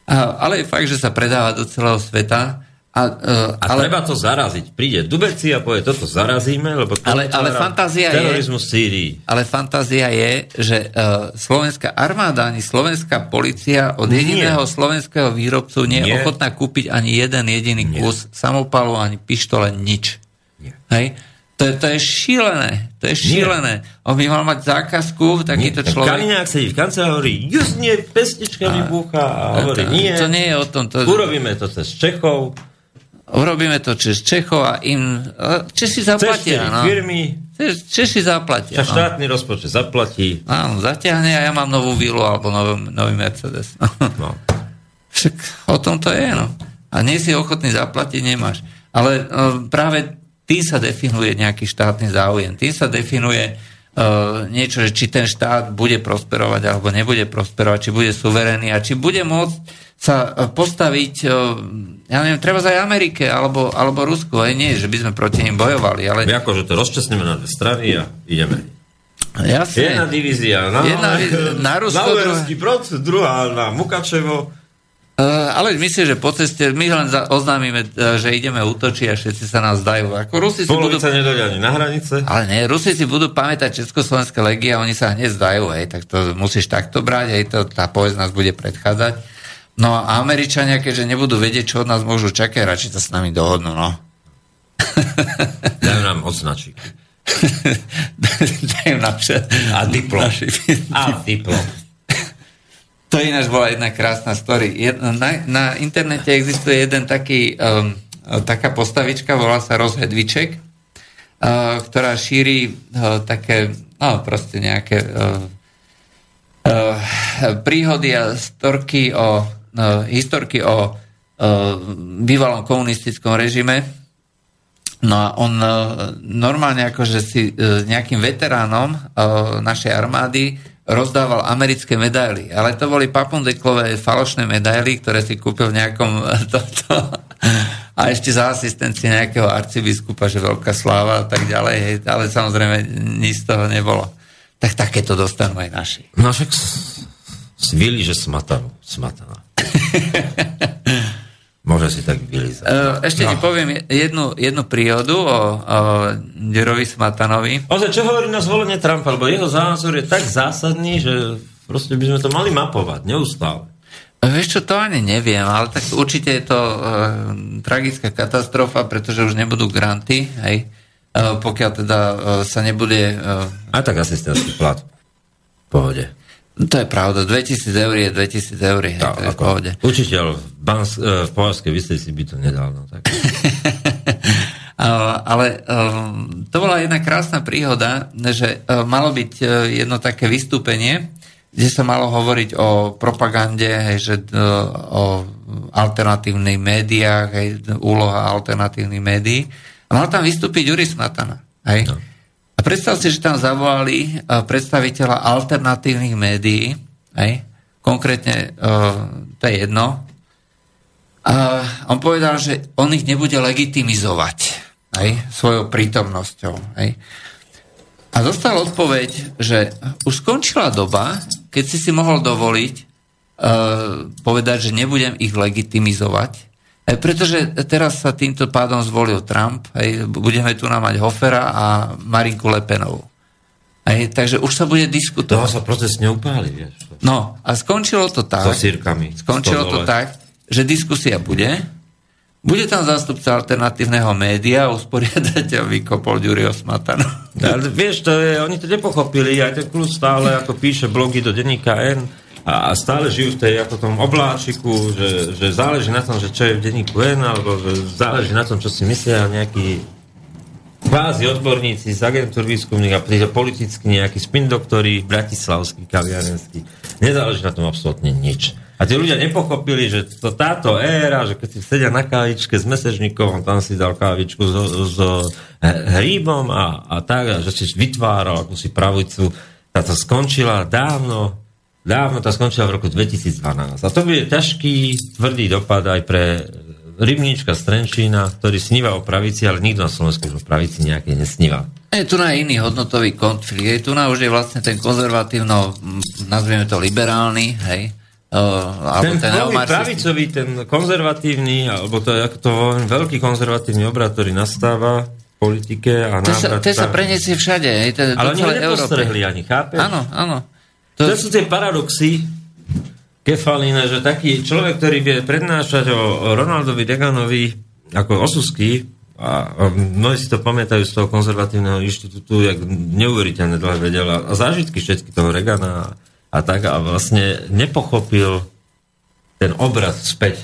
A, ale je fakt, že sa predáva do celého sveta. A, e, A ale, treba to zaraziť. Príde Dubeci a povie, toto zarazíme, lebo to Ale- ale fantázia je- terorizmus v Sýrii. Ale fantázia je, že uh, slovenská armáda ani slovenská policia od Nie. jediného slovenského výrobcu nie je Nie. ochotná kúpiť ani jeden jediný Nie. kus samopalu, ani pištole, nič. Nie. Hej? To je, to je šílené. To je šílené. On by mal mať zákazku, takýto Nie, človek. Kaliňák sedí v kancelárii, hovorí, justne, pesnička vybuchá a hovorí, to, nie, to nie je o tom. To, urobíme to cez Čechov, urobíme to cez Čechov a im... a Češi cez zaplatia. štyri No. firmy, Češ- Češi zaplatia. a No. štátny rozpočet zaplatí. Áno, zaťahne a ja mám novú vilu alebo nový, nový Mercedes. No. Však o tom to je, no. A nie si ochotný zaplatiť, nemáš. Ale uh, práve tým sa definuje nejaký štátny záujem. Tým sa definuje uh, niečo, že či ten štát bude prosperovať alebo nebude prosperovať, či bude suverénny a či bude môcť sa uh, postaviť, uh, ja neviem, treba aj Amerike alebo, alebo Rusku. Aj nie, že by sme proti nim bojovali, ale My akože to rozčasneme na dve strany a ideme. jasne. Jedna divízia na, Jedna na Rusko, na Brod, druhá na Mukačevo. Uh, ale myslím, že po ceste my len za, oznámime, že ideme útočiť a všetci sa nás dajú. Ako Rusi si budú... Nedojde ani na hranice. Ale nie, Rusi si budú pamätať Československé legie a oni sa hneď zdajú, hej, tak to musíš takto brať, hej, to, tá povesť nás bude predchádzať. No a Američania, keďže nebudú vedieť, čo od nás môžu čakať, radšej sa s nami dohodnú, no. Dajú nám odznačík. Dajú nám vše- A diplom. naši- A diplom. To ináč bola jedna krásna story. Na, na internete existuje jeden taký, um, taká postavička, volá sa Rozhedviček ktorá šíri uh, také, no proste nejaké uh, uh, príhody a storky o, uh, historky o uh, bývalom komunistickom režime. No a on uh, normálne akože si nejakým veteránom našej armády rozdával americké medaily, ale to boli papundeklové falošné medaily, ktoré si kúpil v nejakom to, to, a ešte za asistencie nejakého arcibiskupa, že veľká sláva a tak ďalej, ale samozrejme nič z toho nebolo. Tak takéto dostanú aj naši. No však svili, že smatanu. Smatana. Môže si tak vylízať. Ešte no. ti poviem jednu, jednu príhodu o, o Derovi Smatanovi. Ozaj, čo hovorí na zvolenie Trumpa? Lebo jeho názor je tak zásadný, že proste by sme to mali mapovať neustále. Vieš čo, to ani neviem, ale tak určite je to uh, tragická katastrofa, pretože už nebudú granty, hej, uh, pokiaľ teda uh, sa nebude... Uh, A tak asistentský plat. V pohode. To je pravda, 2000 eur je 2000 eur, hej, No, to je v pohode. Učiteľ v, Bans, e, v Považskej Bystrici by to nedal. No, tak. Ale um, to bola jedna krásna príhoda, že uh, malo byť jedno také vystúpenie, kde sa malo hovoriť o propagande, hej, že o alternatívnych médiách, hej, úloha alternatívnych médií. A mal tam vystúpiť Juri Smatana. Hej. No. A predstav si, že tam zavolali uh, predstaviteľa alternatívnych médií, hej, konkrétne, uh, to je jedno, a on povedal, že on ich nebude legitimizovať hej, svojou prítomnosťou. Hej. A dostal odpoveď, že už skončila doba, keď si si mohol dovoliť uh, povedať, že nebudem ich legitimizovať, pretože teraz sa týmto pádom zvolil Trump, hej, budeme tu mať Hofera a Marinku Lepenovú. Hej, takže už sa bude Toho diskutovať. sa proces neupáli, vieš. No a skončilo to tak. So sírkami. Skončilo to tak, že diskusia bude. Bude tam zástupca alternatívneho média, usporiadateľ vykopol Ďurio Smatana. Ale vieš, to je, oni to nepochopili, aj ten klub stále ako píše blogy do denníka N a, a stále žijú v tej ako tom obláčiku, že, že záleží na tom, že čo je v denníku N, alebo že záleží na tom, čo si myslia nejakí kvázi odborníci z agentúr výskumných a títo politicky nejakí spin doktori, bratislavskí, kaviarenskí. Nezáleží na tom absolútne nič. A tí ľudia nepochopili, že to, táto éra, že keď si sedia na kávičke s mesežníkom, tam si dal kávičku so, so hríbom a, a tak, a že si vytváral akúsi pravicu, táto skončila dávno, dávno tá skončila v roku 2012. A to bude ťažký, tvrdý dopad aj pre Rybníčka Strenčína, ktorý sníva o pravici, ale nikto na Slovensku už o pravici nejaké nesníva. Je tu na iný hodnotový konflikt. Je tu na už je vlastne ten konzervatívno, nazvieme to liberálny, hej, uh, alebo Ten, ten, pravicový, ten konzervatívny, alebo to ako to veľký konzervatívny obrad, ktorý nastáva v politike a sa, návrat ten sa tá- preniesie všade, hej, ten, Ale oni ho nepostrehli ani, chápeš? Áno, áno. To sú tie paradoxy kefalíne, že taký človek, ktorý vie prednášať o, o Ronaldovi Reganovi ako osusky, a, a mnohí si to pamätajú z toho konzervatívneho inštitútu, jak neuveriteľne dlho vedel a, zážitky všetky toho Regana a, a tak a vlastne nepochopil ten obraz späť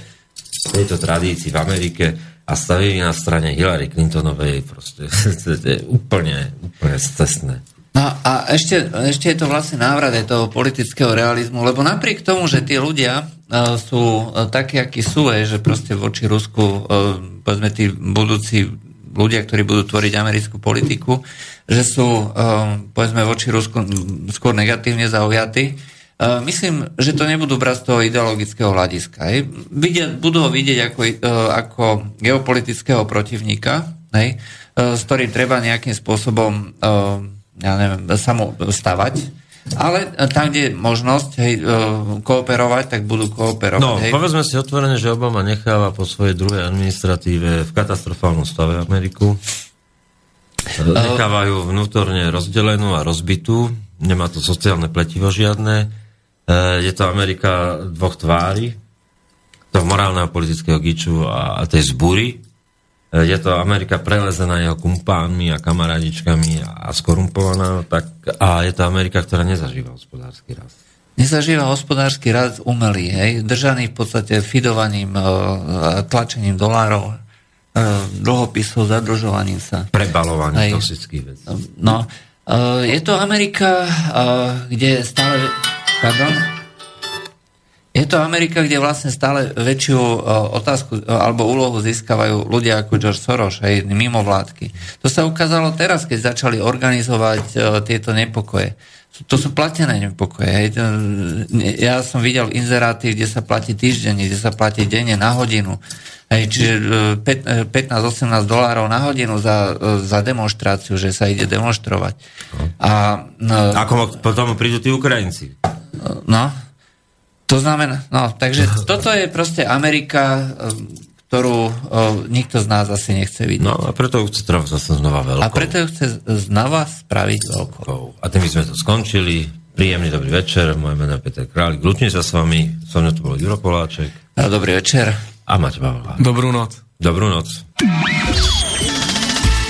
tejto tradícii v Amerike a stavili na strane Hillary Clintonovej proste, to je úplne, úplne cestné. No a ešte, ešte je to vlastne návrat toho politického realizmu, lebo napriek tomu, že tí ľudia uh, sú uh, takí, akí sú, je, že proste voči Rusku, uh, povedzme tí budúci ľudia, ktorí budú tvoriť americkú politiku, že sú, uh, povedzme, voči Rusku skôr negatívne zaujatí, uh, myslím, že to nebudú brať z toho ideologického hľadiska. Hej. Vidia, budú ho vidieť ako, uh, ako geopolitického protivníka, hej, s ktorým treba nejakým spôsobom ja neviem, samo stavať, ale tam, kde je možnosť hej, e, kooperovať, tak budú kooperovať. No, hej. povedzme si otvorene, že Obama necháva po svojej druhej administratíve v katastrofálnom stave Ameriku. Nechávajú vnútorne rozdelenú a rozbitú. Nemá to sociálne pletivo žiadne. E, Je to Amerika dvoch tvári. To morálneho politického giču a tej zbúry. E, Je to Amerika prelezená jeho kumpánmi a kamarádičkami a, skorumpovaná. Tak, a je to Amerika, ktorá nezažíva hospodársky rast. Nezažíva hospodársky rast umelý, hej, držaný v podstate fidovaním, e, tlačením dolárov. dlhopisov, zadlžovaním sa. Prebalovanie Hej. toxických vecí. No, je to Amerika, kde stále... Pardon? Je to Amerika, kde vlastne stále väčšiu uh, otázku uh, alebo úlohu získavajú ľudia ako George Soros, aj mimovládky. To sa ukázalo teraz, keď začali organizovať uh, tieto nepokoje. To sú platené nepokoje. Hej. Ja som videl inzeráty, kde sa platí týždeň, kde sa platí denne na hodinu. Hej, čiže e, pet- e, 15-18 dolárov na hodinu za, e, za demonstráciu, že sa ide demonstrovať. A no, Ako potom prídu tí Ukrajinci? no, to znamená, no, takže toto je proste Amerika, e, ktorú e, nikto z nás asi nechce vidieť. No a preto ju chce teraz zase znova veľkou. A preto ju chce znova spraviť veľkou. A tým by sme to skončili. Príjemný dobrý večer. Moje meno je Peter Králik. Lúčim sa s vami. So mnou tu bol Juro Poláček No, dobrý večer. a Mať Bavlá. Dobrú noc. Dobrú noc.